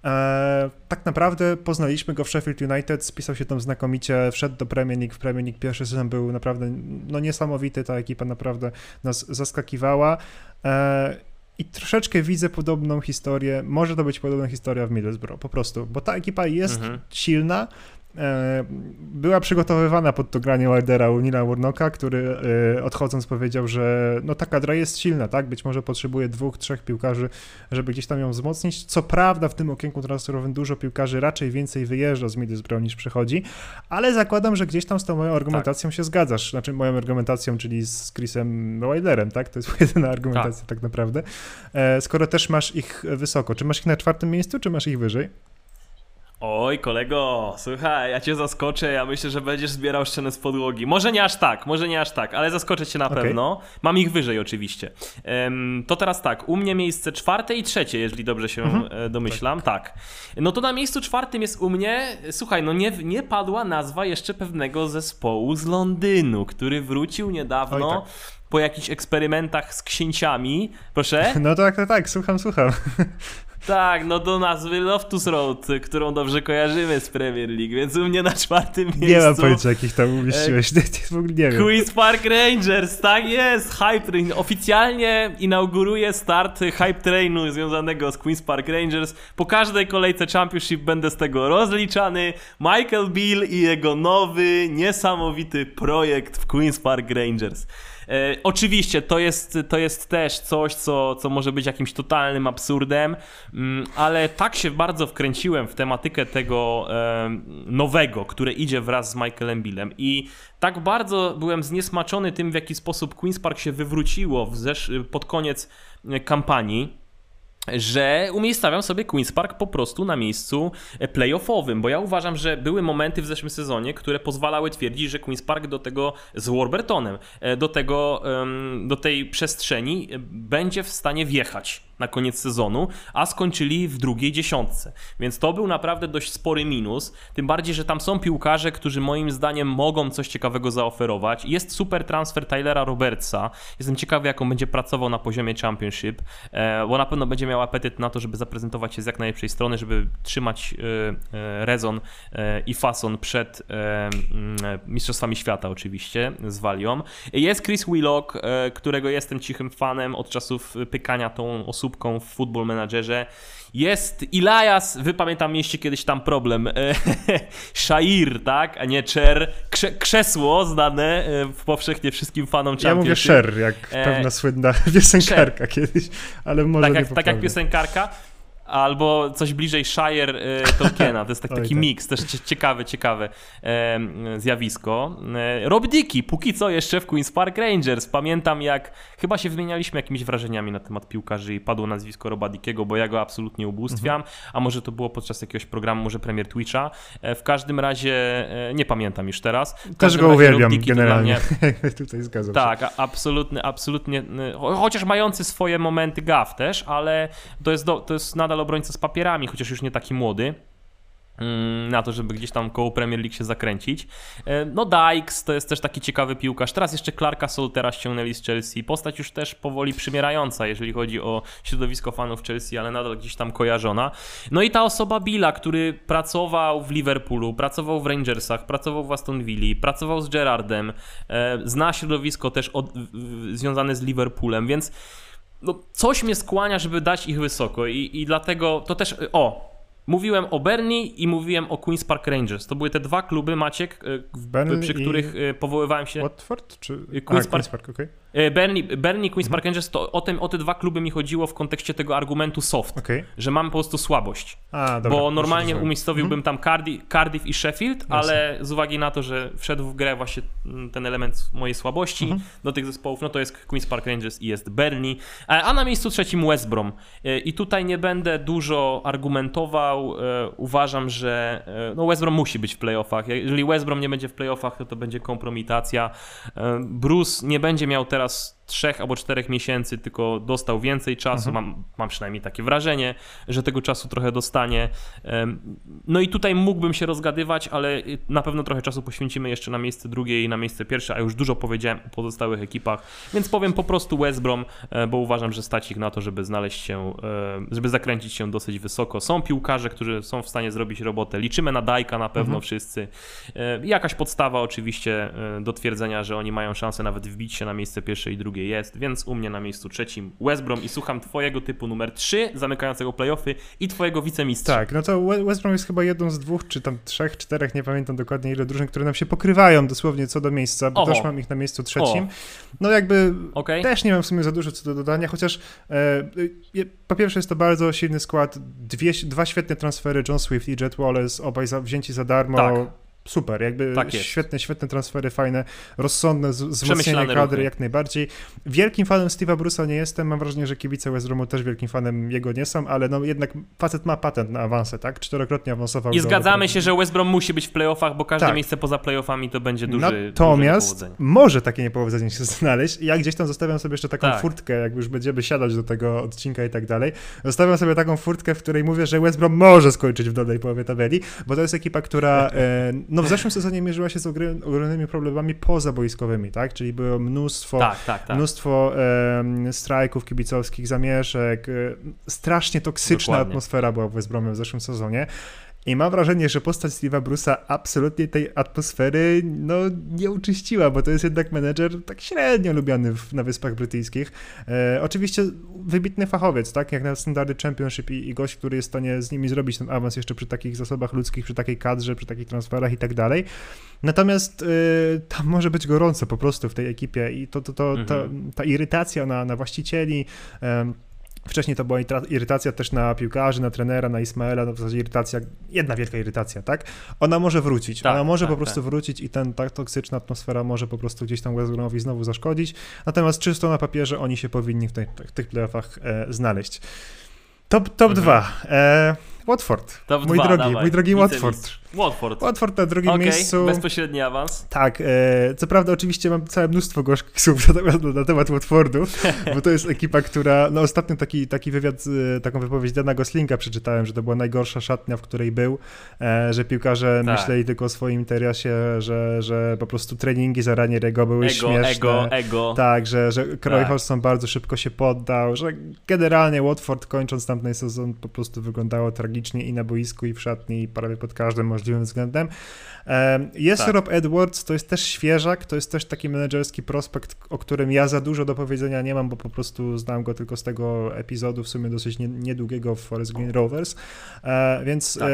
[SPEAKER 2] e, tak naprawdę poznaliśmy go w Sheffield United, spisał się tam znakomicie, wszedł do Premier League, w Premier League pierwszy sezon był naprawdę no, niesamowity, ta ekipa naprawdę nas zaskakiwała. E, i troszeczkę widzę podobną historię, może to być podobna historia w Middlesbrough, po prostu, bo ta ekipa jest mhm. silna, była przygotowywana pod to granie Wildera u Nila Warnocka, który e, odchodząc powiedział, że no ta kadra jest silna, tak? Być może potrzebuje dwóch, trzech piłkarzy, żeby gdzieś tam ją wzmocnić. Co prawda w tym okienku transferowym dużo piłkarzy raczej więcej wyjeżdża z Middlesbrough niż przychodzi, ale zakładam, że gdzieś tam z tą moją argumentacją tak. się zgadzasz. Znaczy moją argumentacją, czyli z Chrisem Wilderem, tak? To jest *laughs* jedyna argumentacja tak, tak naprawdę. E, skoro też masz ich wysoko, czy masz ich na czwartym miejscu, czy masz ich wyżej?
[SPEAKER 1] Oj, kolego, słuchaj, ja cię zaskoczę, ja myślę, że będziesz zbierał szczenę z podłogi. Może nie aż tak, może nie aż tak, ale zaskoczę cię na okay. pewno. Mam ich wyżej oczywiście. Um, to teraz tak, u mnie miejsce czwarte i trzecie, jeżeli dobrze się mhm. domyślam. Tak. tak. No to na miejscu czwartym jest u mnie, słuchaj, no nie, nie padła nazwa jeszcze pewnego zespołu z Londynu, który wrócił niedawno. Oj, tak po jakichś eksperymentach z księciami. Proszę? *laughs*
[SPEAKER 2] No tak, tak, tak, słucham, słucham. *laughs*
[SPEAKER 1] Tak, no do nazwy Loftus Road, którą dobrze kojarzymy z Premier League, więc u mnie na czwartym miejscu...
[SPEAKER 2] Nie mam pojęcia, jakich tam umieściłeś, e, *laughs* ogóle nie wiem.
[SPEAKER 1] Queen's Park Rangers, tak jest, Hype Train. Oficjalnie inauguruje start Hype Trainu związanego z Queen's Park Rangers. Po każdej kolejce Championship będę z tego rozliczany. Michael Bill i jego nowy, niesamowity projekt w Queen's Park Rangers. E, oczywiście to jest, to jest też coś, co, co może być jakimś totalnym absurdem, mm, ale tak się bardzo wkręciłem w tematykę tego e, nowego, które idzie wraz z Michaelem Billem. I tak bardzo byłem zniesmaczony tym, w jaki sposób Queen's Park się wywróciło pod koniec kampanii że umiejscawiam sobie Queen's Park po prostu na miejscu playoffowym, bo ja uważam, że były momenty w zeszłym sezonie, które pozwalały twierdzić, że Queen's Park do tego z Warburtonem, e, do tego, do tej przestrzeni będzie w stanie wjechać. Na koniec sezonu, a skończyli w drugiej dziesiątce. Więc to był naprawdę dość spory minus. Tym bardziej, że tam są piłkarze, którzy moim zdaniem mogą coś ciekawego zaoferować. Jest super transfer Tylera Robertsa. Jestem ciekawy, jak on będzie pracował na poziomie Championship, e, bo na pewno będzie miał apetyt na to, żeby zaprezentować się z jak najlepszej strony, żeby trzymać e, e, rezon i fason przed mm, Mistrzostwami Świata oczywiście z Walią. Jest Chris Willock, którego jestem cichym fanem od czasów pykania tą w Football Managerze. Jest Elias, wy pamiętam, mieliście kiedyś tam problem. *laughs* Shair, tak, a nie Cher. Krze krzesło znane e, powszechnie wszystkim fanom.
[SPEAKER 2] Ja mówię Cher, jak e... pewna słynna *laughs* piosenkarka kiedyś, ale może
[SPEAKER 1] tak
[SPEAKER 2] jak,
[SPEAKER 1] tak jak piosenkarka. Albo coś bliżej Shire y, Tolkiena. To jest tak, *laughs* taki tak. miks, też ciekawe, ciekawe e, zjawisko. E, Rob Dickey, póki co jeszcze w Queen's Park Rangers. Pamiętam jak, chyba się wymienialiśmy jakimiś wrażeniami na temat piłkarzy i padło nazwisko Roba Dickiego, bo ja go absolutnie ubóstwiam, mhm. a może to było podczas jakiegoś programu, może premier Twitcha. E, w każdym razie, e, nie pamiętam już teraz.
[SPEAKER 2] Też go uwielbiam generalnie. Mnie, *laughs* tutaj zgadzam
[SPEAKER 1] tak, się. Tak, absolutnie, absolutnie. Chociaż mający swoje momenty gaw też, ale to jest, do, to jest nadal nadal obrońca z papierami, chociaż już nie taki młody mm, na to, żeby gdzieś tam koło Premier League się zakręcić. E, no Dykes to jest też taki ciekawy piłkarz. Teraz jeszcze Clarka Soltera ściągnęli z Chelsea. Postać już też powoli przymierająca, jeżeli chodzi o środowisko fanów Chelsea, ale nadal gdzieś tam kojarzona. No i ta osoba Billa, który pracował w Liverpoolu, pracował w Rangersach, pracował w Aston Villa, pracował z Gerardem, e, zna środowisko też od, związane z Liverpoolem, więc no, coś mnie skłania, żeby dać ich wysoko i, i dlatego to też, o, Mówiłem o Bernie i mówiłem o Queen's Park Rangers. To były te dwa kluby, Maciek, e, przy których. E, powoływałem się.
[SPEAKER 2] Watford czy
[SPEAKER 1] Queen's, A, Park, Queen's Park okay. Bernie, Bernie Queen's Park Rangers, to o, tym, o te dwa kluby mi chodziło w kontekście tego argumentu soft, okay. że mamy po prostu słabość. A, dobra, bo normalnie umiejscowiłbym mhm. tam Cardiff, Cardiff i Sheffield, Jasne. ale z uwagi na to, że wszedł w grę właśnie ten element mojej słabości mhm. do tych zespołów, no to jest Queen's Park Rangers i jest Bernie. A na miejscu trzecim West Brom. E, I tutaj nie będę dużo argumentował. E, uważam, że e, no West Brom musi być w playoffach. Jeżeli West Brom nie będzie w playoffach, to to będzie kompromitacja. Bruce nie będzie miał teraz teraz trzech albo czterech miesięcy, tylko dostał więcej czasu. Mhm. Mam, mam przynajmniej takie wrażenie, że tego czasu trochę dostanie. No i tutaj mógłbym się rozgadywać, ale na pewno trochę czasu poświęcimy jeszcze na miejsce drugie i na miejsce pierwsze, a już dużo powiedziałem o pozostałych ekipach, więc powiem po prostu West Brom, e, bo uważam, że stać ich na to, żeby znaleźć się, e, żeby zakręcić się dosyć wysoko. Są piłkarze, którzy są w stanie zrobić robotę. Liczymy na Dajka na pewno mhm. wszyscy. E, jakaś podstawa oczywiście do twierdzenia, że oni mają szansę nawet wbić się na miejsce pierwsze i drugie drugie jest, więc u mnie na miejscu trzecim West Brom i słucham twojego typu numer 3 zamykającego playoffy i twojego wicemistrza.
[SPEAKER 2] Tak, no to West Brom jest chyba jedną z dwóch, czy tam trzech, czterech, nie pamiętam dokładnie ile drużyn, które nam się pokrywają dosłownie co do miejsca, bo Oho. też mam ich na miejscu trzecim. O. No jakby okay. też nie mam w sumie za dużo co do dodania, chociaż e, po pierwsze jest to bardzo silny skład, Dwie, dwa świetne transfery, John Swift i Jet Wallace, obaj za, wzięci za darmo. Tak super, jakby tak świetne, świetne transfery, fajne, rozsądne, wzmocnienie kadry, ruchy. jak najbardziej. Wielkim fanem Steve'a Bruce'a nie jestem, mam wrażenie, że kibice West Bromu też wielkim fanem jego nie są, ale no jednak facet ma patent na awanse, tak? Czterokrotnie awansował.
[SPEAKER 1] I zgadzamy się, że West Brom musi być w playoffach, bo każde tak. miejsce poza playoffami to będzie duży
[SPEAKER 2] Natomiast duży może takie niepowodzenie się *laughs* znaleźć. Ja gdzieś tam zostawiam sobie jeszcze taką tak. furtkę, jak już będziemy siadać do tego odcinka i tak dalej. Zostawiam sobie taką furtkę, w której mówię, że West Brom może skończyć w dolnej połowie tabeli, bo to jest ekipa, która e, *laughs* no w zeszłym sezonie mierzyła się z ogromnymi problemami pozaboiskowymi, tak? Czyli było mnóstwo, tak, tak, tak. mnóstwo e, strajków kibicowskich, zamieszek, e, strasznie toksyczna Dokładnie. atmosfera była w West Bromie w zeszłym sezonie. I mam wrażenie, że postać Steve'a Bruce'a absolutnie tej atmosfery no, nie uczyściła, bo to jest jednak menedżer tak średnio lubiany w, na Wyspach Brytyjskich. E, oczywiście wybitny fachowiec, tak, jak na standardy Championship i, i gość, który jest w stanie z nimi zrobić ten awans jeszcze przy takich zasobach ludzkich, przy takiej kadrze, przy takich transferach i tak dalej. Natomiast y, tam może być gorąco po prostu w tej ekipie i to, to, to, mhm. ta, ta irytacja na, na właścicieli, y, Wcześniej to była irytacja też na piłkarzy, na trenera, na Ismaela, no w zasadzie irytacja, jedna wielka irytacja, tak? Ona może wrócić, tak, ona może tak, po prostu tak. wrócić i ten, ta toksyczna atmosfera może po prostu gdzieś tam West Bromowi znowu zaszkodzić, natomiast czysto na papierze oni się powinni w, tej, w tych playoffach e, znaleźć. Top, top mhm. 2. E, Watford. Top mój dwa, drogi, dawaj. mój drogi Watford.
[SPEAKER 1] Watford.
[SPEAKER 2] Watford na drugim okay, miejscu.
[SPEAKER 1] bezpośredni awans.
[SPEAKER 2] Tak, e, co prawda oczywiście mam całe mnóstwo gorzkich *laughs* słów na temat, na temat Watfordu, *laughs* bo to jest ekipa, która, no ostatnio taki, taki wywiad, e, taką wypowiedź Dana Goslinga przeczytałem, że to była najgorsza szatnia, w której był, e, że piłkarze tak. myśleli tylko o swoim interesie, że, że po prostu treningi zaranie Rego były
[SPEAKER 1] ego,
[SPEAKER 2] śmieszne.
[SPEAKER 1] Ego, ego.
[SPEAKER 2] Tak, że, że Krojhorson tak. bardzo szybko się poddał, że generalnie Watford kończąc tamten sezon po prostu wyglądało tragicznie i na boisku, i w szatni, i prawie pod każdym możliwym względem. Jest tak. Rob Edwards, to jest też świeżak, to jest też taki menedżerski prospekt, o którym ja za dużo do powiedzenia nie mam, bo po prostu znam go tylko z tego epizodu, w sumie dosyć niedługiego w Forest Green Rovers, e, więc tak.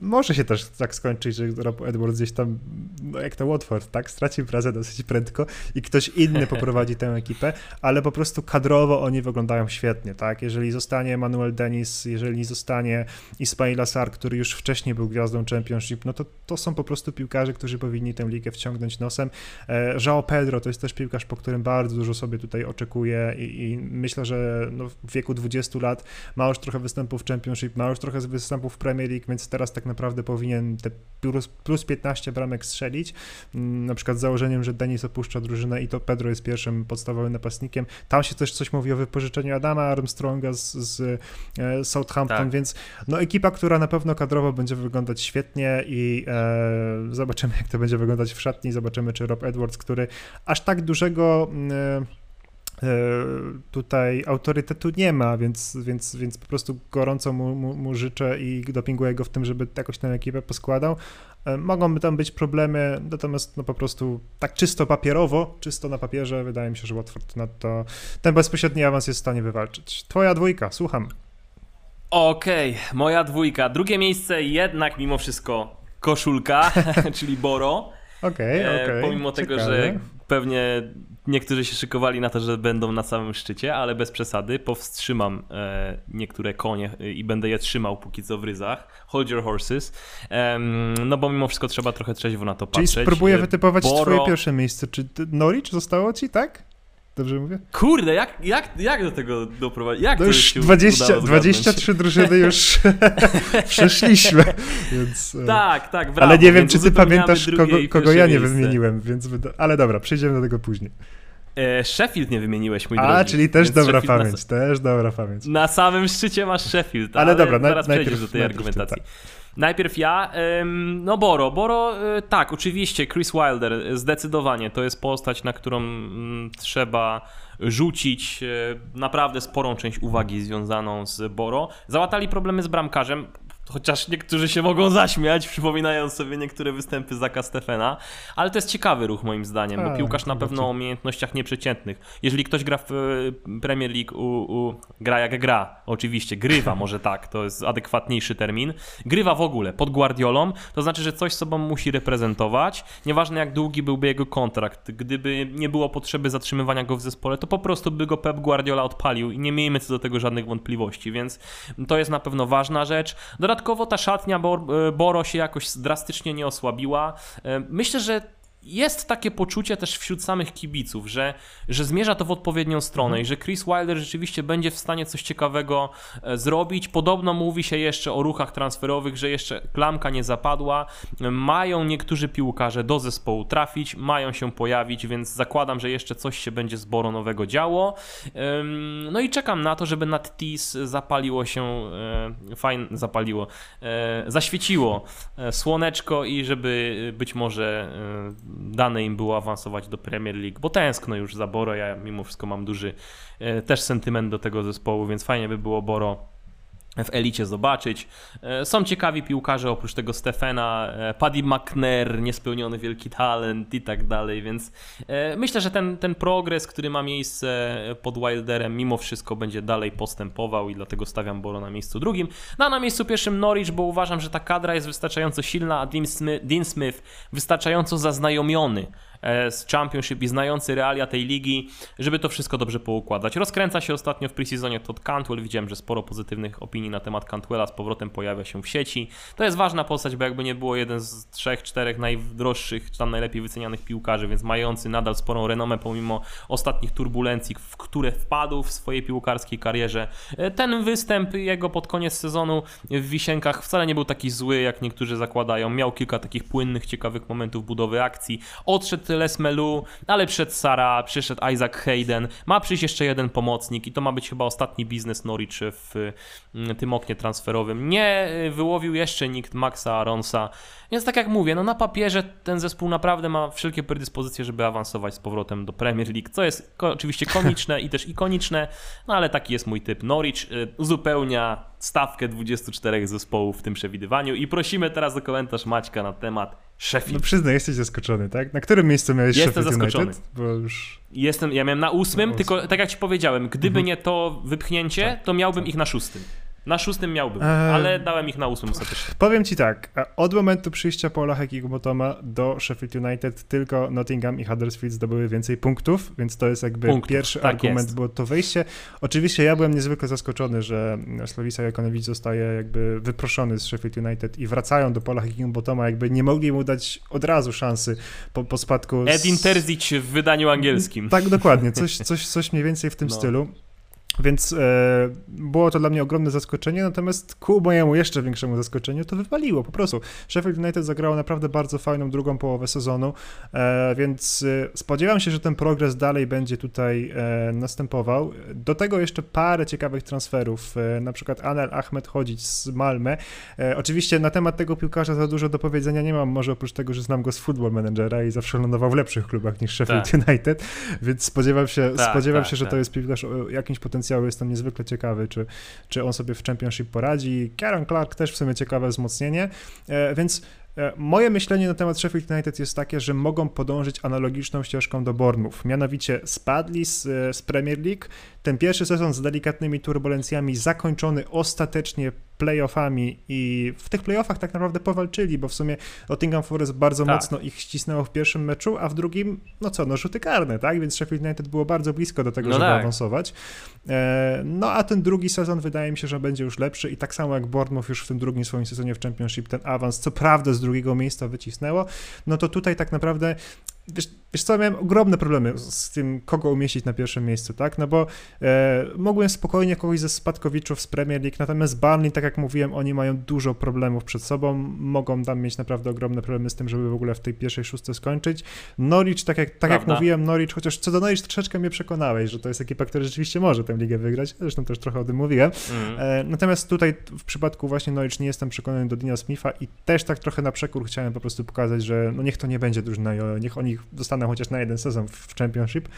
[SPEAKER 2] może się też tak skończyć, że Rob Edwards gdzieś tam, no jak to Watford, tak, straci pracę dosyć prędko i ktoś inny poprowadzi tę ekipę, ale po prostu kadrowo oni wyglądają świetnie, tak, jeżeli zostanie Manuel Dennis, jeżeli zostanie Ismail Assar, który już wcześniej był gwiazdą Championship, no to to są po prostu piłkarze, którzy powinni tę ligę wciągnąć nosem. E, João Pedro to jest też piłkarz, po którym bardzo dużo sobie tutaj oczekuję i, i myślę, że no w wieku 20 lat ma już trochę występów w Championship, ma już trochę występów w Premier League, więc teraz tak naprawdę powinien te plus, plus 15 bramek strzelić. Mm, na przykład z założeniem, że Denis opuszcza drużynę i to Pedro jest pierwszym podstawowym napastnikiem. Tam się też coś mówi o wypożyczeniu Adama Armstronga z, z e, Southampton, tak. więc no ekipa, która na pewno kadrowo będzie wyglądać świetnie i e, zobaczymy, jak to będzie wyglądać w szatni. Zobaczymy, czy Rob Edwards, który aż tak dużego. E, e, tutaj autorytetu nie ma, więc, więc, więc po prostu gorąco mu, mu, mu życzę i dopinguję go w tym, żeby jakoś tę ekipę poskładał. E, mogą tam być problemy, natomiast no po prostu tak czysto papierowo, czysto na papierze, wydaje mi się, że Watford na to ten bezpośredni awans jest w stanie wywalczyć. Twoja dwójka, słucham.
[SPEAKER 1] Okej, okay, moja dwójka. Drugie miejsce jednak mimo wszystko koszulka, *laughs* *laughs* czyli Boro.
[SPEAKER 2] Okej, okay, e, okej. Okay.
[SPEAKER 1] Pomimo Ciekawe. tego, że pewnie niektórzy się szykowali na to, że będą na samym szczycie, ale bez przesady powstrzymam e, niektóre konie e, i będę je trzymał póki co w ryzach. Hold your horses. E, no bo mimo wszystko trzeba trochę trzeźwo na to patrzeć.
[SPEAKER 2] Czyli spróbuję e, wytypować Boro... twoje pierwsze miejsce. Czy Norwich zostało ci, tak? Dobrze mówię?
[SPEAKER 1] Kurde, jak, jak, jak do tego doprowadzić? Jak
[SPEAKER 2] no już 20, 23 drużyny już *laughs* przeszliśmy, więc...
[SPEAKER 1] E, tak, tak, brawo.
[SPEAKER 2] Ale nie wiem, czy ty pamiętasz, kogo, kogo ja nie miejsce. wymieniłem, więc... Ale dobra, przejdziemy do tego później.
[SPEAKER 1] E, Sheffield nie wymieniłeś, mój
[SPEAKER 2] A,
[SPEAKER 1] drogi.
[SPEAKER 2] czyli też dobra Sheffield pamięć, na... też dobra pamięć.
[SPEAKER 1] Na samym szczycie masz Sheffield, ale, ale dobra, na, przejdziesz do tej argumentacji. Tak. Najpierw ja, no Boro. Boro, e, tak, oczywiście, Chris Wilder, zdecydowanie to jest postać, na którą trzeba rzucić e, naprawdę sporą część uwagi związaną z Boro. Załatali problemy z bramkarzem. Chociaż niektórzy się mogą zaśmiać, przypominając sobie niektóre występy Zaka Stefena, ale to jest ciekawy ruch moim zdaniem, bo piłkarz na pewno o umiejętnościach nieprzeciętnych. Jeżeli ktoś gra w e, Premier League, u, u, gra jak gra, oczywiście, grywa może tak, to jest adekwatniejszy termin, grywa w ogóle pod Guardiolą, to znaczy, że coś sobą musi reprezentować, nieważne jak długi byłby jego kontrakt, gdyby nie było potrzeby zatrzymywania go w zespole, to po prostu by go Pep Guardiola odpalił i nie miejmy co do tego żadnych wątpliwości, więc to jest na pewno ważna rzecz. Dodatkowo Dodatkowo ta szatnia e, Boro się jakoś drastycznie nie osłabiła. E, myślę, że jest takie poczucie też wśród samych kibiców, że, że zmierza to w odpowiednią stronę mhm. i że Chris Wilder rzeczywiście będzie w stanie coś ciekawego e, zrobić. Podobno mówi się jeszcze o ruchach transferowych, że jeszcze klamka nie zapadła. Mają niektórzy piłkarze do zespołu trafić, mają się pojawić, więc zakładam, że jeszcze coś się będzie z Boro nowego działo. No i czekam na to, żeby nad TIS zapaliło się, e, fajnie zapaliło, e, zaświeciło słoneczko i żeby być może dane im było awansować do Premier League, bo tęskno już za Boro, ja mimo wszystko mam duży e, też sentyment do tego zespołu, więc fajnie by było Boro w elicie zobaczyć. E, są ciekawi piłkarze, oprócz tego Stefana, e, Paddy McNair, niespełniony wielki talent i tak dalej, więc myślę, że ten, ten progres, który ma miejsce pod Wilderem, mimo wszystko będzie dalej postępował i dlatego stawiam Boro na miejscu drugim. No a na miejscu pierwszym Norwich, bo uważam, że ta kadra jest wystarczająco silna, a Dean Smith, Dean Smith wystarczająco zaznajomiony e, z Championship i znający realia tej ligi, żeby to wszystko dobrze poukładać. Rozkręca się ostatnio w preseasonie Todd Cantwell, widziałem, że sporo pozytywnych opinii na temat Cantwella z powrotem pojawia się w sieci. To jest ważna postać, bo jakby nie było jeden z trzech, czterech najdroższych, czy tam najlepiej wycenianych piłkarzy, więc mający nadal sporą renomę pomimo ostatnich turbulencji, w które wpadł w swojej piłkarskiej karierze. E, ten występ jego pod koniec sezonu w Wisienkach wcale nie był taki zły, jak niektórzy zakładają. Miał kilka takich płynnych, ciekawych momentów budowy akcji. Odszedł Les Melu, ale przed Sara, przyszedł Isaac Hayden. Ma przyjść jeszcze jeden pomocnik i to ma być chyba ostatni biznes Norwich w mm, tym oknie transferowym. Nie wyłowił jeszcze nikt Maxa Aronsa, więc tak jak mówię, no na papierze ten zespół naprawdę ma wszelkie predyspozycje, żeby awansować z powrotem do Premier League, co jest oczywiście komiczne i też ikoniczne, no ale taki jest mój typ. Norwich y, uzupełnia stawkę 24 zespołów w tym przewidywaniu i prosimy teraz o komentarz Maćka na temat Sheffield.
[SPEAKER 2] No przyznaj, jesteś zaskoczony, tak? Na którym miejscu miałeś
[SPEAKER 1] Jestem
[SPEAKER 2] Sheffield
[SPEAKER 1] zaskoczony.
[SPEAKER 2] United? Bo już...
[SPEAKER 1] Jestem, ja miałem na ósmym, na tylko tak jak ci powiedziałem, gdyby mhm. nie to wypchnięcie, tak, to miałbym tak. ich na szóstym. Na szóstym miałbym, eee, ale dałem ich na ósmym ostatecznie.
[SPEAKER 2] Powiem ci tak, od momentu przyjścia Paula Hekigubotoma do Sheffield United tylko Nottingham i Huddersfield zdobyły więcej punktów, więc to jest jakby punktów, pierwszy tak argument, jest. było to wejście. Oczywiście ja byłem niezwykle zaskoczony, że Slavisa Jakonowicz zostaje jakby wyproszony z Sheffield United i wracają do Paula Hekigubotoma, jakby nie mogli mu dać od razu szansy po, po spadku.
[SPEAKER 1] Z... Edin Terzic w wydaniu angielskim.
[SPEAKER 2] Tak, dokładnie, *laughs* coś, coś, coś mniej więcej w tym no. stylu. Więc e, było to dla mnie ogromne zaskoczenie, natomiast ku mojemu jeszcze większemu zaskoczeniu to wypaliło po prostu. Sheffield United zagrało naprawdę bardzo fajną drugą połowę sezonu, e, więc e, spodziewam się, że ten progres dalej będzie tutaj e, następował. Do tego jeszcze parę ciekawych transferów, e, na przykład Anel Ahmed chodzić z Malmę. E, oczywiście na temat tego piłkarza za dużo do powiedzenia nie mam, może oprócz tego, że znam go z Football Managera i zawsze lądował w lepszych klubach niż Sheffield tak. United, więc spodziewam się, tak, spodziewam tak, się że to tak. jest piłkarz o jakimś potencjale potencjału. Jestem niezwykle ciekawy, czy, czy on sobie w Championship poradzi. Kieran Clark też w sumie ciekawe wzmocnienie, e, więc e, Moje myślenie na temat Sheffield United jest takie, że mogą podążyć analogiczną ścieżką do Bournemouth. Mianowicie spadli z, e, z Premier League. Ten pierwszy sezon z delikatnymi turbulencjami zakończony ostatecznie playoffami i w tych playoffach tak naprawdę powalczyli, bo w sumie Nottingham Forest bardzo tak. mocno ich ścisnęło w pierwszym meczu, a w drugim, no co, no rzuty karne, tak? Więc Sheffield United było bardzo blisko do tego, no żeby tak. awansować. E, no a ten drugi sezon wydaje mi się, że będzie już lepszy i tak samo jak Bournemouth już w tym drugim swoim sezonie w Championship ten awans, co prawda z drugiego miejsca wycisnęło, no to tutaj tak naprawdę Wiesz, wiesz co, miałem ogromne problemy z tym, kogo umieścić na pierwszym miejscu, tak? No bo e, mogłem spokojnie kogoś ze spadkowiczów z Premier League, natomiast Burnley, tak jak mówiłem, oni mają dużo problemów przed sobą, mogą tam mieć naprawdę ogromne problemy z tym, żeby w ogóle w tej pierwszej szóstce skończyć. Norwich, tak jak, tak jak mówiłem, Norwich, chociaż co do Norwich troszeczkę mnie przekonałeś, że to jest ekipa, która rzeczywiście może tę ligę wygrać, zresztą też trochę o tym mówiłem. Mm. E, natomiast tutaj w przypadku właśnie Norwich nie jestem przekonany do Dina Smitha i też tak trochę na przekór chciałem po prostu pokazać, że no niech to nie będzie drużyna, niech oni dostaną chociaż na jeden sezon w Championship.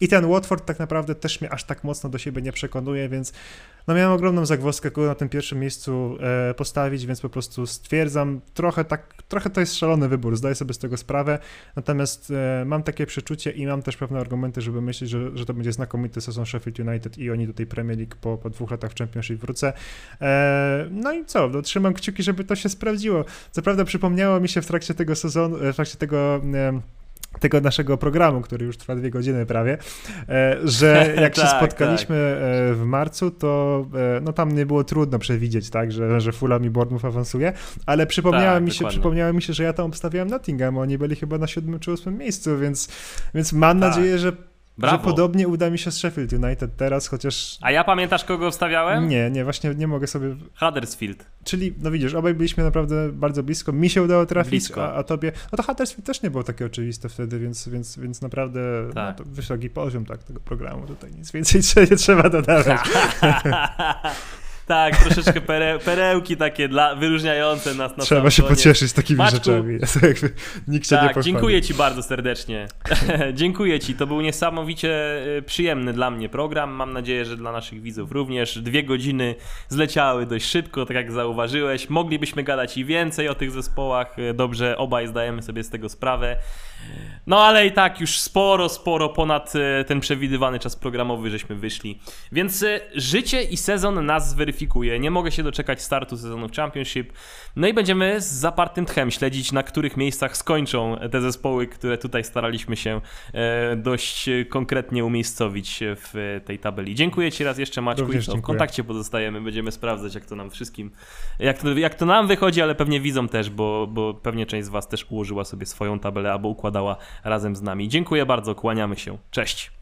[SPEAKER 2] I ten Watford tak naprawdę też mnie aż tak mocno do siebie nie przekonuje, więc no miałem ogromną zagwozdkę, kogo na tym pierwszym miejscu e, postawić, więc po prostu stwierdzam, trochę tak, trochę to jest szalony wybór, zdaję sobie z tego sprawę, natomiast e, mam takie przeczucie i mam też pewne argumenty, żeby myśleć, że, że to będzie znakomity sezon Sheffield United i oni do tej Premier League po, po dwóch latach w Championship wrócę. E, no i co, no, trzymam kciuki, żeby to się sprawdziło. Co prawda przypomniało mi się w trakcie tego sezonu, w trakcie tego tego naszego programu, który już trwa dwie godziny prawie, e, że *laughs* jak się tak, spotkaliśmy tak. w marcu, to e, no tam nie było trudno przewidzieć, tak, że, że Fulham i Bournemouth awansuje, ale przypomniało, tak, mi się, przypomniało mi się, że ja tam obstawiałem Nottingham, oni byli chyba na siódmym czy ósmym miejscu, więc, więc mam tak. nadzieję, że Brawo. Że podobnie uda mi się z Sheffield United teraz, chociaż...
[SPEAKER 1] A ja pamiętasz, kogo wstawiałem?
[SPEAKER 2] Nie, nie, właśnie nie mogę sobie...
[SPEAKER 1] Huddersfield.
[SPEAKER 2] Czyli, no widzisz, obaj byliśmy naprawdę bardzo blisko. Mi się udało trafić, a, a, tobie... No to Huddersfield też nie było takie oczywiste wtedy, więc, więc, więc naprawdę tak. no, to wysoki poziom tak, tego programu. Tutaj nic więcej *laughs* nie trzeba dodawać. *laughs*
[SPEAKER 1] Tak, troszeczkę pere, perełki takie dla, wyróżniające nas na
[SPEAKER 2] Trzeba się pocieszyć takimi Maczku, rzeczami. *laughs* Nikt tak, nie
[SPEAKER 1] dziękuję ci bardzo serdecznie. *laughs* dziękuję ci, to był niesamowicie y, przyjemny dla mnie program. Mam nadzieję, że dla naszych widzów również. Dwie godziny zleciały dość szybko, tak jak zauważyłeś. Moglibyśmy gadać i więcej o tych zespołach. Dobrze, obaj zdajemy sobie z tego sprawę. No ale i tak już sporo, sporo ponad y, ten przewidywany czas programowy żeśmy wyszli. Więc y, życie i sezon nas zweryfikowały Nie mogę się doczekać startu sezonu w Championship. No i będziemy z zapartym tchem śledzić, na których miejscach skończą te zespoły, które tutaj staraliśmy się e, dość konkretnie umiejscowić w tej tabeli. Dziękuję Ci raz jeszcze, Maćku.
[SPEAKER 2] Również
[SPEAKER 1] w kontakcie pozostajemy. Będziemy sprawdzać, jak to nam wszystkim, jak to, jak to nam wychodzi, ale pewnie widzą też, bo, bo pewnie część z Was też ułożyła sobie swoją tabelę albo układała razem z nami. Dziękuję bardzo, kłaniamy się. Cześć.